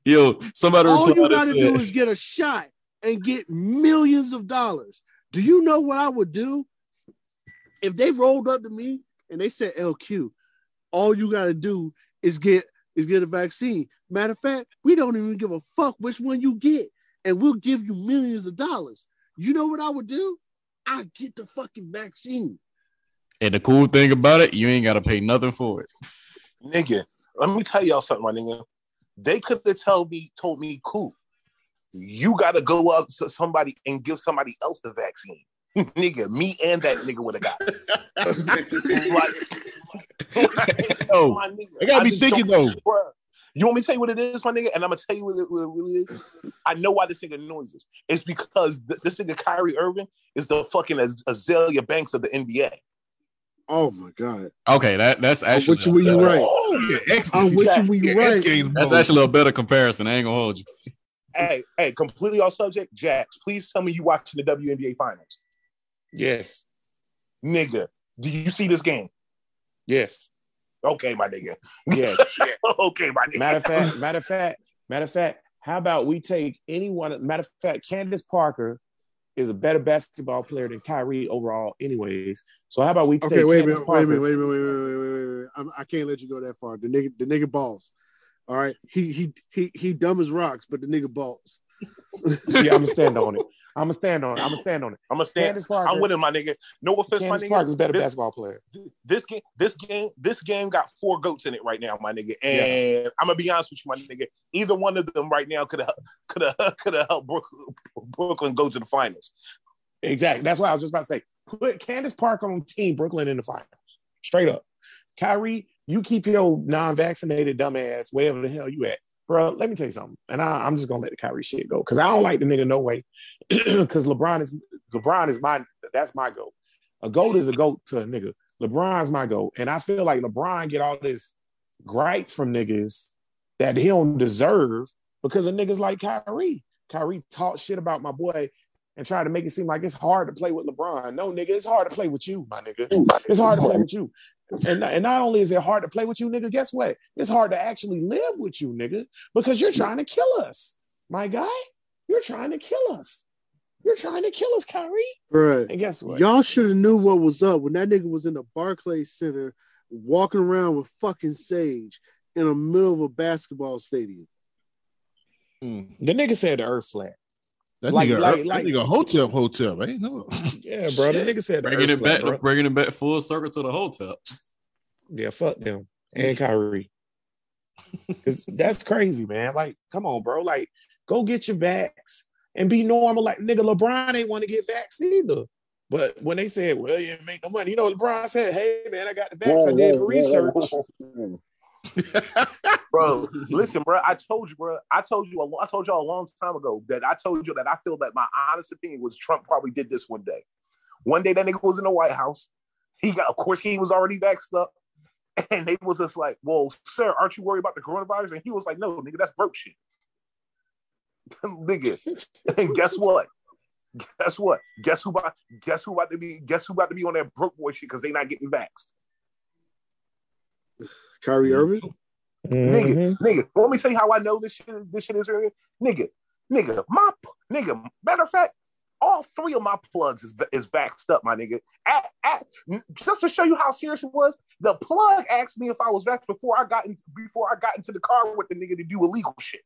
Yo, somebody All you gotta said, do is get a shot and get millions of dollars. Do you know what I would do if they rolled up to me and they said, "LQ, all you gotta do is get is get a vaccine." Matter of fact, we don't even give a fuck which one you get, and we'll give you millions of dollars. You know what I would do? I get the fucking vaccine. And the cool thing about it, you ain't gotta pay nothing for it. nigga, let me tell y'all something, my nigga. They could have told me, told me, cool. You gotta go up to somebody and give somebody else the vaccine. nigga, me and that nigga would have got it. like, Yo, my nigga, gotta I be thinking though. bruh, You want me to tell you what it is, my nigga? And I'm gonna tell you what it, what it really is. I know why this nigga annoys us. It's because th- this nigga Kyrie Irving is the fucking Az- Azealia Banks of the NBA. Oh my god. Okay, that that's actually with you when you right. Oh, yeah, X, I'm with you you X right. Games that's actually a better comparison. I ain't gonna hold you. Hey, hey, completely off subject. Jax, please tell me you watching the WNBA finals. Yes. Nigga, do you see this game? Yes. Okay, my nigga. Yes. okay, my nigga. matter of fact, matter of fact, matter of fact, how about we take anyone? Matter of fact, Candace Parker is a better basketball player than Kyrie overall, anyways. So how about we take Okay, wait a minute, wait a minute, wait a minute, wait a minute, wait a minute, wait a minute. I can't let you go that far. The nigga, the nigga balls. All right, he he he he dumb as rocks, but the nigga balls. yeah, I'm gonna stand on it. I'm gonna stand on it. I'm gonna stand on it. I'm gonna stand. Candace Parker. I'm with him, my nigga. No offense, Candace my nigga. Candace Parker's better this, basketball player. this game, this game, this game got four goats in it right now, my nigga. And I'm gonna be honest with you, my nigga. Either one of them right now could have could have could have helped Brooklyn, Brooklyn go to the finals. Exactly. That's why I was just about to say, put Candace Parker on team Brooklyn in the finals. Straight up. Kyrie, you keep your non-vaccinated dumbass wherever the hell you at. Bro, let me tell you something. And I, I'm just gonna let the Kyrie shit go. Cause I don't like the nigga no way. Cause LeBron is LeBron is my that's my goat. A goat is a goat to a nigga. LeBron's my goat. And I feel like LeBron get all this gripe from niggas that he don't deserve because of niggas like Kyrie. Kyrie talk shit about my boy and try to make it seem like it's hard to play with LeBron. No, nigga, it's hard to play with you, my nigga. It's hard to play with you. And, and not only is it hard to play with you, nigga, guess what? It's hard to actually live with you, nigga, because you're trying to kill us, my guy. You're trying to kill us. You're trying to kill us, Kyrie. Right. And guess what? y'all should have knew what was up when that nigga was in the Barclays Center walking around with fucking Sage in the middle of a basketball stadium. Mm. The nigga said the earth flat. That Like- nigga, like- that like- nigga hotel, hotel, ain't no. Yeah, bro. The nigga said the Bringing it back, flat, bro. bringing it back full circle to the hotel. Yeah, fuck them and Kyrie. 'Cause that's crazy, man. Like, come on, bro. Like, go get your vax and be normal. Like, nigga, LeBron ain't want to get vax either. But when they said, well, you didn't make no money, you know, LeBron said, hey, man, I got the vax. I did the research. bro. Listen, bro. I told you, bro. I told you. A, I told y'all a long time ago that I told you that I feel that my honest opinion was Trump probably did this one day. One day that nigga was in the White House. He got, of course, he was already vaxxed up, and they was just like, "Well, sir, aren't you worried about the coronavirus?" And he was like, "No, nigga, that's broke shit." nigga, and guess what? Guess what? Guess who about? Guess who about to be? Guess who about to be on that broke boy shit because they not getting vaxxed? Kyrie Irving? Mhm. Nigga, let me tell you how I know this shit is this shit is real. Nigga, nigga, my nigga, matter of fact, all three of my plugs is is vaxxed up, my nigga. At, at, just to show you how serious it was, the plug asked me if I was vaxxed before I got in, before I got into the car with the nigga to do illegal shit.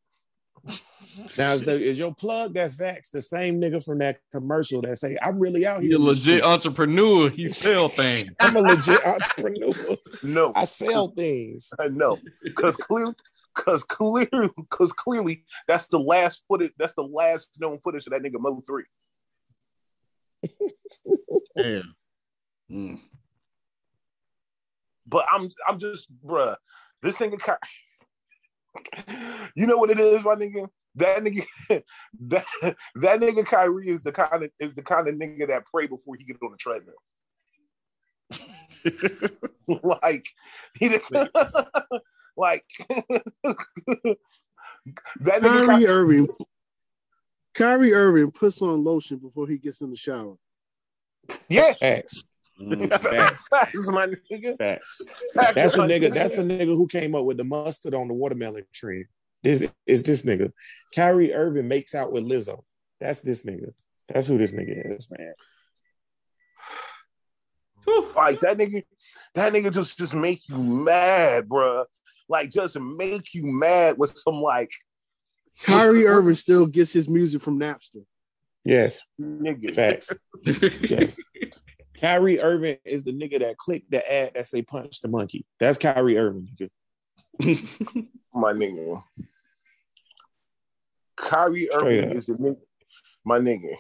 Now, is, the, is your plug that's vax the same nigga from that commercial that say, I'm really out here? He a in the legit streets. entrepreneur. He sell things. I'm a legit entrepreneur. No, I sell things. no, because clearly, because clearly, because clearly, that's the last footage. That's the last known footage of that nigga Mo3. Damn. Mm. But I'm I'm just bruh. This nigga Ky- You know what it is, my nigga? That nigga that that nigga Kyrie is the kind of is the kind of nigga that pray before he get on the treadmill. like he the- like that nigga Kyrie Ky- Irving. Kyrie Irving puts on lotion before he gets in the shower. yeah. Facts. Mm. Facts. Facts, my nigga. Facts. Facts, That's the nigga. That's the nigga who came up with the mustard on the watermelon tree. This is this nigga. Kyrie Irving makes out with Lizzo. That's this nigga. That's who this nigga is, man. Like that nigga, that nigga just just make you mad, bruh. Like just make you mad with some like Kyrie Irving still gets his music from Napster. Yes, nigga. facts. Yes. Kyrie Irving is the nigga that clicked the ad that say punch the monkey. That's Kyrie Irving. nigga. my nigga. Kyrie Straight Irving up. is the nigga. My nigga.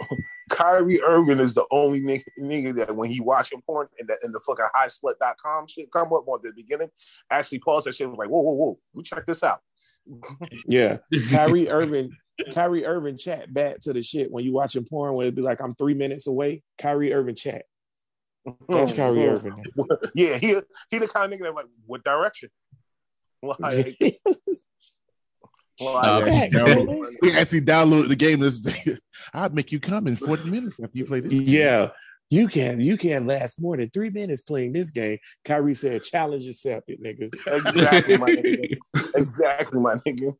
Kyrie Irving is the only nigga, nigga that when he watching porn and the, and the fucking highslut.com shit come up on the beginning, actually pause that shit and was like, whoa, whoa, whoa, we check this out. Yeah, Kyrie Irving. Kyrie Irving chat back to the shit when you watching porn when it'd be like I'm three minutes away. Kyrie Irving chat. That's mm-hmm. Kyrie mm-hmm. Irving. Yeah, he he the kind of nigga that like, what direction? Like, Nah, like, Facts, download- We actually downloaded the game this. I'd make you come in 40 minutes after you play this. game. Yeah, you can you can last more than three minutes playing this game. Kyrie said, "Challenge yourself, nigga." exactly, my nigga. Exactly, my nigga.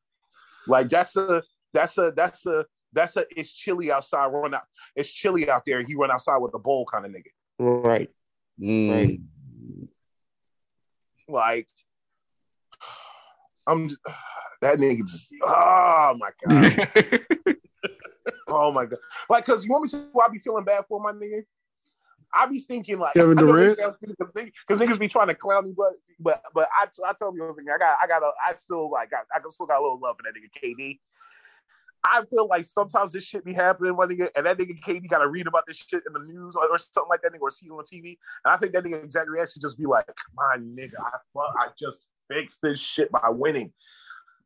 Like that's a that's a that's a that's a it's chilly outside. Run out. It's chilly out there. He run outside with a bowl kind of nigga. Right. Mm. Right. Like I'm just, that nigga just oh my god. oh my god. Like cause you want me to who I be feeling bad for my nigga? I be thinking like Kevin I know this Durant? sounds Cause niggas, 'cause niggas be trying to clown me, but but but I I told you I was like, I got I got a I still like got I still got a little love for that nigga KD. I feel like sometimes this shit be happening, my nigga, and that nigga KD got to read about this shit in the news or, or something like that, nigga, or see it on TV. And I think that nigga exact reaction just be like, "My nigga, I I just fixed this shit by winning."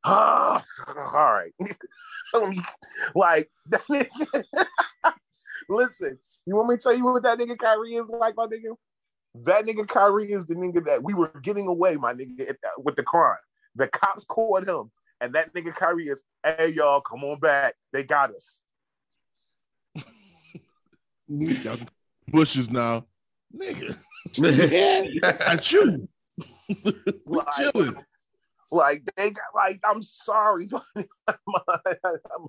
Ah, all right. Like. Listen, you want me to tell you what that nigga Kyrie is like, my nigga? That nigga Kyrie is the nigga that we were getting away, my nigga, with the crime. The cops caught him, and that nigga Kyrie is, hey y'all, come on back. They got us. Bushes now. Nigga, Yeah. I you. Like, chilling. like they got like I'm sorry, my, my,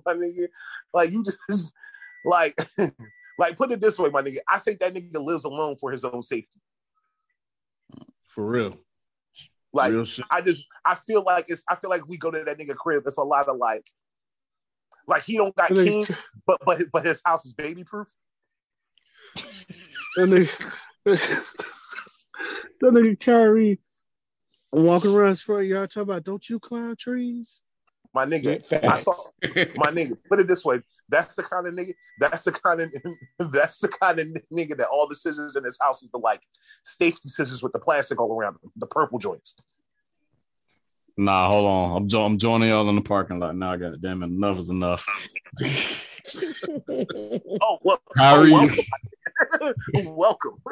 my nigga. Like you just like like put it this way, my nigga. I think that nigga lives alone for his own safety. For real. Like. I just I feel like it's I feel like we go to that nigga crib. It's a lot of like like he don't got kids, but but but his house is baby proof. That nigga, that nigga Kyrie walking around his front yard talking about, don't you climb trees? My nigga, I saw my nigga. Put it this way: that's the kind of nigga. That's the kind of that's the kind of nigga that all the scissors in his house is the like safety scissors with the plastic all around them, the purple joints. Nah, hold on. I'm, jo- I'm joining y'all in the parking lot now. God damn it, enough is enough. Oh well, Kyrie, oh, welcome. welcome.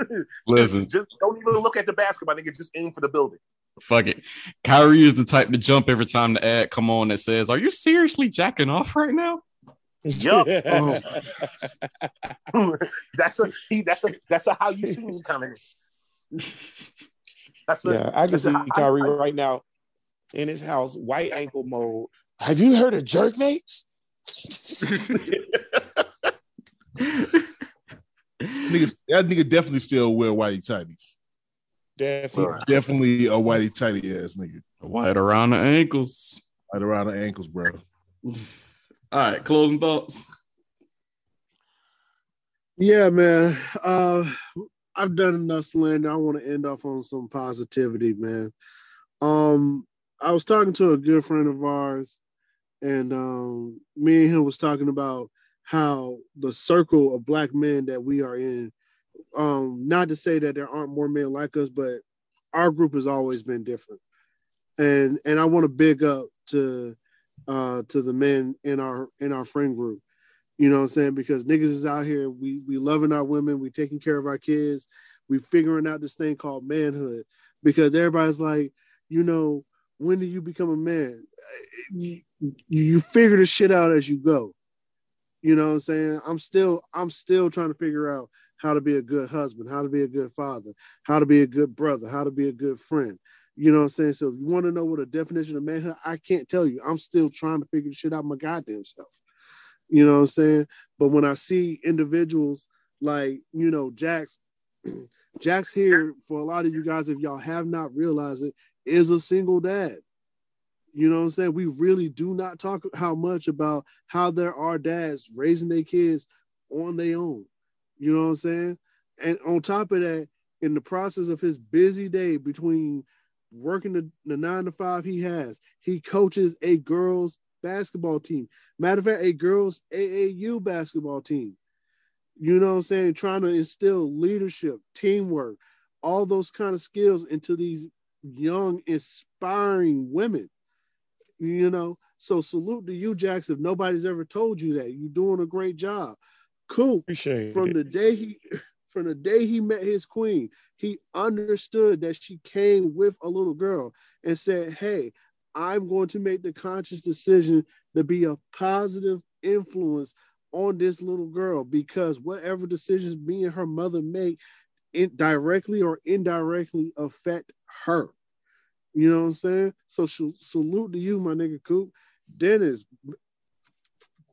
listen, just don't even look at the basket, my nigga. Just aim for the building. Fuck it. Kyrie is the type to jump every time the ad come on that says, "Are you seriously jacking off right now?" Yup. Oh. that's a. That's a that's a how you see me coming. That's a, yeah, I can see a- I- Kyrie I- right now in his house, white ankle mode. Have you heard of jerk mates? Nigga, that nigga definitely still wear whitey tighties. Definitely. Right. Definitely a whitey tighty ass nigga. White around the ankles. Right around the ankles, bro. All right, closing thoughts. Yeah, man. Uh, I've done enough slander. I want to end off on some positivity, man. Um, I was talking to a good friend of ours, and um, me and him was talking about how the circle of black men that we are in. Um, not to say that there aren't more men like us, but our group has always been different. And and I want to big up to uh to the men in our in our friend group. You know what I'm saying? Because niggas is out here, we we loving our women, we taking care of our kids, we figuring out this thing called manhood. Because everybody's like, you know, when do you become a man? You, you figure the shit out as you go. You know what I'm saying? I'm still I'm still trying to figure out how to be a good husband, how to be a good father, how to be a good brother, how to be a good friend. You know what I'm saying? So if you want to know what a definition of manhood, I can't tell you. I'm still trying to figure shit out my goddamn self. You know what I'm saying? But when I see individuals like, you know, Jax, Jax here for a lot of you guys, if y'all have not realized it, is a single dad. You know what I'm saying? We really do not talk how much about how there are dads raising their kids on their own. You know what I'm saying? And on top of that, in the process of his busy day between working the, the nine to five he has, he coaches a girls basketball team. Matter of fact, a girls AAU basketball team. You know what I'm saying? Trying to instill leadership, teamwork, all those kind of skills into these young, inspiring women. You know, so salute to you, Jackson. Nobody's ever told you that, you're doing a great job. Cool. Appreciate From it. the day he from the day he met his queen, he understood that she came with a little girl and said, Hey, I'm going to make the conscious decision to be a positive influence on this little girl because whatever decisions me and her mother make it directly or indirectly affect her. You know what I'm saying? So salute to you, my nigga Coop. Dennis,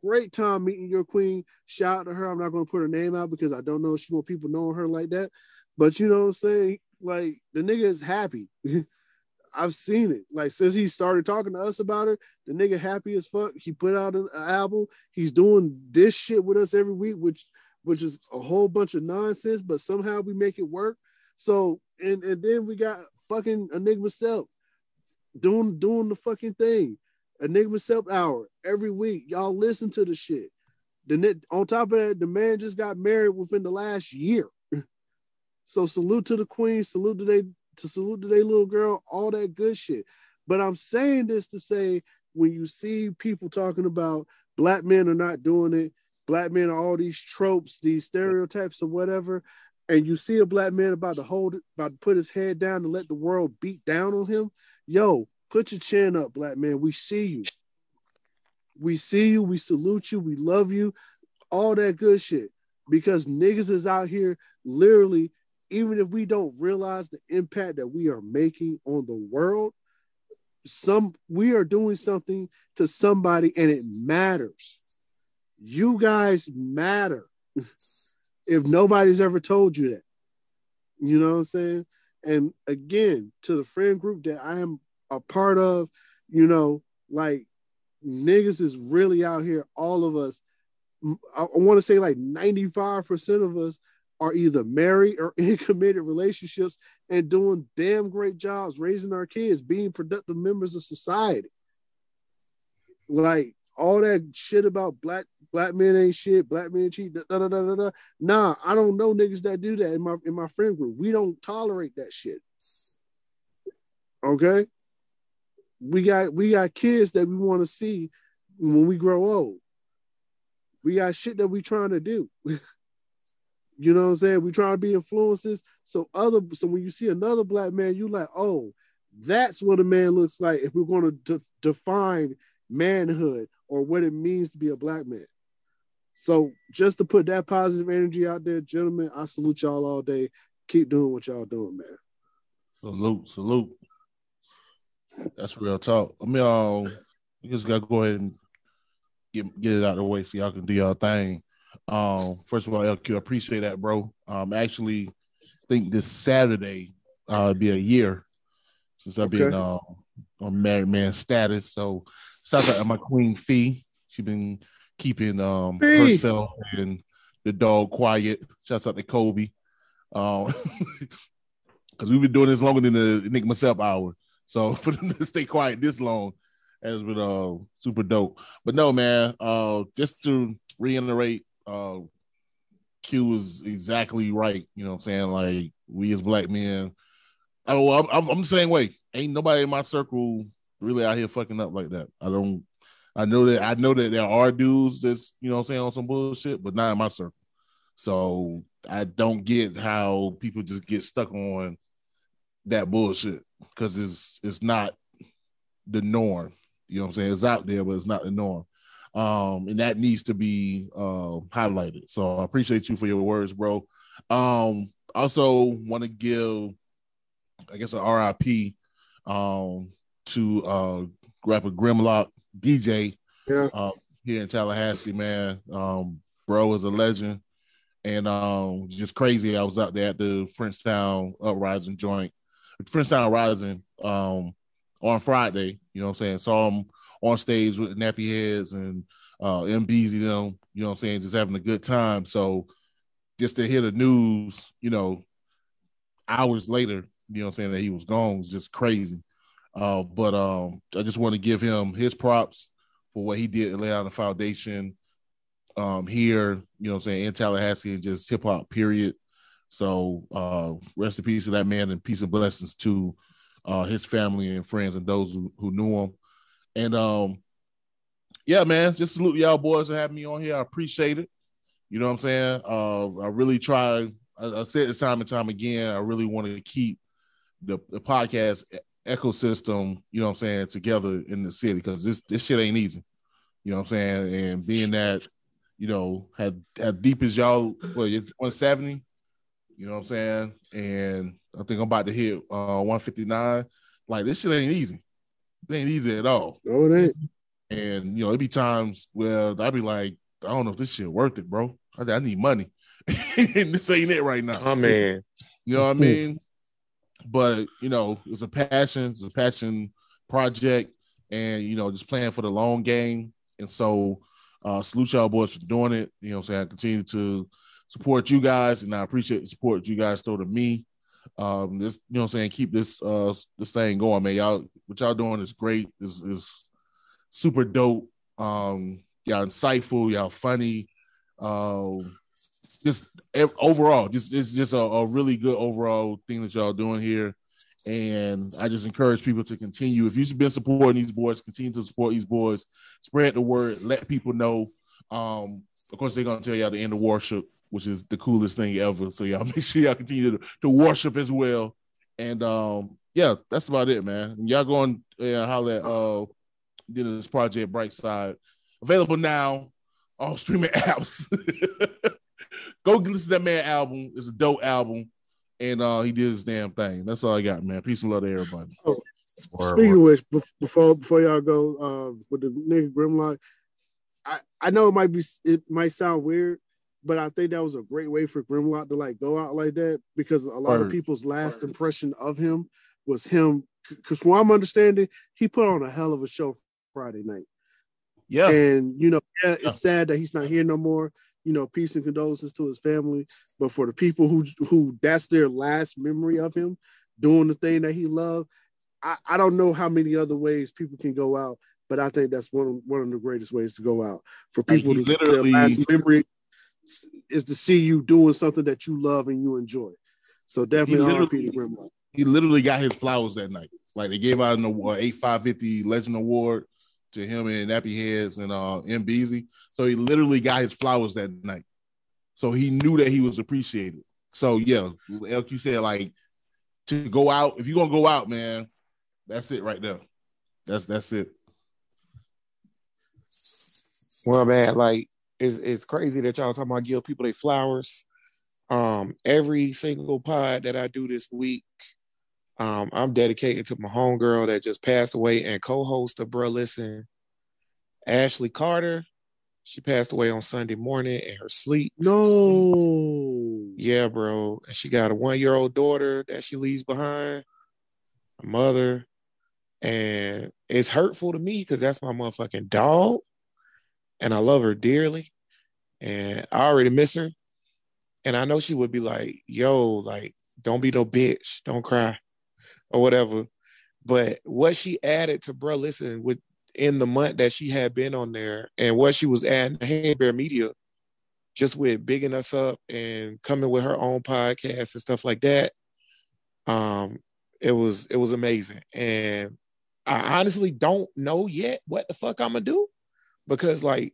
great time meeting your queen. Shout out to her. I'm not going to put her name out because I don't know if she want people knowing her like that. But you know what I'm saying? Like the nigga is happy. I've seen it. Like since he started talking to us about it, the nigga happy as fuck. He put out an album. He's doing this shit with us every week, which which is a whole bunch of nonsense, but somehow we make it work. So and and then we got fucking Enigma Self doing doing the fucking thing. Enigma Self Hour every week. Y'all listen to the shit. The on top of that, the man just got married within the last year. So salute to the queen, salute to they to salute to their little girl, all that good shit. But I'm saying this to say when you see people talking about black men are not doing it, black men are all these tropes, these stereotypes or whatever, and you see a black man about to hold it, about to put his head down and let the world beat down on him, yo, put your chin up, black man. We see you. We see you, we salute you, we love you, all that good shit. Because niggas is out here literally even if we don't realize the impact that we are making on the world, some we are doing something to somebody and it matters. You guys matter. if nobody's ever told you that. You know what I'm saying? And again, to the friend group that I am a part of, you know, like niggas is really out here, all of us. I, want to say like 95% of us are either married or in committed relationships and doing damn great jobs raising our kids, being productive members of society. Like all that shit about black black men ain't shit, black men cheat, da, da, da, da, da. Nah, I don't know niggas that do that in my in my friend group. We don't tolerate that shit. Okay. We got we got kids that we want to see when we grow old. We got shit that we trying to do. You know what I'm saying? We trying to be influences. So other so when you see another black man, you like, oh, that's what a man looks like if we're going to de- define manhood or what it means to be a black man. So just to put that positive energy out there, gentlemen, I salute y'all all day. Keep doing what y'all doing, man. Salute, salute. That's real talk. I mean, um, you just gotta go ahead and get get it out of the way so y'all can do your thing. Um, first of all, LQ, I appreciate that, bro. Um, actually, think this Saturday uh be a year since I've been Okay. uh, on married man status. So shout out to my queen Fee. She been keeping um Fee. herself and the dog quiet. Shouts out to Kobe. Um because we've been doing this longer than the Nick myself hour. So for them to stay quiet this long has been uh super dope. But no, man, uh just to reiterate, uh Q is exactly right. You know what I'm saying? Like we as black men. Oh, I'm, I'm, I'm the same way. Ain't nobody in my circle really out here fucking up like that. I don't. I know that I know that there are dudes that's you know I'm saying on some bullshit, but not in my circle. So I don't get how people just get stuck on that bullshit because it's it's not the norm. You know what I'm saying? It's out there, but it's not the norm. Um, and that needs to be uh, highlighted. So I appreciate you for your words, bro. Um, also want to give, I guess, an RIP um, to uh, rapper Grimlock DJ Yeah. uh, here in Tallahassee, man. Um, bro is a legend, and um, just crazy. I was out there at the Frenchtown Uprising joint, Frenchtown Rising, um, on Friday. You know what I'm saying? Saw him on stage with nappy heads and uh, MBZ know, You know what I'm saying? Just having a good time. So just to hear the news, you know, hours later, you know what I'm saying, that he was gone was just crazy. Uh, but um, I just want to give him his props for what he did to lay out the foundation um, here, you know what I'm saying, in Tallahassee and just hip hop, period. So uh, rest in peace to that man and peace and blessings to uh, his family and friends and those who, who knew him. And um, yeah, man, just salute y'all boys for having me on here. I appreciate it. You know what I'm saying? Uh, I really try. I, I said this time and time again. I really wanted to keep the, the podcast ecosystem. You know what I'm saying? Together in the city because this this shit ain't easy. You know what I'm saying? And being that, you know, had had deep as y'all, well, you're 170. You know what I'm saying? And I think I'm about to hit uh 159. Like this shit ain't easy. It ain't easy at all. No, it ain't. And you know, it be times where I'd be like, I don't know if this shit worth it, bro. I, I need money. and this ain't it right now. Oh man. You know what I mean? But you know, it's a passion, it's a passion project, and you know, just playing for the long game. And so uh salute y'all boys for doing it. You know what I'm saying? I continue to support you guys, and I appreciate the support you guys throw to me. Um, this, you know what I'm saying, keep this uh this thing going, man. Y'all what y'all doing is great, is is super dope. Um, y'all insightful, y'all funny. Um, just overall, just it's just a, a really good overall thing that y'all doing here. And I just encourage people to continue. If you've been supporting these boys, continue to support these boys. Spread the word. Let people know. Um, of course, they're gonna tell y'all the end of worship, which is the coolest thing ever. So y'all make sure y'all continue to, to worship as well. And um, yeah, that's about it, man. Y'all going uh, holler at uh, did this project Bright Side available now on streaming apps. Go listen to that man album. It's a dope album, and uh, he did his damn thing. That's all I got, man. Peace and love to everybody. Oh, Speaking of which, before before y'all go uh, with the nigga Grimlock, I I know it might be it might sound weird, but I think that was a great way for Grimlock to like go out like that because a lot of people's last impression of him was him. Because from what I'm understanding, he put on a hell of a show Friday night. Yeah, And you know, yeah, it's Yeah. sad that he's not here no more. You know, peace and condolences to his family. But for the people who who that's their last memory of him doing the thing that he loved, I, I don't know how many other ways people can go out, but I think that's one of one of the greatest ways to go out for people he to their literally- last memory is to see you doing something that you love and you enjoy. So definitely literally- RP to Grimlock. he literally got his flowers that night. Like they gave out an award, eight five fifty Legend Award to him and Nappy Heads and uh M Beasley. So he literally got his flowers that night. So he knew that he was appreciated. So yeah, like you said, like to go out. If you're gonna go out, man, that's it right there. That's that's it. Well, man, like it's it's crazy that y'all talking about give people their flowers. Um, every single pod that I do this week, um, I'm dedicated to my homegirl that just passed away and co-host of Bruh Listen, Ashley Carter. She passed away on Sunday morning in her sleep. No. Yeah, bro. And she got a one-year-old daughter that she leaves behind, a mother. And it's hurtful to me because that's my motherfucking dog. And I love her dearly. And I already miss her. And I know she would be like, yo, like, don't be no bitch. Don't cry. Or whatever. But what she added to Bruh Listen with in the month that she had been on there and what she was adding to Hey Bear Media, just with bigging us up and coming with her own podcast and stuff like that. Um, it was it was amazing. And I honestly don't know yet what the fuck I'm gonna do because like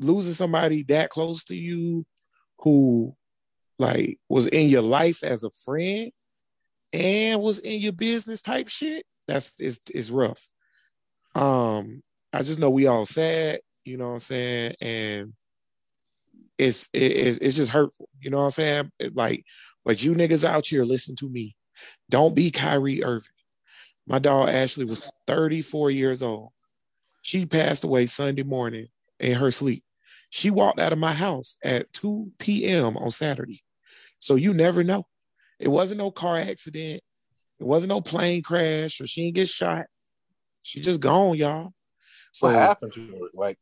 losing somebody that close to you who like was in your life as a friend and was in your business type shit that's it's, it's rough. Um i just know we all sad you know what i'm saying? And it's it- it's, it's just hurtful you know what i'm saying? It, like but you niggas out here listen to me. Don't be Kyrie Irving. My dog Ashley was 34 years old. She passed away Sunday morning in her sleep she walked out of my house at 2 p.m. on Saturday. So you never know. It wasn't no car accident. It wasn't no plane crash or she didn't get shot. She just gone, y'all. So What happened to her? Like,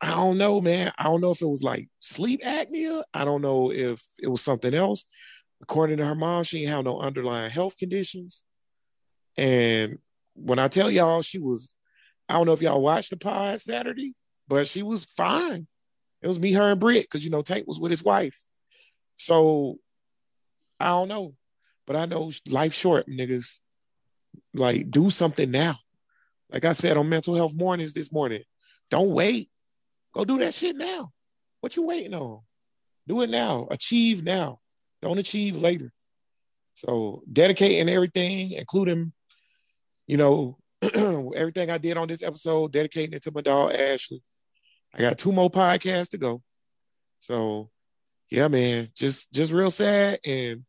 I don't know, man. I don't know if it was like sleep apnea. I don't know if it was something else. According to her mom, she didn't have no underlying health conditions. And when I tell y'all she was, I don't know if y'all watched the pod Saturday, but she was fine. It was me, her, and Britt, because you know Tank was with his wife. So I don't know, but I know life short, niggas. Like do something now. Like I said on mental health mornings this morning, don't wait. Go do that shit now. What you waiting on? Do it now. Achieve now. Don't achieve later. So dedicating everything, including, you know, everything I did on this episode, dedicating it to my dog Ashley. I got two more podcasts to go. So yeah, man, just just real sad. And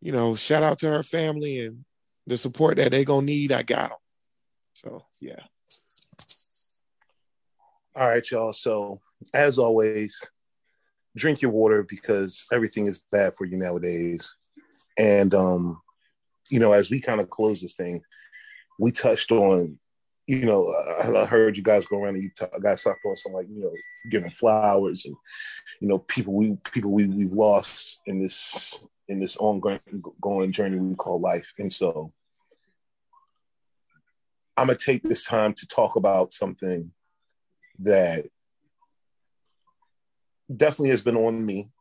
you know, shout out to her family and the support that they gonna need. I got them. So yeah. All right, y'all. So as always, drink your water because everything is bad for you nowadays. And um, you know, as we kind of close this thing, we touched on, you know, I, I heard you guys go around and you t- guys talked on some like, you know, giving flowers and you know, people we people we we've lost in this in this ongoing going journey we call life. And so I'm gonna take this time to talk about something that definitely has been on me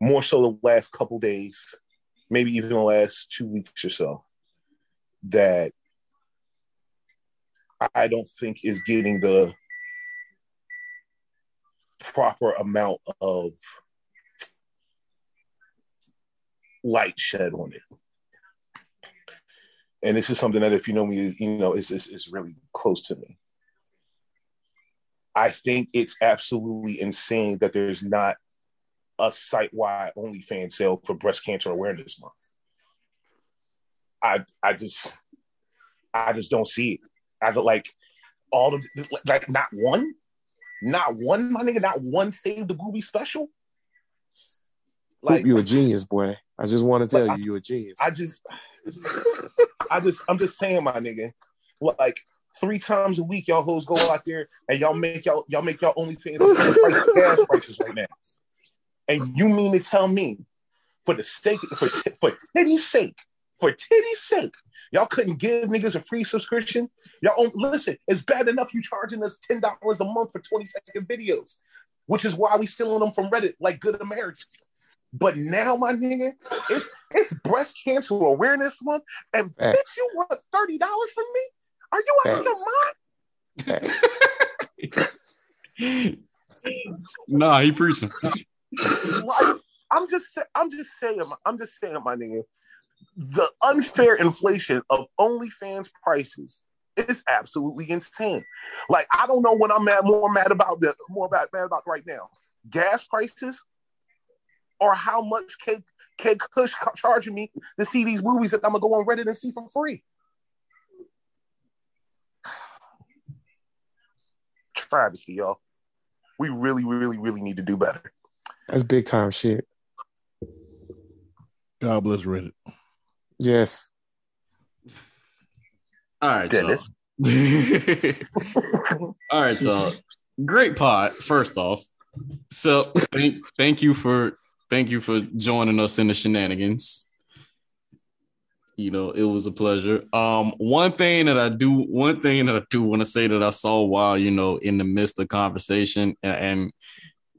more so the last couple days, maybe even the last two weeks or so, that I don't think is getting the proper amount of light shed on it. And this is something that, if you know me, you know, it's, it's really close to me. I think it's absolutely insane that there's not a site-wide OnlyFans sale for Breast Cancer Awareness Month. I I just I just don't see it. I like all of like not one, not one, my nigga, not one save the booby special. Like you're a genius, boy. I just want to tell Like, you, you a genius. I just, I just, I'm just saying, my nigga. Like three times a week, y'all hoes go out there and y'all make y'all y'all make y'all OnlyFans the same price gas prices right now. And you mean to tell me, for the sake for t- for titty's sake, for titty's sake, y'all couldn't give niggas a free subscription? Y'all own, listen, it's bad enough you charging us ten dollars a month for twenty second videos, which is why we stealing them from Reddit like good Americans. But now, my nigga, it's it's breast cancer awareness month, and Facts. bitch, you want thirty dollars from me? Are you out of your mind? Nah, he preaching. Like, I'm just I'm just saying I'm just saying my nigga, the unfair inflation of OnlyFans prices is absolutely insane. Like I don't know what I'm mad more mad about the more mad, mad about right now. Gas prices or how much K K Kush charging me to see these movies that I'm gonna go on Reddit and see for free. Travesty, y'all. We really, really, really need to do better. That's big time shit. God bless Reddit. Yes. All right, y'all. Dennis. All right, so great pod. First off, so thank thank you for thank you for joining us in the shenanigans. You know, it was a pleasure. Um, one thing that I do, one thing that I do want to say that I saw while you know in the midst of conversation, and, and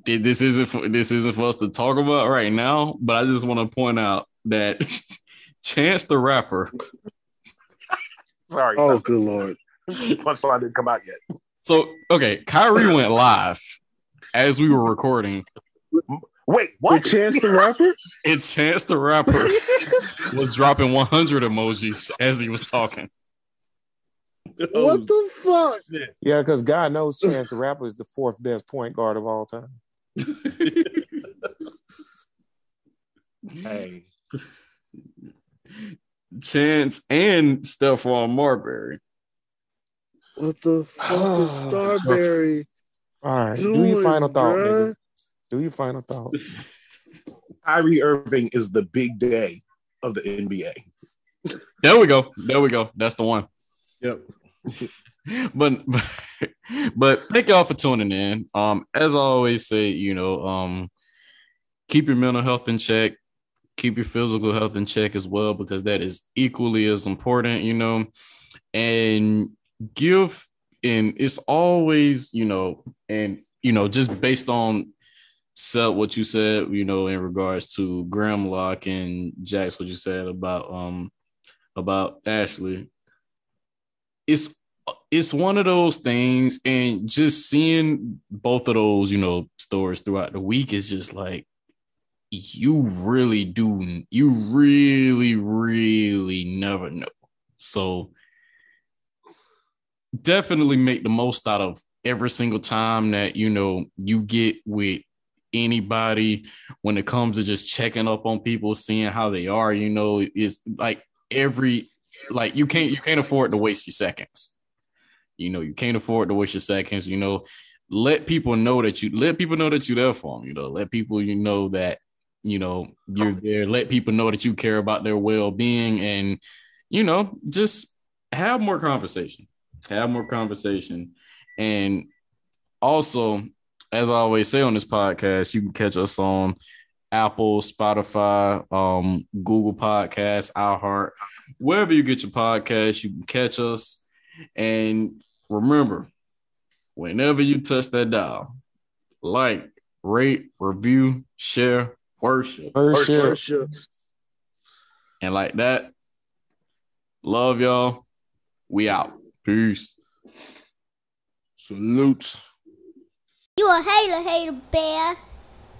th- this isn't for, this isn't for us to talk about right now, but I just want to point out that Chance the Rapper Sorry, Oh, good lord. punchline didn't come out yet. So okay, Kyrie went live as we were recording. Wait, The what? Chance the Rapper? And Chance the Rapper was dropping 100 emojis as he was talking. What the fuck? Yeah, because God knows Chance the Rapper is the fourth best point guard of all time. Hey, Chance and Stephon Marbury. What the fuck is Starbury All right. doing, do your final thought, bruh? nigga. Do your final thought. Kyrie Irving is the big day of the NBA. There we go. There we go. That's the one. Yep. But but thank y'all for tuning in. Um, as I always say, you know, um, keep your mental health in check, keep your physical health in check as well, because that is equally as important, you know, and give and it's always, you know, and you know, just based on set what you said, you know, in regards to Grimlock and Jax, what you said about um about Ashley, it's it's one of those things, and just seeing both of those, you know, stories throughout the week is just like you really do you really really never know. So definitely make the most out of every single time that you know you get with anybody when it comes to just checking up on people seeing how they are you know it's like every like you can't you can't afford to waste your seconds. You know you can't afford to waste your seconds you know. Let people know that you let people know that you're there for them you know. Let people you know that you know you're there let people know that you care about their well-being and you know just have more conversation have more conversation. And also as i always say on this podcast you can catch us on apple spotify um google podcasts iheart wherever you get your podcast you can catch us. And remember whenever you touch that dial like rate review share worship Worship. Worship. and like that love y'all we out peace Salute. You a hater, hater bear.